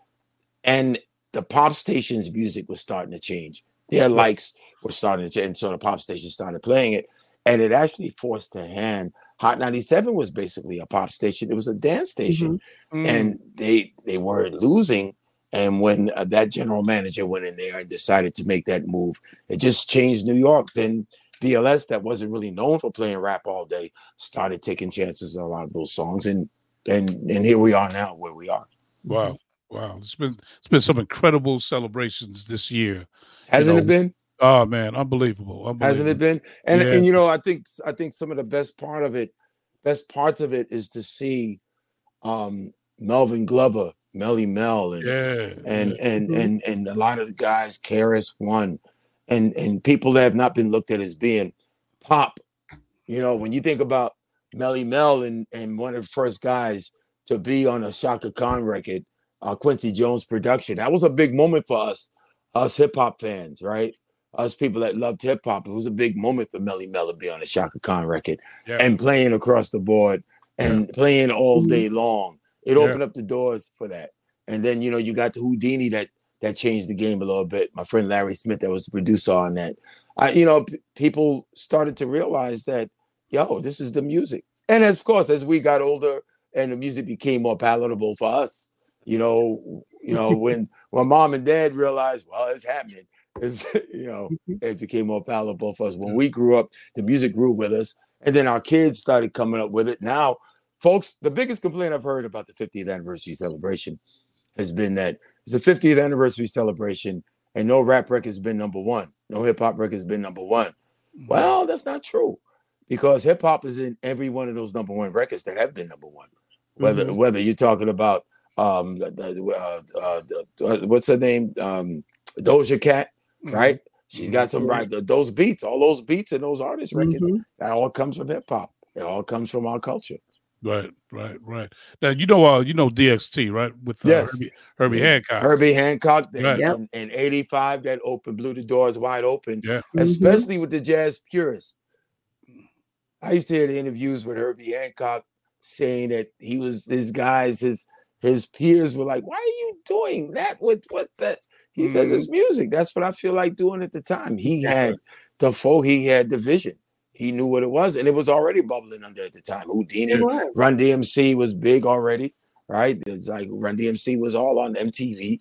[SPEAKER 6] and the pop stations' music was starting to change. Their likes were starting to change, and so the pop stations started playing it, and it actually forced a hand. Hot 97 was basically a pop station. It was a dance station,
[SPEAKER 1] Mm.
[SPEAKER 6] and they they were losing. And when uh, that general manager went in there and decided to make that move, it just changed New York. Then BLS, that wasn't really known for playing rap all day, started taking chances on a lot of those songs, and and and here we are now, where we are.
[SPEAKER 1] wow, wow. It's been it's been some incredible celebrations this year.
[SPEAKER 6] Hasn't
[SPEAKER 1] know,
[SPEAKER 6] it been?
[SPEAKER 1] Oh man, unbelievable. unbelievable.
[SPEAKER 6] Hasn't it been? And
[SPEAKER 1] Yeah.
[SPEAKER 6] and you know, I think I think some of the best part of it, best parts of it, is to see um Melvin Glover, Melly Mel, and
[SPEAKER 1] Yeah.
[SPEAKER 6] and
[SPEAKER 1] yeah.
[SPEAKER 6] and
[SPEAKER 2] Mhm.
[SPEAKER 6] and and a lot of the guys, KRS-One, and and people that have not been looked at as being pop. You know, when you think about Melly Mel and and one of the first guys to be on a Chaka Khan record, uh, Quincy Jones production, that was a big moment for us, us hip hop fans, right? Us people that loved hip hop. It was a big moment for Melly Mel to be on a Chaka Khan record
[SPEAKER 1] Yeah.
[SPEAKER 6] and playing across the board and playing all day long. It
[SPEAKER 1] Yeah.
[SPEAKER 6] opened up the doors for that. And then you know you got the Whodini that that changed the game a little bit. My friend Larry Smith, that was the producer on that. I, you know, p- people started to realize that, yo, this is the music. And as, of course, as we got older and the music became more palatable for us, you know, you know, when when mom and dad realized, well, it's happening, it's you know, mm-hmm. it became more palatable for us. When we grew up, the music grew with us, and then our kids started coming up with it. Now, folks, the biggest complaint I've heard about the 50th anniversary celebration has been that it's the 50th anniversary celebration and no rap record has been number one. No hip hop record has been number one.
[SPEAKER 1] Mm-hmm.
[SPEAKER 6] Well, that's not true because hip hop is in every one of those number one records that have been number one. Whether
[SPEAKER 1] Mm-hmm.
[SPEAKER 6] whether you're talking about um the, the, uh, uh, the- uh, what's her name um Doja Cat,
[SPEAKER 1] Mhm.
[SPEAKER 6] right? She's got some
[SPEAKER 2] Mhm.
[SPEAKER 6] right those beats, all those beats and those artist records.
[SPEAKER 2] Mhm.
[SPEAKER 6] That all comes from hip hop. It all comes from our culture.
[SPEAKER 1] Right, right, right. Now you know, uh, you know DXT, right? With uh,
[SPEAKER 6] Yes.
[SPEAKER 1] Herbie, Herbie
[SPEAKER 6] Yeah,
[SPEAKER 1] Hancock.
[SPEAKER 6] Herbie Hancock in,
[SPEAKER 1] Right.
[SPEAKER 2] Yep.
[SPEAKER 6] in, in 85 that opened, blew the doors wide open,
[SPEAKER 1] Yeah.
[SPEAKER 2] Mhm.
[SPEAKER 6] especially with the jazz purists. I used to hear the interviews with Herbie Hancock saying that he was his guys, his his peers were like, Why are you doing that with what that? He says
[SPEAKER 1] Mhm.
[SPEAKER 6] it's music. That's what I feel like doing at the time. He had the folk, he had the vision. He knew what it was, and it was already bubbling under at the time.
[SPEAKER 2] Whodini,
[SPEAKER 6] Run DMC was big already, right? It's like Run DMC was all on MTV.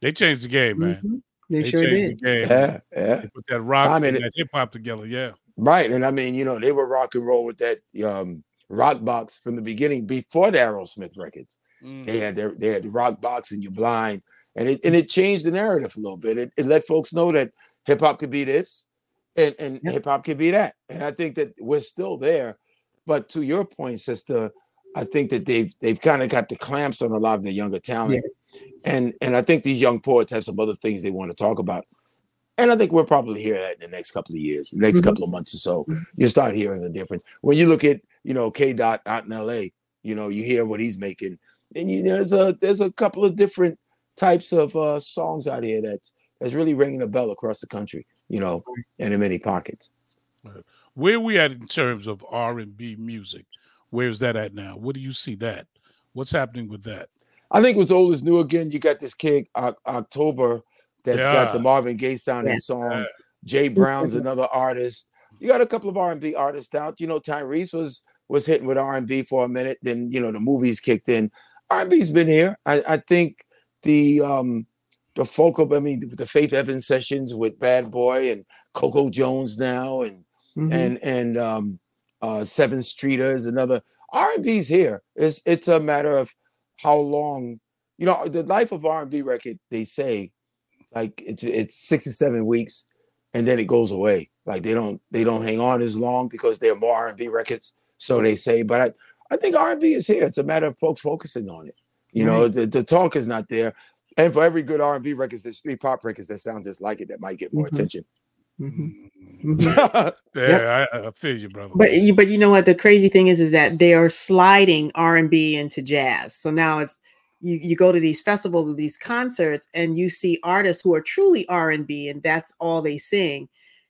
[SPEAKER 1] They changed the game, man.
[SPEAKER 2] Mhm. They,
[SPEAKER 1] They
[SPEAKER 2] sure
[SPEAKER 1] changed
[SPEAKER 2] did.
[SPEAKER 1] the game.
[SPEAKER 6] Yeah, yeah,
[SPEAKER 1] They put that rock
[SPEAKER 6] Time
[SPEAKER 1] and
[SPEAKER 6] in
[SPEAKER 1] that hip hop together. Yeah.
[SPEAKER 6] right. And I mean, you know, they were rock and roll with that um, rock box from the beginning before the Aerosmith records.
[SPEAKER 1] Mm.
[SPEAKER 6] They had their they had the rock box and you blind, and it and it changed the narrative a little bit. It, it let folks know that hip hop could be this, and and hip hop can be that. And I think that we're still there. But to your point, sister, I think that they've they've kind of got the clamps on a lot of the younger talent, and and I think these young poets have some other things they want to talk about. And I think we'll probably hear that in the next couple of years, next
[SPEAKER 2] Mhm.
[SPEAKER 6] couple of months or so.
[SPEAKER 2] Mhm.
[SPEAKER 6] You start hearing the difference when you look at you know K Dot out in L.A. You know you hear what he's making, and you, there's a there's a couple of different types of uh, songs out here that's that's really ringing a bell across the country. You know, and in many pockets.
[SPEAKER 1] Where we at in terms of R and B music? Where's that at now? What do you see that? What's happening with that?
[SPEAKER 6] I think what's old is new again. You got this kid Oc- October that's got the Marvin Gaye sounding
[SPEAKER 2] Yeah.
[SPEAKER 6] song. Jay Brown's another artist. You got a couple of R and B artists out. You know, Tyrese was was hitting with R and B for a minute. Then you know the movies kicked in. R and B's been here. I, I think the um the focal. I mean, the Faith Evans sessions with Bad Boy and Coco Jones now, and
[SPEAKER 2] Mhm.
[SPEAKER 6] and and um uh Sevyn Streeter's, another R and B's here. It's it's a matter of how long. You know, the life of R and B record. They say like it's it's six or seven weeks, and then it goes away. Like they don't they don't hang on as long because they're more R and B records. So they say, but I, I think R and B is here. It's a matter of folks focusing on it. You know, the, the talk is not there. And for every good R and B records, there's three pop records that sound just like it that might get more
[SPEAKER 2] Mhm.
[SPEAKER 6] attention.
[SPEAKER 2] Mhm.
[SPEAKER 1] Mm.
[SPEAKER 2] Mhm.
[SPEAKER 1] Yeah, I, I feel you, brother.
[SPEAKER 2] But you, but you know what? The crazy thing is, is that they are sliding R and B into jazz. So now it's you, you go to these festivals or these concerts, and you see artists who are truly R and B, and that's all they sing.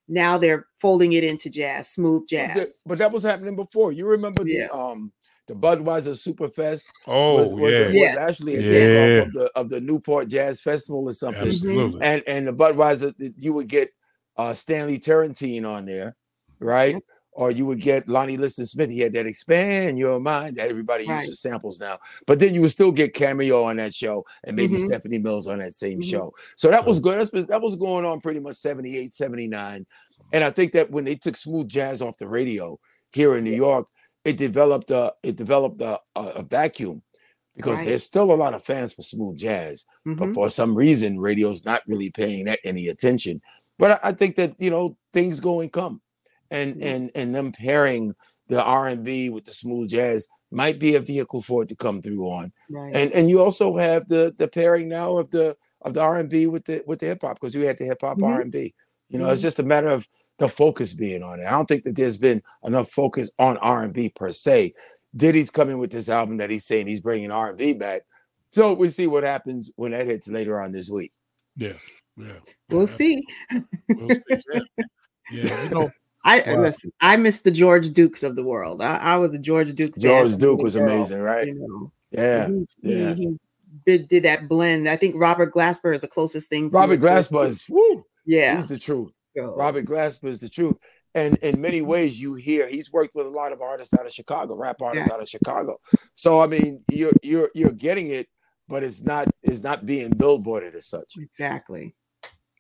[SPEAKER 2] Now they're folding it into jazz, smooth
[SPEAKER 6] But that-
[SPEAKER 2] jazz.
[SPEAKER 6] But that was happening before. You remember
[SPEAKER 2] Yeah.
[SPEAKER 6] the um the Budweiser Superfest
[SPEAKER 1] oh
[SPEAKER 6] was was,
[SPEAKER 1] yeah,
[SPEAKER 6] was
[SPEAKER 2] Yeah.
[SPEAKER 6] actually a
[SPEAKER 1] Yeah.
[SPEAKER 6] takeoff of the of the Newport Jazz Festival or something.
[SPEAKER 1] absolutely.
[SPEAKER 6] and and the Budweiser, you would get uh Stanley Turrentine on there, right? Or you would get Lonnie Liston Smith. He had that expand your mind that everybody
[SPEAKER 2] Right.
[SPEAKER 6] uses samples now. But then you would still get cameo on that show and maybe
[SPEAKER 2] Mhm.
[SPEAKER 6] Stephanie Mills on that same
[SPEAKER 2] Mhm.
[SPEAKER 6] show. So that was good. That was going on pretty much 78, 79. And I think that when they took smooth jazz off the radio here in New York, it developed a it developed a, a, a vacuum because
[SPEAKER 2] Right.
[SPEAKER 6] there's still a lot of fans for smooth jazz but
[SPEAKER 2] Mhm.
[SPEAKER 6] for some reason radio's not really paying that any attention but I, I think that you know things go and come and
[SPEAKER 2] Yeah.
[SPEAKER 6] and and them pairing the r&b with the smooth jazz might be a vehicle for it to come through on
[SPEAKER 2] Right.
[SPEAKER 6] and and you also have the the pairing now of the of the r&b with the with the hip-hop because you had the hip-hop
[SPEAKER 2] Mhm.
[SPEAKER 6] r&b you know it's
[SPEAKER 2] Mhm.
[SPEAKER 6] just a matter of the focus being on it i don't think that there's been enough focus on r&b per se diddy's coming with this album that he's saying he's bringing r&b back so we'll see what happens when that hits later on this week
[SPEAKER 1] yeah, yeah.
[SPEAKER 2] we'll
[SPEAKER 1] yeah,
[SPEAKER 2] see.
[SPEAKER 1] We'll see. Yeah. yeah, you know,
[SPEAKER 2] I
[SPEAKER 1] Wow.
[SPEAKER 2] listen. I miss the George Dukes of the world. I, I was a George Duke.
[SPEAKER 6] george
[SPEAKER 2] from
[SPEAKER 6] duke was
[SPEAKER 2] girl,
[SPEAKER 6] amazing right
[SPEAKER 2] You know,
[SPEAKER 6] yeah
[SPEAKER 2] he, he-
[SPEAKER 6] yeah.
[SPEAKER 2] he did, did that blend. I think Robert Glasper is the closest thing. to
[SPEAKER 6] robert
[SPEAKER 2] a George
[SPEAKER 6] glasper is woo,
[SPEAKER 2] Yeah.
[SPEAKER 6] he's the truth
[SPEAKER 2] so,
[SPEAKER 6] Robert Glasper is the truth. And in many ways, you hear he's worked with a lot of artists out of Chicago, rap artists out of Chicago. So I mean, you're you're you're getting it, but it's not it's not being billboarded as such.
[SPEAKER 2] Exactly.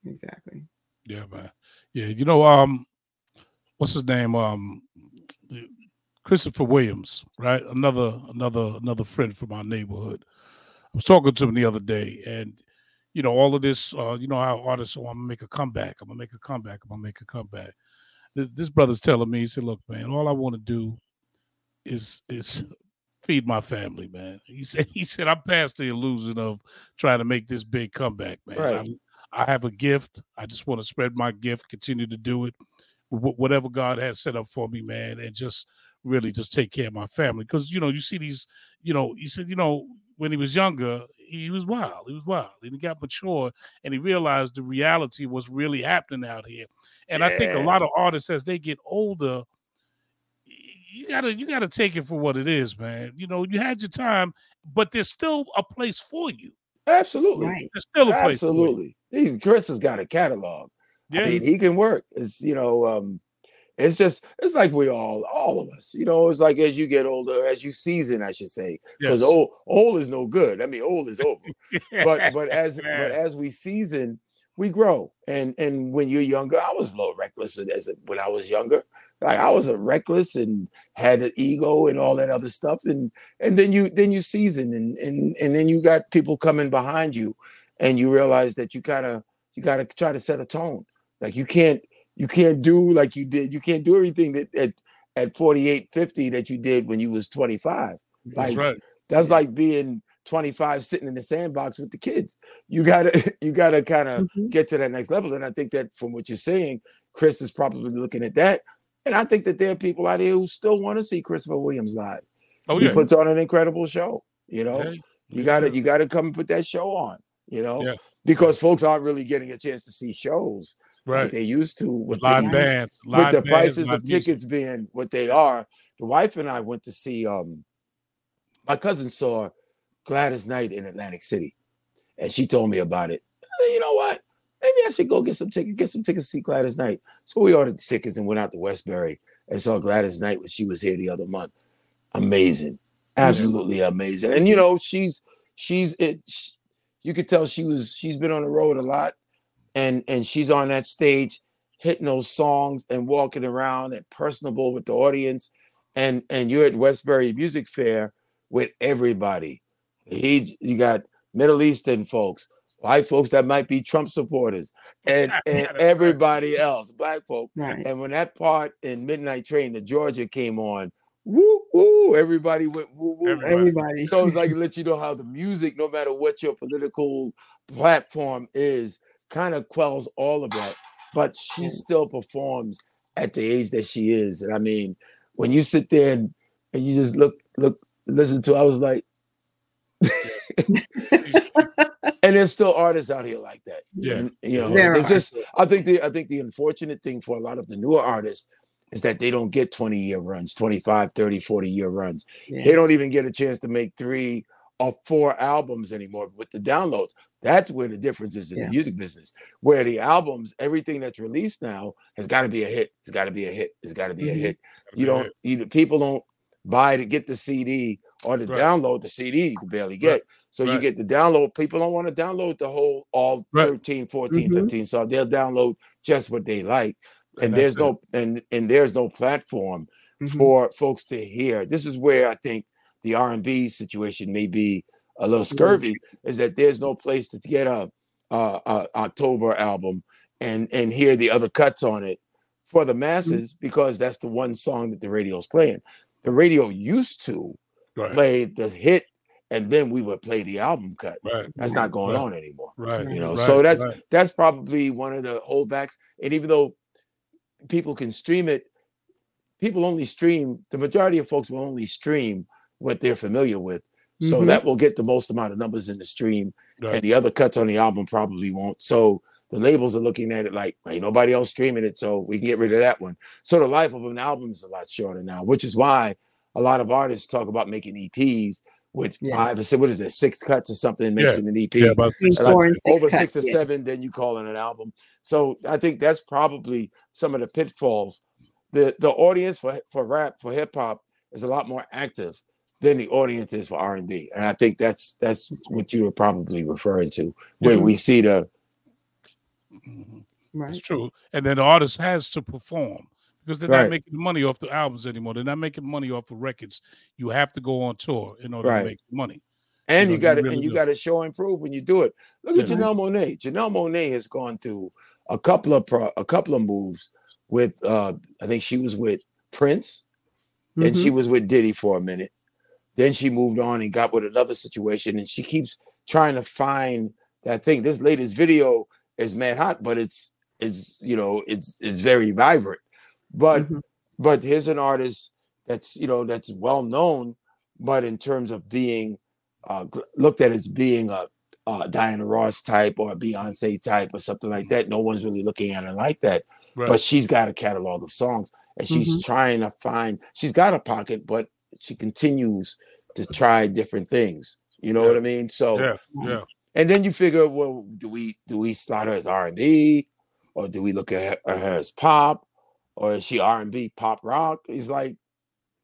[SPEAKER 2] Exactly.
[SPEAKER 1] yeah, man. Yeah, you know, um, what's his name? Um, Christopher Williams, right? Another, another, another friend from our neighborhood. I was talking to him the other day, and you know, all of this, uh, you know, how artists, oh, I'm gonna make a comeback. I'm gonna make a comeback. I'm gonna make a comeback. This, this brother's telling me, he said, "Look, man, all I want to do is is feed my family, man." He said, "He said I'm past the illusion of trying to make this big comeback, man.
[SPEAKER 6] Right.
[SPEAKER 1] I, I have a gift. I just want to spread my gift, continue to do it, wh- whatever God has set up for me, man, and just really just take care of my family. Because you know, you see these, you know, he said, you know, when he was younger, he was wild. He was wild, and he got mature, and he realized the reality was really happening out here. And I think a lot of artists, as they get older, you gotta you gotta take it for what it is, man. You know, you had your time, but there's still a place for you.
[SPEAKER 6] Absolutely,
[SPEAKER 2] Right.
[SPEAKER 1] There's still a place. For you.
[SPEAKER 6] absolutely. He's Chris has got a catalog.
[SPEAKER 1] Yeah.
[SPEAKER 6] I mean, he can work. It's you know, um, it's just it's like we all, all of us. You know, it's like as you get older, as you season, I should say, because
[SPEAKER 1] Yes.
[SPEAKER 6] old old is no good. I mean, old is over. but but as
[SPEAKER 1] Yeah.
[SPEAKER 6] but as we season, we grow. And and when you're younger, I was a little reckless as a, when I was younger. Like I was a reckless and had an ego and all that other stuff. And and then you then you season and and and then you got people coming behind you, and you realize that you kind of you got to try to set a tone. Like you can't you can't do like you did. You can't do everything that at at 48, 50 that you did when you was 25.
[SPEAKER 1] That's
[SPEAKER 6] Like
[SPEAKER 1] right.
[SPEAKER 6] that's like being 25 sitting in the sandbox with the kids. You gotta you gotta kind of
[SPEAKER 2] Mhm.
[SPEAKER 6] get to that next level. And I think that from what you're saying, Chris is probably looking at that. And I think that there are people out there who still want to see Christopher Williams live.
[SPEAKER 1] Oh yeah.
[SPEAKER 6] he puts on an incredible show. You know,
[SPEAKER 1] Yeah,
[SPEAKER 6] you gotta
[SPEAKER 1] yeah.
[SPEAKER 6] you gotta come and put that show on. You know,
[SPEAKER 1] Yeah.
[SPEAKER 6] because folks aren't really getting a chance to see shows like
[SPEAKER 1] right.
[SPEAKER 6] they used to with
[SPEAKER 1] Live
[SPEAKER 6] the,
[SPEAKER 1] bands.
[SPEAKER 6] with
[SPEAKER 1] Live
[SPEAKER 6] the
[SPEAKER 1] bands,
[SPEAKER 6] prices of
[SPEAKER 1] music.
[SPEAKER 6] tickets being what they are. The wife and I went to see um my cousin saw Gladys Knight in Atlantic City, and she told me about it. Said, You know what? Maybe I should go get some tickets, get some tickets to see Gladys Knight. So we ordered tickets and went out to Westbury and saw Gladys Knight when she was here the other month. Amazing, absolutely amazing. And you know, she's she's it. sh- You could tell she was she's been on the road a lot, and and she's on that stage hitting those songs and walking around and personable with the audience. And and you're at Westbury Music Fair with everybody. He you got Middle Eastern folks, white folks that might be Trump supporters, and, and everybody else, black folk.
[SPEAKER 2] Right.
[SPEAKER 6] And when that part in Midnight Train to Georgia came on, woo woo, everybody went woo woo.
[SPEAKER 1] Everybody.
[SPEAKER 2] Everybody.
[SPEAKER 6] So it's like to let you know how the music, no matter what your political platform is, kind of quells all of that. But she mm. still performs at the age that she is. And I mean, when you sit there and, and you just look, look, listen to, I was like, and there's still artists out here like that.
[SPEAKER 1] Yeah.
[SPEAKER 6] And, you know,
[SPEAKER 2] There
[SPEAKER 6] it's
[SPEAKER 2] are.
[SPEAKER 6] just I think the I think the unfortunate thing for a lot of the newer artists is that they don't get 20 year runs, 25, 30, 40 year runs.
[SPEAKER 2] Yeah.
[SPEAKER 6] They don't even get a chance to make three or four albums anymore with the downloads. That's where the difference is in
[SPEAKER 2] Yeah.
[SPEAKER 6] the music business, where the albums, everything that's released now has got to be a hit. It's got to be a hit. It's got to be a
[SPEAKER 2] Mhm.
[SPEAKER 6] hit. You don't, you, people don't buy to get the CD or to
[SPEAKER 1] Right.
[SPEAKER 6] download the CD you can barely get.
[SPEAKER 1] Right.
[SPEAKER 6] So you get the download. People don't want to download the whole all
[SPEAKER 1] Right.
[SPEAKER 6] 13, 14,
[SPEAKER 2] Mhm.
[SPEAKER 6] 15 songs. They'll download just what they like. And,
[SPEAKER 1] that's
[SPEAKER 6] there's
[SPEAKER 1] it.
[SPEAKER 6] no and and there's no platform
[SPEAKER 2] Mhm.
[SPEAKER 6] for folks to hear. This is where I think the R and B situation may be a little mm-hmm. scurvy. Is that there's no place to get a, a, a October album and and hear the other cuts on it for the mm-hmm. masses because that's the one song that the radio's playing. The radio used to
[SPEAKER 1] Right.
[SPEAKER 6] play the hit and then we would play the album cut.
[SPEAKER 1] Right.
[SPEAKER 6] That's not going
[SPEAKER 1] Right.
[SPEAKER 6] on anymore.
[SPEAKER 1] Right.
[SPEAKER 6] You know,
[SPEAKER 1] right,
[SPEAKER 6] so that's that's probably one of the holdbacks. And even though people can stream it, people only stream, the majority of folks will only stream what they're familiar with. So
[SPEAKER 2] Mhm.
[SPEAKER 6] that will get the most amount of numbers in the stream.
[SPEAKER 1] Right.
[SPEAKER 6] And the other cuts on the album probably won't. So the labels are looking at it like ain't nobody else streaming it, so we can get rid of that one. So the life of an album is a lot shorter now, which is why a lot of artists talk about making EPs with
[SPEAKER 2] Yeah.
[SPEAKER 6] five or six, what is it, six cuts or something makes
[SPEAKER 1] Yeah.
[SPEAKER 6] it an EP
[SPEAKER 1] Yeah, about six-
[SPEAKER 6] like
[SPEAKER 2] six
[SPEAKER 6] over
[SPEAKER 2] cuts,
[SPEAKER 6] six or
[SPEAKER 2] yeah.
[SPEAKER 6] seven, then you call it an album. So I think that's probably some of the pitfalls. The the audience for for rap for hip hop is a lot more active than the audience is for R and B, and I think that's that's what you were probably referring to, where
[SPEAKER 1] Yeah.
[SPEAKER 6] we see the
[SPEAKER 1] Mhm.
[SPEAKER 2] Right.
[SPEAKER 1] It's true. And then the artist has to perform because they're
[SPEAKER 6] Right.
[SPEAKER 1] not making money off the albums anymore. They're not making money off the records. You have to go on tour in order
[SPEAKER 6] Right.
[SPEAKER 1] to make money.
[SPEAKER 6] and
[SPEAKER 1] know,
[SPEAKER 6] you got to
[SPEAKER 1] really
[SPEAKER 6] and you
[SPEAKER 1] do.
[SPEAKER 6] got to show and prove when you do it. Look at
[SPEAKER 1] Yeah.
[SPEAKER 6] Janelle Monáe. Janelle Monáe has gone through a couple of pro, a couple of moves with uh I think she was with Prince. Then
[SPEAKER 2] Mhm.
[SPEAKER 6] she was with Diddy for a minute. Then she moved on and got with another situation, and she keeps trying to find that thing. This latest video is mad hot, but it's it's you know it's it's very vibrant. But
[SPEAKER 2] Mhm.
[SPEAKER 6] but here's an artist that's you know that's well known, but in terms of being uh, looked at as being a, a Diana Ross type or a Beyonce type or something like that, no one's really looking at her like that
[SPEAKER 1] Right.
[SPEAKER 6] but she's got a catalog of songs and she's
[SPEAKER 2] Mhm.
[SPEAKER 6] trying to find she's got a pocket but she continues to mm-hmm. try different things you know
[SPEAKER 1] Yeah.
[SPEAKER 6] what i mean so
[SPEAKER 1] yeah. Yeah.
[SPEAKER 6] and then you figure well do we do we slot her as r&b or do we look at her, her as pop or is she r&b pop rock it's like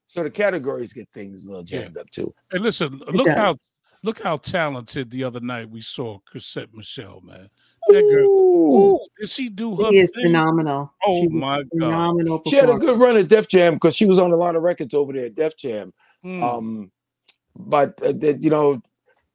[SPEAKER 6] so the categories get things a little
[SPEAKER 1] Yeah.
[SPEAKER 6] jammed up too
[SPEAKER 1] And listen, look how look how talented the other night we saw Chrisette Michele, man. That girl.
[SPEAKER 6] Ooh.
[SPEAKER 1] Ooh, did she do her
[SPEAKER 2] She is
[SPEAKER 1] thing?
[SPEAKER 2] phenomenal.
[SPEAKER 1] Oh
[SPEAKER 2] She
[SPEAKER 1] my God.
[SPEAKER 2] Phenomenal.
[SPEAKER 6] she had a good run at def jam because she was on a lot of records over there at def jam
[SPEAKER 1] Mm.
[SPEAKER 6] um but uh, that, you know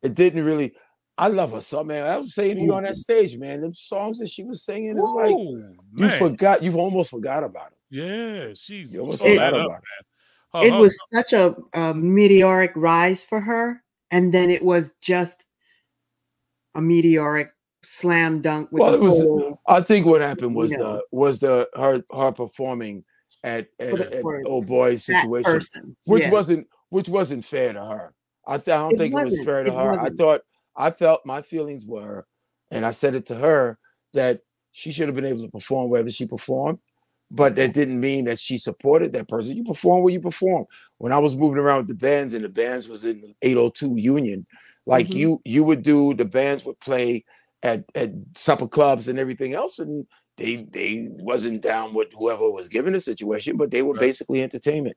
[SPEAKER 6] it didn't really I love her so man. I was saying to you on that stage, man. Them songs that she was singing, it was like
[SPEAKER 1] Ooh,
[SPEAKER 6] you forgot, you've almost forgot about it.
[SPEAKER 1] Yeah, she's
[SPEAKER 6] You almost
[SPEAKER 1] tore
[SPEAKER 6] forgot
[SPEAKER 1] that up,
[SPEAKER 6] about
[SPEAKER 1] man. Her-
[SPEAKER 2] it
[SPEAKER 1] her-
[SPEAKER 2] was such a, a meteoric rise for her, and then it was just a meteoric slam dunk with
[SPEAKER 6] Well,
[SPEAKER 2] the
[SPEAKER 6] it was-
[SPEAKER 2] whole.
[SPEAKER 6] I think what happened was
[SPEAKER 2] You know.
[SPEAKER 6] the was the her her performing at at, at old boy's situation, which
[SPEAKER 2] yeah.
[SPEAKER 6] wasn't which wasn't fair to her. I, th- I don't
[SPEAKER 2] It
[SPEAKER 6] think it was fair to
[SPEAKER 2] It
[SPEAKER 6] her. I
[SPEAKER 2] wasn't.
[SPEAKER 6] thought I felt my feelings were, and I said it to her that she should have been able to perform wherever she performed, but that didn't mean that she supported that person. You perform where you perform. When I was moving around with the bands and the bands was in the 802 Union, like
[SPEAKER 2] Mhm.
[SPEAKER 6] you you would do the bands would play at at supper clubs and everything else, and they they wasn't down with whoever was given the situation, but they were
[SPEAKER 1] Right.
[SPEAKER 6] basically entertainment.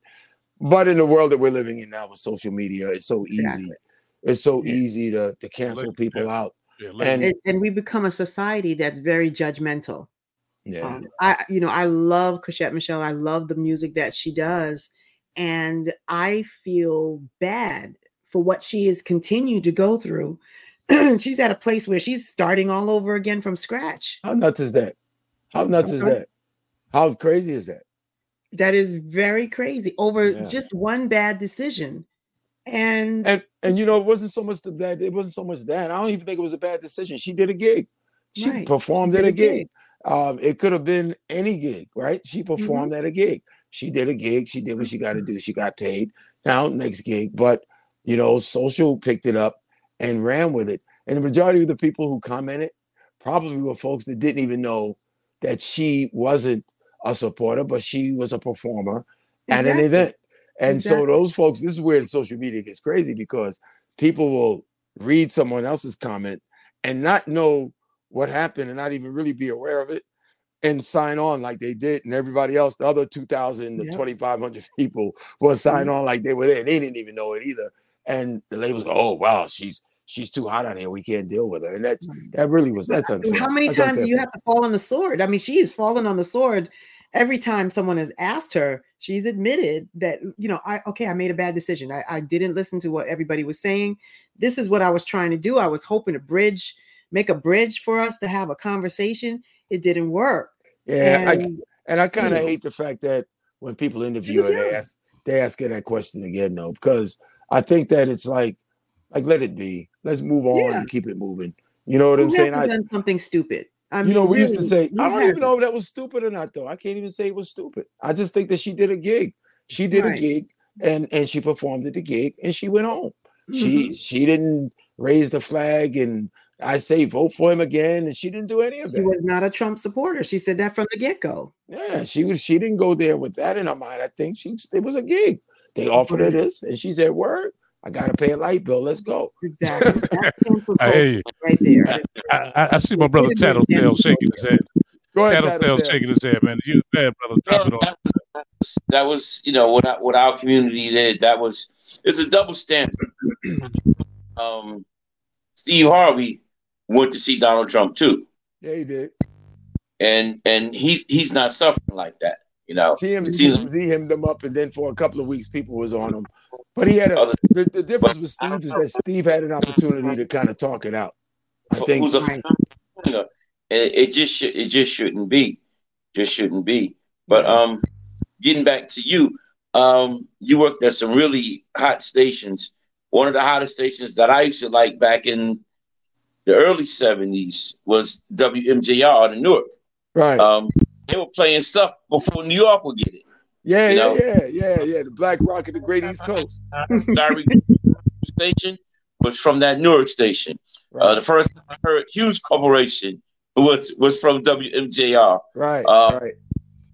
[SPEAKER 6] But in the world that we're living in now with social media, it's so easy.
[SPEAKER 2] Exactly.
[SPEAKER 6] It's so
[SPEAKER 2] Yeah.
[SPEAKER 6] easy to to cancel
[SPEAKER 1] Like-
[SPEAKER 6] people
[SPEAKER 1] yeah.
[SPEAKER 6] out.
[SPEAKER 1] yeah,
[SPEAKER 6] and-
[SPEAKER 2] and, and we become a society that's very judgmental.
[SPEAKER 6] Yeah.
[SPEAKER 2] Um, I, you know, I love Chrisette Michele. I love the music that she does, and I feel bad for what she has continued to go through. she's at a place where she's starting all over again from scratch.
[SPEAKER 6] How nuts is that? How nuts is that? How crazy is that?
[SPEAKER 2] That is very crazy over
[SPEAKER 6] Yeah.
[SPEAKER 2] just one bad decision, and,
[SPEAKER 6] And and you know, it wasn't so much the that it wasn't so much that. I don't even think it was a bad decision. She did a gig. She
[SPEAKER 2] Right.
[SPEAKER 6] performed
[SPEAKER 2] She
[SPEAKER 6] at a gig.
[SPEAKER 2] gig.
[SPEAKER 6] Um, it could have been any gig, right? She
[SPEAKER 2] Mm-hmm.
[SPEAKER 6] performed at a gig. She did a gig. She did what she got to do. She got paid. Now next gig, but you know, social picked it up and ran with it. And the majority of the people who commented probably were folks that didn't even know that she wasn't a supporter, but she was a performer at an event. And so those folks, this is where social media gets crazy because people will read someone else's comment and not know what happened and not even really be aware of it and sign on like they did. And everybody else, the other 2,000 to
[SPEAKER 2] Yep.
[SPEAKER 6] 2,500 people will sign mm-hmm. on like they were there. They didn't even know it either. And the labels go, oh, wow, she's she's too hot on here. We can't deal with her. And that's that really was that's unfair.
[SPEAKER 2] How many
[SPEAKER 6] That's
[SPEAKER 2] times
[SPEAKER 6] unfair
[SPEAKER 2] do you have to fall on the sword? I mean, she's fallen on the sword every time someone has asked her. She's admitted that, you know, I okay, I made a bad decision. I, I didn't listen to what everybody was saying. This is what I was trying to do. I was hoping to bridge, make a bridge for us to have a conversation. It didn't work.
[SPEAKER 6] Yeah, I,
[SPEAKER 2] And,
[SPEAKER 6] And I kind of hate the fact that when people interview her, they ask they ask her that question again, though, because I think that it's like, like let it be. Let's move on
[SPEAKER 2] Yeah.
[SPEAKER 6] and keep it moving. You know what I'm
[SPEAKER 2] you
[SPEAKER 6] saying? I,
[SPEAKER 2] done something stupid. I
[SPEAKER 6] you know,
[SPEAKER 2] mean,
[SPEAKER 6] we used to say, I don't even know if that was stupid or not, though. I can't even say it was stupid. I just think that she did a gig. She did a gig and and she performed at the gig and she went home.
[SPEAKER 2] Mhm.
[SPEAKER 6] She she didn't raise the flag and I say vote for him again, and she didn't do any of
[SPEAKER 2] She was not a Trump supporter. She said that from the get go.
[SPEAKER 6] Yeah, she was. She didn't go there with that in her mind. I think she it was a gig. They offered her this, and she said, "Word, I gotta pay a light bill. Let's go."
[SPEAKER 2] Exactly. That's cancel
[SPEAKER 1] I hear you.
[SPEAKER 2] right there.
[SPEAKER 1] I, I, I see my brother
[SPEAKER 2] Legitimate
[SPEAKER 1] Tattletale shaking his head.
[SPEAKER 6] Go ahead,
[SPEAKER 1] Tattletale
[SPEAKER 6] Tattletale.
[SPEAKER 1] shaking his head, man. You bad, brother. Top it off.
[SPEAKER 3] that, was, that was, you know, what I, what our community did. That was it's a double standard. um, Steve Harvey went to see Donald Trump too,
[SPEAKER 6] Yeah, he did.
[SPEAKER 3] and and he's he's not suffering like that. You know,
[SPEAKER 6] TMZ
[SPEAKER 3] him,
[SPEAKER 6] Z hemmed him up, and then for a couple of weeks, people was on him. But he had a the, the difference with Steve is that Steve had an opportunity to kind of talk it out. I think
[SPEAKER 3] who's a you know, it, it just should it just shouldn't be, just shouldn't be. But
[SPEAKER 6] Yeah.
[SPEAKER 3] um, getting back to you, um, you worked at some really hot stations. One of the hottest stations that I used to like back in the early '70s was WNJR in Newark.
[SPEAKER 6] right.
[SPEAKER 3] Um, they were playing stuff before New York would get it.
[SPEAKER 6] Yeah,
[SPEAKER 3] you
[SPEAKER 6] yeah,
[SPEAKER 3] know.
[SPEAKER 6] yeah, yeah, yeah. The Black Rock of the Great East Coast.
[SPEAKER 3] Larry station was from that Newark station.
[SPEAKER 6] Right,
[SPEAKER 3] Uh, the first I heard Hues Corporation was was from WNJR.
[SPEAKER 6] right,
[SPEAKER 3] uh,
[SPEAKER 6] right.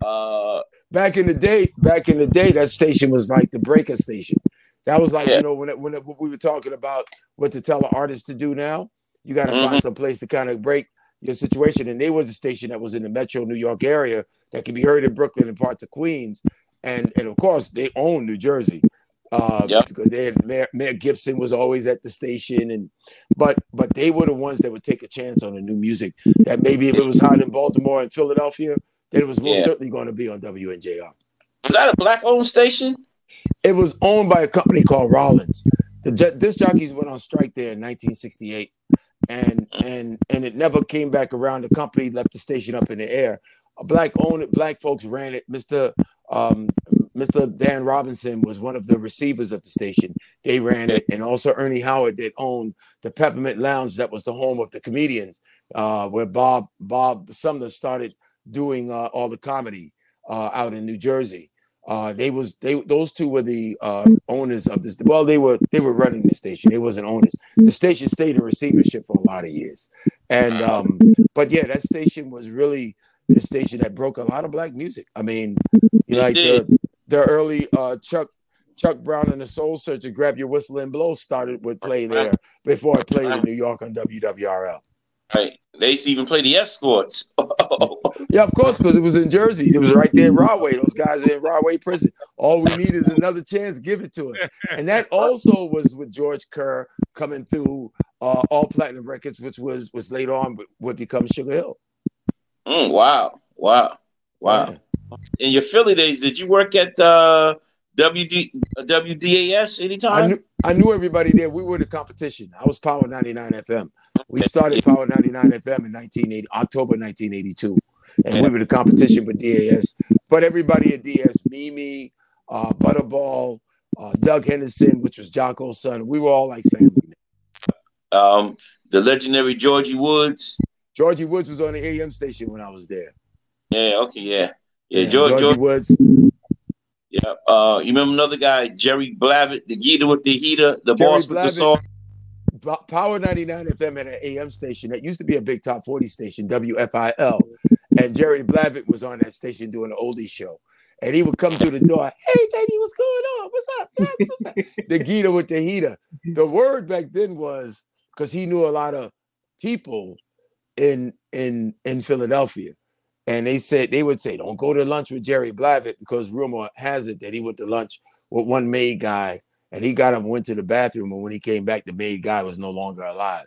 [SPEAKER 3] Uh,
[SPEAKER 6] back in the day, back in the day, that station was like the breaker station. That was like
[SPEAKER 3] Yeah.
[SPEAKER 6] you know when it, when, it, when we were talking about what to tell an artist to do now. You got to
[SPEAKER 3] Mhm.
[SPEAKER 6] find some place to kind of break your situation, and they was a station that was in the Metro New York area that could be heard in Brooklyn and parts of Queens, and and of course they own New Jersey. Uh,
[SPEAKER 3] Yep.
[SPEAKER 6] because they had Mayor, Mayor Gibson was always at the station, and but but they were the ones that would take a chance on the new music. That maybe if it was hot in Baltimore and Philadelphia, then it was most
[SPEAKER 3] Yeah.
[SPEAKER 6] certainly going to be on WNJR.
[SPEAKER 3] was that a black owned station?
[SPEAKER 6] It was owned by a company called Rollins. The disc jockeys went on strike there in 1968, and and and it never came back around. The company left the station up in the air. A black owned it. Black folks ran it. Mister um, Mr. Dan Robinson was one of the receivers of the station. They ran it, and also Ernie Howard that owned the Peppermint Lounge, that was the home of the comedians, uh, where Bob Bob Sumner started doing uh, all the comedy uh, out in New Jersey. Uh, they was they those two were the uh, owners of this. Well, they were they were running the station. They wasn't owners. The station stayed in receivership for a lot of years, and um, but yeah, that station was really the station that broke a lot of black music. I mean, you know, like the the early uh, Chuck Chuck Brown and the Soul Searcher, Grab Your Whistle and Blow started with play there before I played in New York on WWRL.
[SPEAKER 3] Right. They used to even play the escorts.
[SPEAKER 6] yeah, of course, because it was in Jersey. It was right there in Rahway. Those guys are in Rahway prison. All we need is another chance. Give it to us. And that also was with George Kerr coming through uh, All Platinum Records, which was was later on would become Sugar Hill.
[SPEAKER 3] Mm, wow, wow, wow. Yeah. In your Philly days, did you work at uh, WD, WDAS anytime?
[SPEAKER 6] I knew, I knew everybody there. We were the competition. I was Power 99 FM. We started Power 99 FM in 1980, October 1982. And we were the competition with DAS. But everybody at DAS, Mimi, uh, Butterball, uh, Doug Henderson, which was Jocko's son, we were all like family.
[SPEAKER 3] Um, the legendary Georgie Woods.
[SPEAKER 6] Georgie Woods was on the AM station when I was there.
[SPEAKER 3] Yeah, okay, yeah. Yeah, yeah George, Georgie Woods. Yeah. Uh, you remember another guy, Jerry Blavat, the Geator with the heater, the Jerry boss Blavat, with the song.
[SPEAKER 6] Power 99 FM at an AM station that used to be a big top 40 station, WFIL. And Jerry Blavat was on that station doing an oldie show. And he would come through the door, hey baby, what's going on? What's up? What's up? the Geator with the heater. The word back then was because he knew a lot of people in in in Philadelphia. And they said they would say, "Don't go to lunch with Jerry Blavat because rumor has it that he went to lunch with one made guy, and he got up and went to the bathroom, and when he came back, the made guy was no longer alive.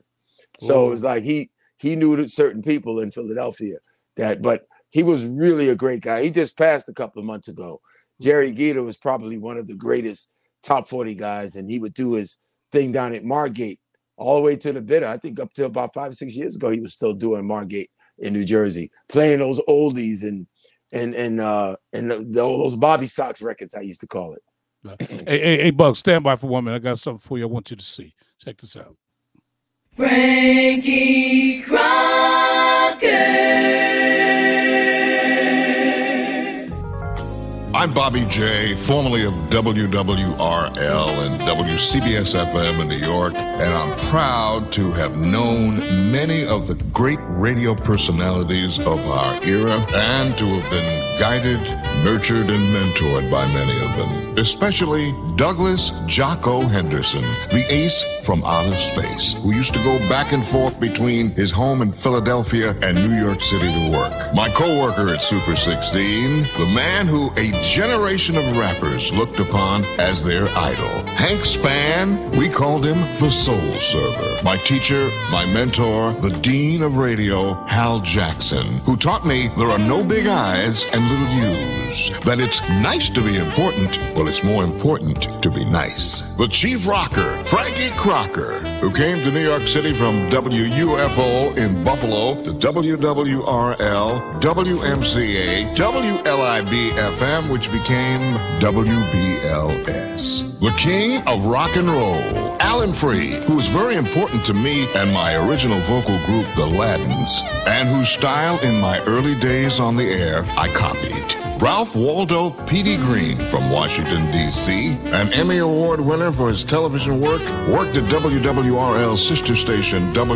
[SPEAKER 6] So it was like he he knew certain people in Philadelphia that, but he was really a great guy. He just passed a couple of months ago. Jerry Geator was probably one of the greatest top 40 guys, and he would do his thing down at Margate all the way to the bitter. I think up to about five, six years ago, he was still doing Margate in New Jersey, playing those oldies and and and uh and the, the, those Bobby Sox records I used to call it.
[SPEAKER 1] hey, hey, hey, Bug, stand by for one minute. I got something for you. I want you to see. Check this out.
[SPEAKER 5] Frankie Crocker.
[SPEAKER 7] I'm Bobby J, formerly of WWRL and WCBS FM in New York, and I'm proud to have known many of the great radio personalities of our era and to have been guided, nurtured, and mentored by many of them, especially Douglas Jocko Henderson, the ace from outer space, who used to go back and forth between his home in Philadelphia and New York City to work. My co-worker at Super 16, the man who a generation of rappers looked upon as their idol. Hank Spann, we called him the soul server. My teacher, my mentor, the dean of radio, Hal Jackson, who taught me there are no big eyes and little U's. That it's nice to be important, well, it's more important to be nice. The chief rocker, Frankie Crocker, who came to New York City from WUFO in Buffalo to WWRL, WMCA, WLIB FM, which became WBLS. The king of rock and roll, Alan Freed, who was very important to me and my original vocal group, the Laddins, and whose style in my early days on the air I copied. Ralph Waldo Petey Green from Washington, D.C., an Emmy Award winner for his television work, worked at WWRL's sister station WOL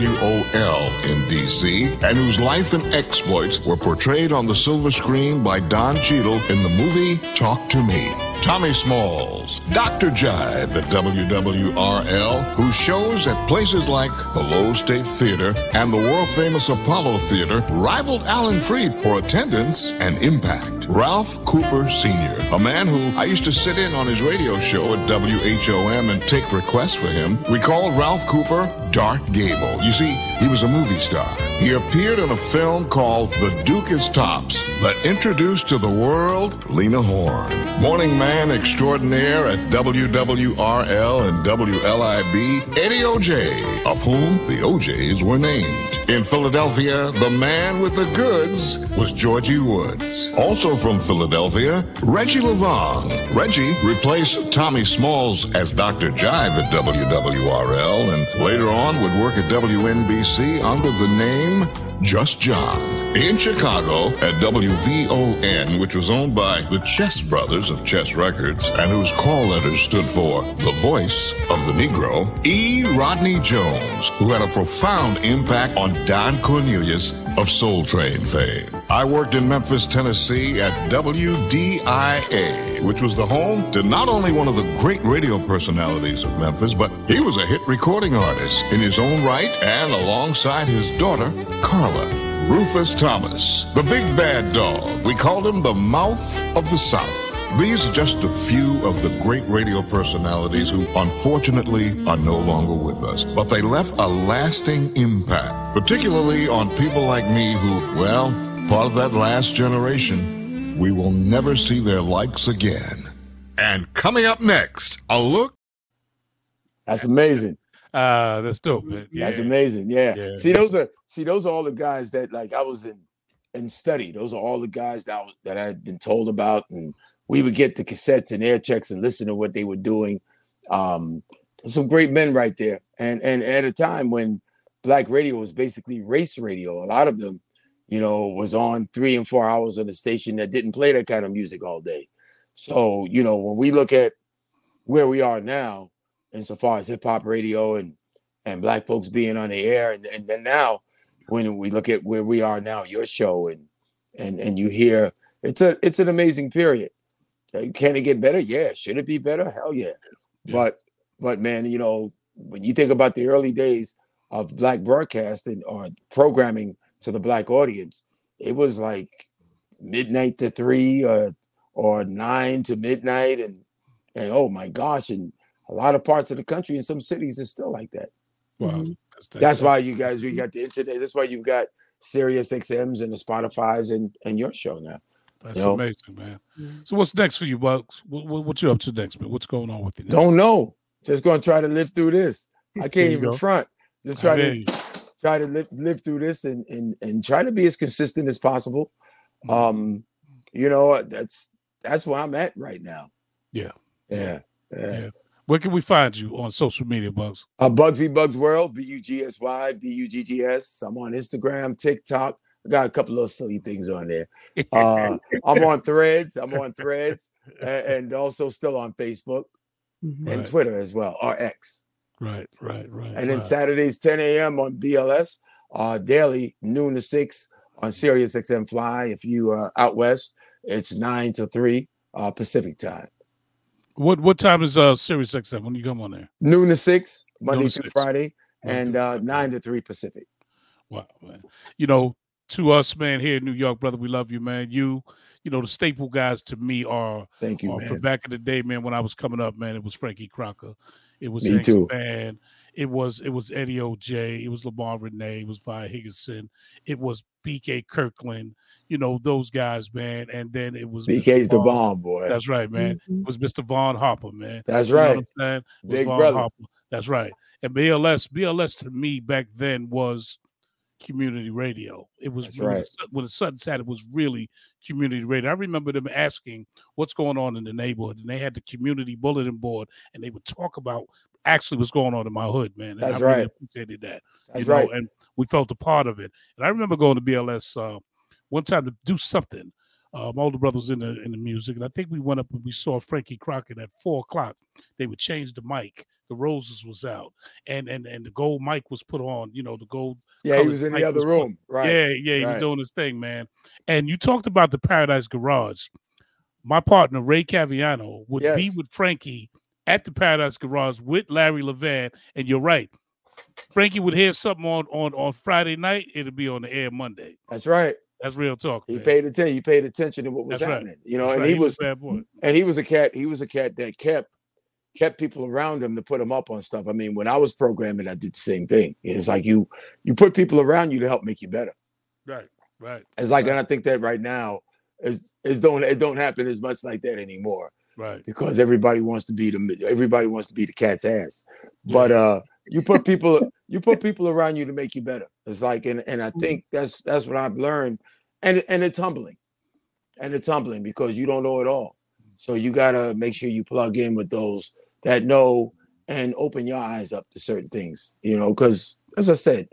[SPEAKER 7] in D.C., and whose life and exploits were portrayed on the silver screen by Don Cheadle in the movie Talk to Me. Tommy Smalls, Dr. Jive at WWRL, whose shows at places like the Lowe State Theater and the world famous Apollo Theater rivaled Alan Freed for attendance and impact. Ralph Cooper Sr., a man who I used to sit in on his radio show at WHOM and take requests for him. We called Ralph Cooper Dark Gable. You see, he was a movie star. He appeared in a film called The Duke is Tops that introduced to the world Lena Horne. Morning man extraordinaire at WWRL and WLIB, Eddie O'Jay, of whom the O'Jays were named. In Philadelphia, the man with the goods was Georgie Woods. Also from Philadelphia, Reggie Lavong. Reggie replaced Tommy Smalls as Dr. Jive at WWRL and later on would work at WNBC under the name Just John. In Chicago at WVON, which was owned by the Chess Brothers of Chess Records and whose call letters stood for the voice of the Negro, E. Rodney Jones, who had a profound impact on Don Cornelius of Soul Train fame. I worked in Memphis, Tennessee at WDIA, which was the home to not only one of the great radio personalities of Memphis, but he was a hit recording artist in his own right and alongside his daughter, Carla. Rufus Thomas, the big bad dog. We called him the mouth of the South. These are just a few of the great radio personalities who unfortunately are no longer with us, but they left a lasting impact, particularly on people like me who, well, part of that last generation. We will never see their likes again. And coming up next, a look.
[SPEAKER 6] That's amazing.
[SPEAKER 1] Uh, that's dope, man. Yeah.
[SPEAKER 6] That's amazing. Yeah.
[SPEAKER 1] Yeah.
[SPEAKER 6] See, those are see, those are all the guys that like I was in in study. Those are all the guys that I, that I had been told about, and we would get the cassettes and air checks and listen to what they were doing. Um, some great men right there, and and at a time when black radio was basically race radio, a lot of them, you know, was on three and four hours on the station that didn't play that kind of music all day. So you know, when we look at where we are now, insofar as hip hop radio and and black folks being on the air, and, and then now when we look at where we are now, your show, and and and you hear it's a it's an amazing period. Uh, Can it get better? Yeah. Should it be better? Hell yeah.
[SPEAKER 1] Yeah.
[SPEAKER 6] But but man, you know, when you think about the early days of black broadcasting or programming to the black audience, it was like midnight to three or or nine to midnight, and and oh my gosh, and a lot of parts of the country in some cities is still like that.
[SPEAKER 1] Wow.
[SPEAKER 2] Mhm.
[SPEAKER 6] That's why you guys you got the internet. That's why you've got Sirius XMs and the Spotify's and and your show now.
[SPEAKER 1] That's
[SPEAKER 6] you know?
[SPEAKER 1] amazing, man.
[SPEAKER 2] Mhm.
[SPEAKER 1] So what's next for you, Bucks? What, what, what you up to next, man? What's going on with you?
[SPEAKER 6] Don't know. Just gonna try to live through this. I can't even
[SPEAKER 1] go.
[SPEAKER 6] front. Just try to
[SPEAKER 1] you.
[SPEAKER 6] Try to live live through this and and and try to be as consistent as possible.
[SPEAKER 1] Mm-hmm.
[SPEAKER 6] Um, you know, that's that's where I'm at right now.
[SPEAKER 1] Yeah.
[SPEAKER 6] Yeah. Yeah.
[SPEAKER 1] Yeah. Where can we find you on social media, Bugs?
[SPEAKER 6] Uh, Bugsy Bugs World, B U G S Y, B U G G S. I'm on Instagram, TikTok. I got a couple of silly things on there. Uh, I'm on Threads. I'm on Threads, a- and also still on Facebook
[SPEAKER 2] Mhm.
[SPEAKER 6] and Twitter as well, or X.
[SPEAKER 1] right, right, right.
[SPEAKER 6] And then
[SPEAKER 1] right.
[SPEAKER 6] Saturdays, 10 a.m. on BLS, uh, daily, noon to 6 on Sirius XM Fly. If you are out west, it's 9 to 3 uh, Pacific time.
[SPEAKER 1] What what time is uh Sirius XM when you come on there?
[SPEAKER 6] Noon to 6, Monday
[SPEAKER 1] to
[SPEAKER 6] through
[SPEAKER 1] 6.
[SPEAKER 6] Friday,
[SPEAKER 1] Monday
[SPEAKER 6] and uh, 9 to 3 Pacific.
[SPEAKER 1] Wow, man. You know, to us, man, here in New York, brother, we love you, man. You, you know, the staple guys to me are,
[SPEAKER 6] Thank you,
[SPEAKER 1] are from
[SPEAKER 6] man.
[SPEAKER 1] back in the day, man. When I was coming up, man, it was Frankie Crocker, it was
[SPEAKER 6] Me
[SPEAKER 1] Hank
[SPEAKER 6] too.
[SPEAKER 1] Spann, it was it was Eddie O'Jay, it was Lamar Renee, it was Vi Higginson, it was BK Kirkland. You know those guys, man. And then it was
[SPEAKER 6] BK's the bomb, boy.
[SPEAKER 1] That's right, man.
[SPEAKER 2] Mhm.
[SPEAKER 1] It was Mr. Vaughn Harper, man.
[SPEAKER 6] That's
[SPEAKER 1] You
[SPEAKER 6] right.
[SPEAKER 1] what I'm saying? It was
[SPEAKER 6] Big
[SPEAKER 1] Vaughn
[SPEAKER 6] brother.
[SPEAKER 1] Harper. That's right. And BLS, BLS to me back then was community radio. It was
[SPEAKER 6] That's
[SPEAKER 1] really,
[SPEAKER 6] right.
[SPEAKER 1] when the Sutton sat, it was really community radio. I remember them asking what's going on in the neighborhood, and they had the community bulletin board, and they would talk about actually what's going on in my hood, man. And
[SPEAKER 6] That's
[SPEAKER 1] I really
[SPEAKER 6] right.
[SPEAKER 1] appreciated that.
[SPEAKER 6] That's
[SPEAKER 1] you know,
[SPEAKER 6] right.
[SPEAKER 1] and we felt a part of it. And I remember going to BLS uh, one time to do something. Uh, my older brother was in the in the music, and I think we went up and we saw Frankie Crocker at four o'clock. They would change the mic. The roses was out, and and and the gold mic was put on. You know, the gold.
[SPEAKER 6] Yeah, he was in the other
[SPEAKER 1] was put-
[SPEAKER 6] room. Right.
[SPEAKER 1] Yeah, yeah, he was doing his thing, man. And you talked about the Paradise Garage. My partner Ray Caviano would be with Frankie at the Paradise Garage with Larry Levan, and you're right. Frankie would hear something on on on Friday night. It'll be on the air Monday.
[SPEAKER 6] That's right.
[SPEAKER 1] That's real talk.
[SPEAKER 6] He
[SPEAKER 1] man.
[SPEAKER 6] paid attention. He paid attention to what was
[SPEAKER 1] That's right.
[SPEAKER 6] happening. You know,
[SPEAKER 1] That's
[SPEAKER 6] and
[SPEAKER 1] right.
[SPEAKER 6] he
[SPEAKER 1] a
[SPEAKER 6] was
[SPEAKER 1] bad boy.
[SPEAKER 6] and he was a cat. He was a cat that kept kept people around him to put him up on stuff. I mean, when I was programming, I did the same thing. It's like you you put people around you to help make you better.
[SPEAKER 1] Right, right,
[SPEAKER 6] It's like, and I think that right now is is don't it don't happen as much like that anymore
[SPEAKER 1] right.
[SPEAKER 6] because everybody wants to be the everybody wants to be the cat's ass. But uh, you put people you put people around you to make you better. It's like, and and I think that's that's what I've learned, and and it's humbling, and it's humbling because you don't know it all. So you gotta make sure you plug in with those that know and open your eyes up to certain things. You know, because as I said,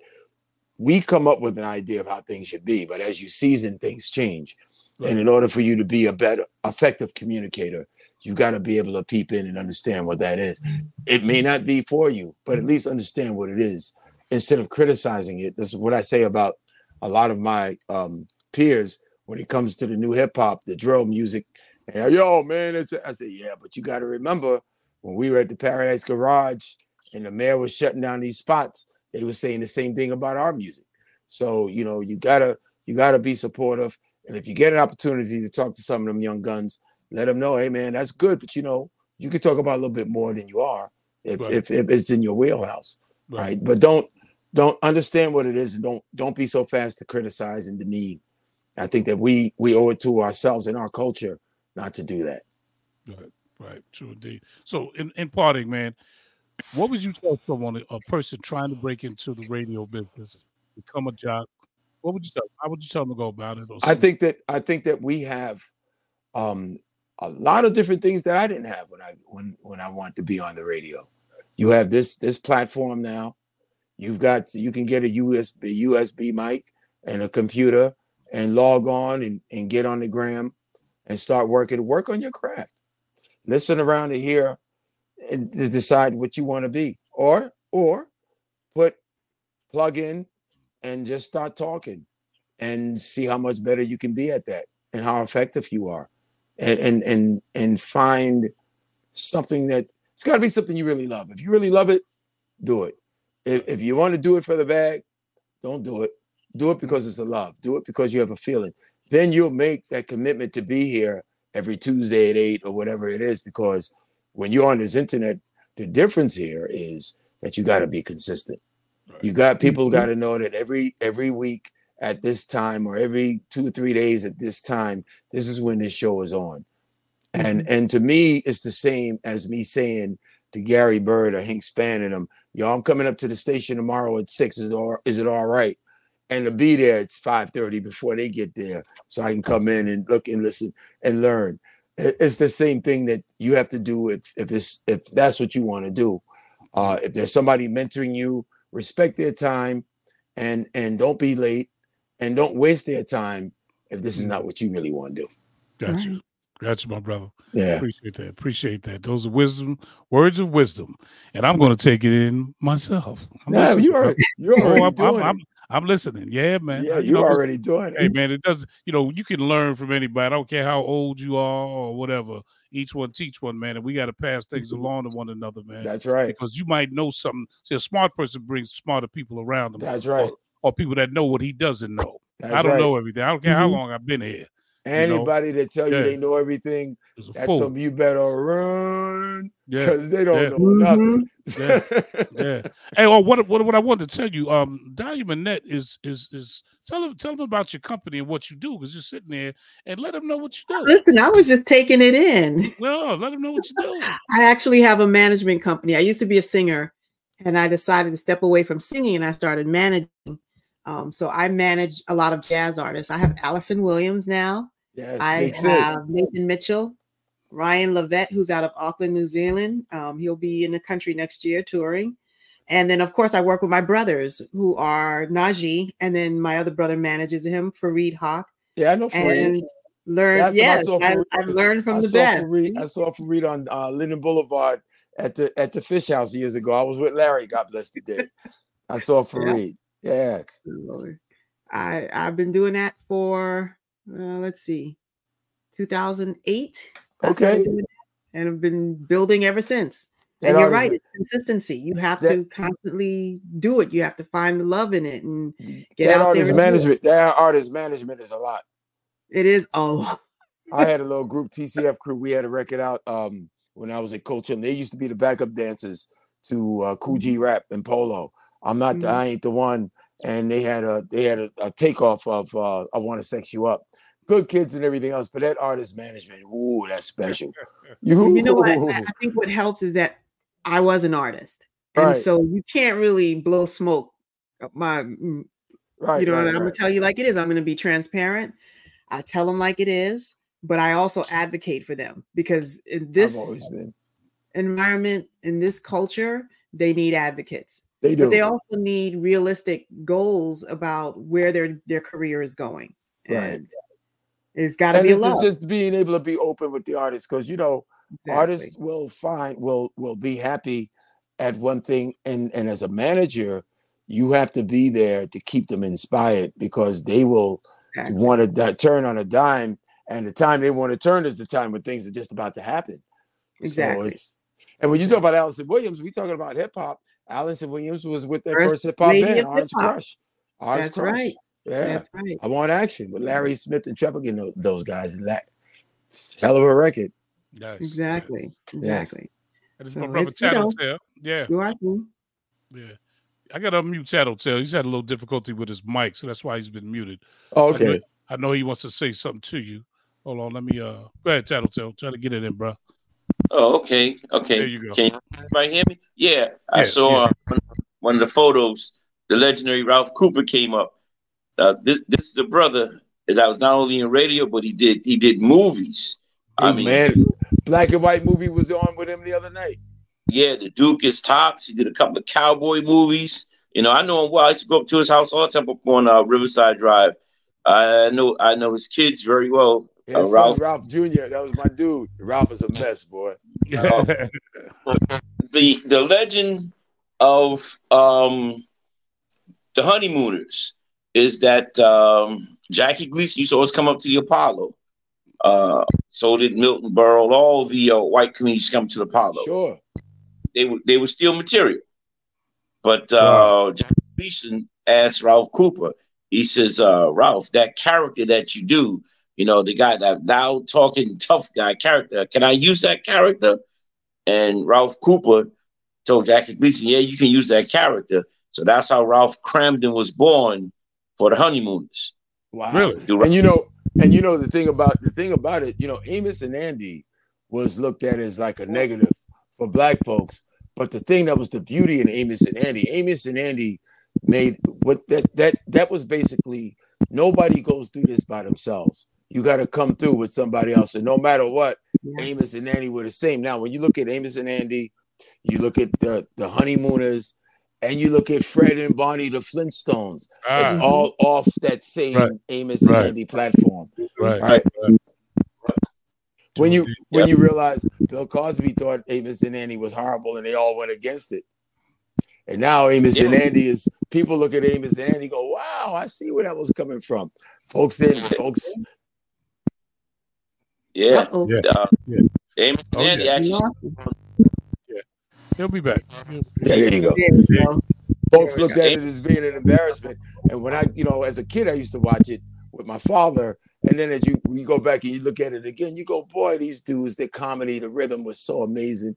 [SPEAKER 6] we come up with an idea of how things should be, but as you season, things change. And in order for you to be a better, effective communicator, you got to be able to peep in and understand what that is. It may not be for you, but at least understand what it is instead of criticizing it. This is what I say about a lot of my um, peers when it comes to the new hip hop, the drill music. And, Yo, man, it's I say, yeah, but you got to remember when we were at the Paradise Garage and the mayor was shutting down these spots, they were saying the same thing about our music. So you know, you gotta you gotta be supportive. And if you get an opportunity to talk to some of them young guns, let them know, hey man, that's good, but you know, you can talk about a little bit more than you are if,
[SPEAKER 1] Right.
[SPEAKER 6] if, if it's in your wheelhouse,
[SPEAKER 1] Right.
[SPEAKER 6] right. But don't don't understand what it is, and don't don't be so fast to criticize and demean. I think that we we owe it to ourselves and our culture not to do that.
[SPEAKER 1] Right, right, true indeed. So, in, in parting, man, what would you tell someone, a person trying to break into the radio business, become a jock? What would you tell? How would you tell them to go about it?
[SPEAKER 6] I think that I think that we have um, a lot of different things that I didn't have when I when when I wanted to be on the radio. You have this this platform now. You've got you can get a USB USB mic and a computer and log on and, and get on the gram and start working. Work on your craft. Listen around to hear and to decide what you want to be, or or put plug in and just start talking and see how much better you can be at that and how effective you are. And and and, and find something that it's got to be something you really love. If you really love it do it. If, if you want to do it for the bag don't do it. Do it because it's a love. Do it because you have a feeling. Then you'll make that commitment to be here every tuesday at 8 or whatever it is because when you're on this internet the difference here is that you got to be consistent. You got people mm-hmm. got to know that every every week at this time or every two or three days at this time this is when this show is on. And mm-hmm. and to me it's the same as me saying to gary Byrd or hank Spann and them, y'all, i'm coming up to the station tomorrow at six. Is, all, is it all right and to be there it's 5.30 before they get there so i can come in and look and listen and learn it's the same thing that you have to do if, if it's if that's what you want to do uh, if there's somebody mentoring you respect their time and and don't be late and don't waste their time if this is not what you really want to do
[SPEAKER 1] Gotcha. Gotcha, my brother.
[SPEAKER 6] yeah
[SPEAKER 1] Appreciate that. Appreciate that. Those are wisdom, words of wisdom. And I'm going to take it in myself. I'm
[SPEAKER 6] yeah you're, you're
[SPEAKER 1] Oh,
[SPEAKER 6] already
[SPEAKER 1] I'm,
[SPEAKER 6] doing
[SPEAKER 1] I'm,
[SPEAKER 6] it.
[SPEAKER 1] I'm, listening. Yeah, man.
[SPEAKER 6] yeah you're
[SPEAKER 1] know,
[SPEAKER 6] already doing
[SPEAKER 1] Hey,
[SPEAKER 6] it
[SPEAKER 1] man, it doesn't. You know, you can learn from anybody. I don't care how old you are or whatever. Each one teach one, man. And we got to pass things along to one another, man.
[SPEAKER 6] that's right
[SPEAKER 1] because you might know something. See, a smart person brings smarter people around them.
[SPEAKER 6] that's right
[SPEAKER 1] Or, or people that know what he doesn't know.
[SPEAKER 6] that's
[SPEAKER 1] I don't
[SPEAKER 6] right.
[SPEAKER 1] know everything. I don't care how
[SPEAKER 2] Mhm.
[SPEAKER 1] long I've been here. Know,
[SPEAKER 6] anybody that tell you
[SPEAKER 1] yeah.
[SPEAKER 6] they know everything, that's
[SPEAKER 1] fool.
[SPEAKER 6] something you better run
[SPEAKER 1] Yeah,
[SPEAKER 6] because they don't
[SPEAKER 1] yeah.
[SPEAKER 6] know nothing
[SPEAKER 1] yeah. Hey, well, what what what I wanted to tell you, um, Dahlia Minnette is is is tell them tell them about your company and what you do because you're sitting there and let them know what you do.
[SPEAKER 2] Listen, I was just taking it in.
[SPEAKER 1] Well, let them know what you do.
[SPEAKER 2] I actually have a management company. I used to be a singer and I decided to step away from singing and I started managing. Um, so I manage a lot of jazz artists. I have Allison Williams now.
[SPEAKER 6] yes
[SPEAKER 2] I have Nathan Mitchell, Ryan Levette, who's out of Auckland, New Zealand. Um, he'll be in the country next year touring. And then, of course, I work with my brothers who are Najee, and then my other brother manages him, Fareed Hawk,
[SPEAKER 6] yeah i know Fareed.
[SPEAKER 2] and learn.
[SPEAKER 6] I
[SPEAKER 2] I, I've learned from
[SPEAKER 6] I
[SPEAKER 2] the best.
[SPEAKER 6] Fareed, I saw Fareed on uh, Linden Boulevard at the at the Fish House years ago. I was with Larry. God bless the day. I saw Fareed. Yes.
[SPEAKER 2] Lord. I I've been doing that for uh, let's see, 2008. I
[SPEAKER 6] Okay.
[SPEAKER 2] and I've been building ever since. and
[SPEAKER 6] That
[SPEAKER 2] you're right, it's consistency. You have
[SPEAKER 6] That-
[SPEAKER 2] to constantly do it. You have to find the love in it and get
[SPEAKER 6] that
[SPEAKER 2] out there.
[SPEAKER 6] artist
[SPEAKER 2] and it.
[SPEAKER 6] management, that artist management is a lot.
[SPEAKER 2] It is. Oh,
[SPEAKER 6] I had a little group, TCF crew. We had a record out um, when I was at Cold Chillin'. They used to be the backup dancers to uh, Kool G Rap and Polo. I'm not. The,
[SPEAKER 2] Mhm.
[SPEAKER 6] I ain't the one. And they had a they had a, a takeoff of uh, I want to sex you up. Good kids and everything else, but that artist management, ooh, that's special. You,
[SPEAKER 2] you know what? I, think what helps is that I was an artist, and
[SPEAKER 6] Right.
[SPEAKER 2] so you can't really blow smoke. up My, mm,
[SPEAKER 6] right?
[SPEAKER 2] you know,
[SPEAKER 6] right,
[SPEAKER 2] I'm gonna tell you like it is. I'm gonna be transparent. I tell them like it is, but I also advocate for them because in this
[SPEAKER 6] I've always been.
[SPEAKER 2] environment, in this culture, they need advocates.
[SPEAKER 6] They do.
[SPEAKER 2] But they also need realistic goals about where their their career is going.
[SPEAKER 6] Right.
[SPEAKER 2] And it's got to be a
[SPEAKER 6] it's
[SPEAKER 2] love.
[SPEAKER 6] just being able to be open with the artist because you know
[SPEAKER 2] Exactly.
[SPEAKER 6] artists will find will will be happy at one thing and and as a manager you have to be there to keep them inspired because they will
[SPEAKER 2] Exactly.
[SPEAKER 6] want to di- turn on a dime and the time they want to turn is the time when things are just about to happen
[SPEAKER 2] Exactly.
[SPEAKER 6] so it's and when you talk about Allison Williams we talking about hip hop Allison Williams was with their
[SPEAKER 2] First
[SPEAKER 6] first hip hop band Orange
[SPEAKER 2] hip-hop.
[SPEAKER 6] Krush Orange
[SPEAKER 2] That's
[SPEAKER 6] Krush.
[SPEAKER 2] right.
[SPEAKER 6] yeah
[SPEAKER 2] That's right.
[SPEAKER 6] I want action with Larry Smith and Trevor getting tho- those guys that hell of a record
[SPEAKER 1] Nice.
[SPEAKER 2] Exactly. Exactly.
[SPEAKER 1] That is
[SPEAKER 2] So
[SPEAKER 1] my brother
[SPEAKER 2] it's, you know,
[SPEAKER 1] Yeah,
[SPEAKER 2] You are too.
[SPEAKER 1] yeah. I got to unmute Tattletale. He's had a little difficulty with his mic, so that's why he's been muted.
[SPEAKER 6] Oh,
[SPEAKER 1] I know,
[SPEAKER 6] okay.
[SPEAKER 1] I know he wants to say something to you. Hold on, let me uh go ahead, Tattletale. Try to get it in, bro.
[SPEAKER 3] Oh, okay, okay.
[SPEAKER 1] There you go.
[SPEAKER 3] Can everybody hear me? Yeah, I saw
[SPEAKER 1] yeah.
[SPEAKER 3] uh, one of the photos. The legendary Ralph Cooper came up. Uh, this this is a brother that was not only in radio, but he did he did movies. I
[SPEAKER 6] Hey,
[SPEAKER 3] mean,
[SPEAKER 6] man, black and white movie was on with him the other night.
[SPEAKER 3] yeah, the Duke is tops. He did a couple of cowboy movies. You know, I know him well. I used to go up to his house all the time up on uh, Riverside Drive. I know I know his kids very well.
[SPEAKER 6] His
[SPEAKER 3] Uh,
[SPEAKER 6] son,
[SPEAKER 3] Ralph.
[SPEAKER 6] Ralph Jr. That was my dude. Ralph is a mess, boy.
[SPEAKER 3] the the legend of um the honeymooners is that um Jackie Gleason used to always come up to the Apollo. Uh, so did Milton Berle. All the uh, white communities come to the Apollo.
[SPEAKER 6] Sure.
[SPEAKER 3] They would they would steal material. But uh, Jackie Gleason asked Ralph Cooper. He says, uh, Ralph, that character that you do, you know, the guy that loud talking tough guy character, can I use that character? And Ralph Cooper told Jackie Gleason, yeah, you can use that character. So that's how Ralph Kramden was born for the honeymooners.
[SPEAKER 6] Wow.
[SPEAKER 1] Really?
[SPEAKER 6] And you know, and you know the thing about the thing about it, you know, Amos and Andy was looked at as like a negative for black folks. But the thing that was the beauty in Amos and Andy, Amos and Andy made what that that that was basically nobody goes through this by themselves. You got to come through with somebody else. And no matter what, Amos and Andy were the same. Now, when you look at Amos and Andy, you look at the the honeymooners, and you look at Fred and Barney, the Flintstones. It's
[SPEAKER 1] Ah,
[SPEAKER 6] all off that same
[SPEAKER 1] Right.
[SPEAKER 6] Amos and
[SPEAKER 1] Right.
[SPEAKER 6] Andy platform.
[SPEAKER 1] right,
[SPEAKER 6] Right. When you when you realize Bill Cosby thought Amos and Andy was horrible and they all went against it. And now Amos and Andy is people look at Amos and Andy go, wow, I see where that was coming from. Folks didn't folks
[SPEAKER 3] Yeah.
[SPEAKER 2] Uh-oh.
[SPEAKER 1] Yeah.
[SPEAKER 3] Uh,
[SPEAKER 1] Yeah.
[SPEAKER 3] Amos
[SPEAKER 1] Oh,
[SPEAKER 3] and Andy
[SPEAKER 1] yeah.
[SPEAKER 3] actually
[SPEAKER 1] He'll be back.
[SPEAKER 6] Yeah, there you go.
[SPEAKER 2] There you go.
[SPEAKER 6] folks
[SPEAKER 2] There
[SPEAKER 6] looked at it as being an embarrassment. And when I, you know, as a kid, I used to watch it with my father. And then as you you go back and you look at it again, you go, boy, these dudes, their comedy, the rhythm was so amazing.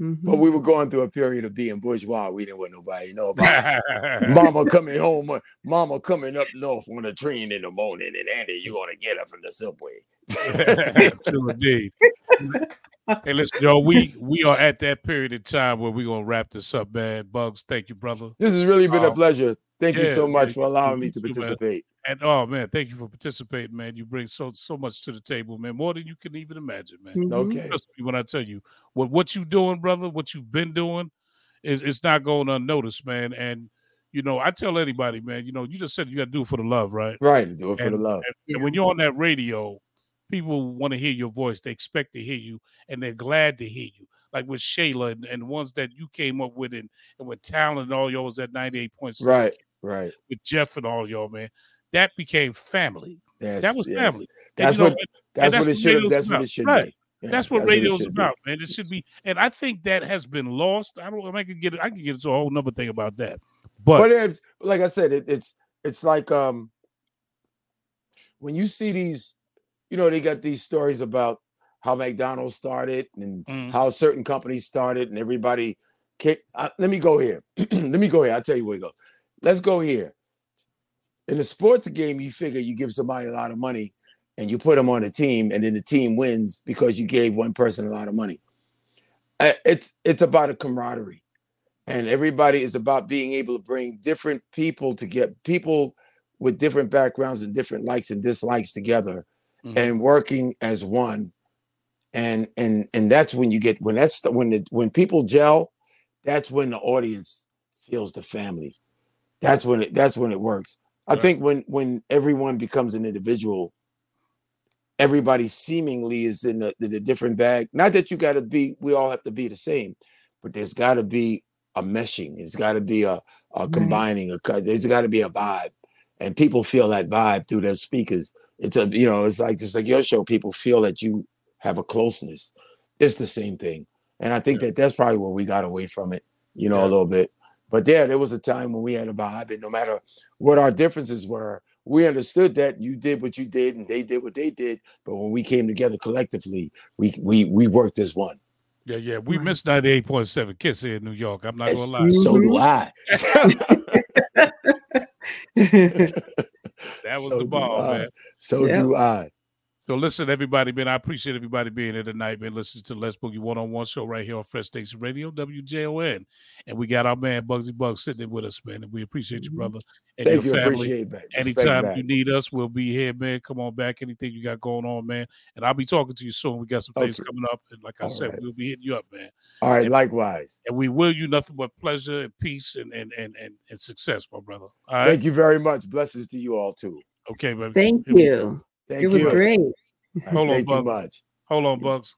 [SPEAKER 2] Mhm.
[SPEAKER 6] But we were going through a period of being bourgeois. We didn't want nobody to know about mama coming home, uh, mama coming up north on a train in the morning, and Andy, you gonna get her from the subway.
[SPEAKER 1] True indeed. hey, listen, y'all. We we are at that period of time where we're gonna wrap this up, man. Bugs, thank you, brother.
[SPEAKER 6] This has really been a
[SPEAKER 1] Um,
[SPEAKER 6] pleasure. Thank you so much
[SPEAKER 1] yeah,
[SPEAKER 6] for allowing me
[SPEAKER 1] you
[SPEAKER 6] to
[SPEAKER 1] too,
[SPEAKER 6] participate.
[SPEAKER 1] And oh man, thank you for participating, man. You bring so so much to the table, man. More than you can even imagine, man.
[SPEAKER 2] Mhm.
[SPEAKER 6] Okay.
[SPEAKER 1] Trust me when I tell you what what you doing, brother. What you've been doing is it's not going unnoticed, man. And you know, I tell anybody, man. You know, you just said you got to do it for the love, right?
[SPEAKER 6] Right, do it for the
[SPEAKER 1] And-
[SPEAKER 6] love.
[SPEAKER 1] And when you're on that radio, people want to hear your voice. They expect to hear you, and they're glad to hear you. Like with Shayla and, and the ones that you came up with, and, and with talent, and all y'all was at ninety eight points.
[SPEAKER 6] Right, right.
[SPEAKER 1] With Jeff and all y'all, man, that became family.
[SPEAKER 6] Yes,
[SPEAKER 1] that was
[SPEAKER 6] yes.
[SPEAKER 1] family.
[SPEAKER 6] That's what
[SPEAKER 1] and-
[SPEAKER 6] that's what it
[SPEAKER 1] that's
[SPEAKER 6] should That's what it should
[SPEAKER 1] Right.
[SPEAKER 6] be. Yeah,
[SPEAKER 1] that's what
[SPEAKER 6] it
[SPEAKER 1] radio's
[SPEAKER 6] be.
[SPEAKER 1] about, man. It should be, and I think that has been lost. I don't. I could get. I could get into a whole nother thing about that, but,
[SPEAKER 6] But it, like I said, it, it's it's like um when you see these, you know, they got these stories about how McDonald's started and
[SPEAKER 1] Mhm.
[SPEAKER 6] how certain companies started, and everybody. Kick, uh, let me go here. let me go here. I'll tell you where it goes. Let's go here. In the sports game, you figure you give somebody a lot of money and you put them on a team, and then the team wins because you gave one person a lot of money. It's it's about a camaraderie and everybody is about being able to bring different people to get people with different backgrounds and different likes and dislikes together
[SPEAKER 1] Mhm.
[SPEAKER 6] and working as one and and and that's when you get when that's when the when people gel that's when the audience feels the family that's when it that's when it works i
[SPEAKER 1] Right.
[SPEAKER 6] think when when everyone becomes an individual everybody seemingly is in the, the, the different bag. Not that you got to be we all have to be the same but there's got to be a meshing. It's got to be a, a combining a there's got to be a vibe and people feel that vibe through their speakers. It's a you know it's like just like your show people feel that you have a closeness. It's the same thing and i think that that's probably where we got away from it you know
[SPEAKER 1] Yeah.
[SPEAKER 6] a little bit but yeah there was a time when we had a vibe and no matter what our differences were we understood that you did what you did and they did what they did but when we came together collectively we we we worked as one
[SPEAKER 1] yeah, yeah, we missed ninety eight point seven Kiss here in New York. I'm not gonna lie.
[SPEAKER 6] so do i mm-hmm.
[SPEAKER 1] That was
[SPEAKER 6] so
[SPEAKER 1] the ball,
[SPEAKER 6] I.
[SPEAKER 1] man.
[SPEAKER 6] so
[SPEAKER 2] Yep.
[SPEAKER 6] do i
[SPEAKER 1] So listen, everybody, man. I appreciate everybody being here tonight, man. Listening to the Let's Boogie One on One show right here on Fresh Station Radio, WJON, and we got our man Bugsy Bugs sitting there with us, man. And we appreciate you,
[SPEAKER 2] Mhm.
[SPEAKER 1] brother, and
[SPEAKER 6] thank
[SPEAKER 1] your
[SPEAKER 6] you
[SPEAKER 1] family.
[SPEAKER 6] appreciate it man. Respect
[SPEAKER 1] Anytime
[SPEAKER 6] back.
[SPEAKER 1] you need us, we'll be here, man. Come on back. Anything you got going on, man. And I'll be talking to you soon. We got some things
[SPEAKER 6] Okay.
[SPEAKER 1] coming up. And like I
[SPEAKER 6] All
[SPEAKER 1] said,
[SPEAKER 6] right.
[SPEAKER 1] we'll be hitting you up, man.
[SPEAKER 6] all right
[SPEAKER 1] and-
[SPEAKER 6] likewise
[SPEAKER 1] And we will you nothing but pleasure and peace and and and and, and success, my brother. All right.
[SPEAKER 6] thank you very much blessings to you all too
[SPEAKER 1] Okay, baby.
[SPEAKER 2] Thank
[SPEAKER 1] Here
[SPEAKER 2] you.
[SPEAKER 6] Thank
[SPEAKER 2] It was great.
[SPEAKER 1] Hold on,
[SPEAKER 6] thank you
[SPEAKER 1] Bug.
[SPEAKER 6] much
[SPEAKER 1] Hold on, Bugs.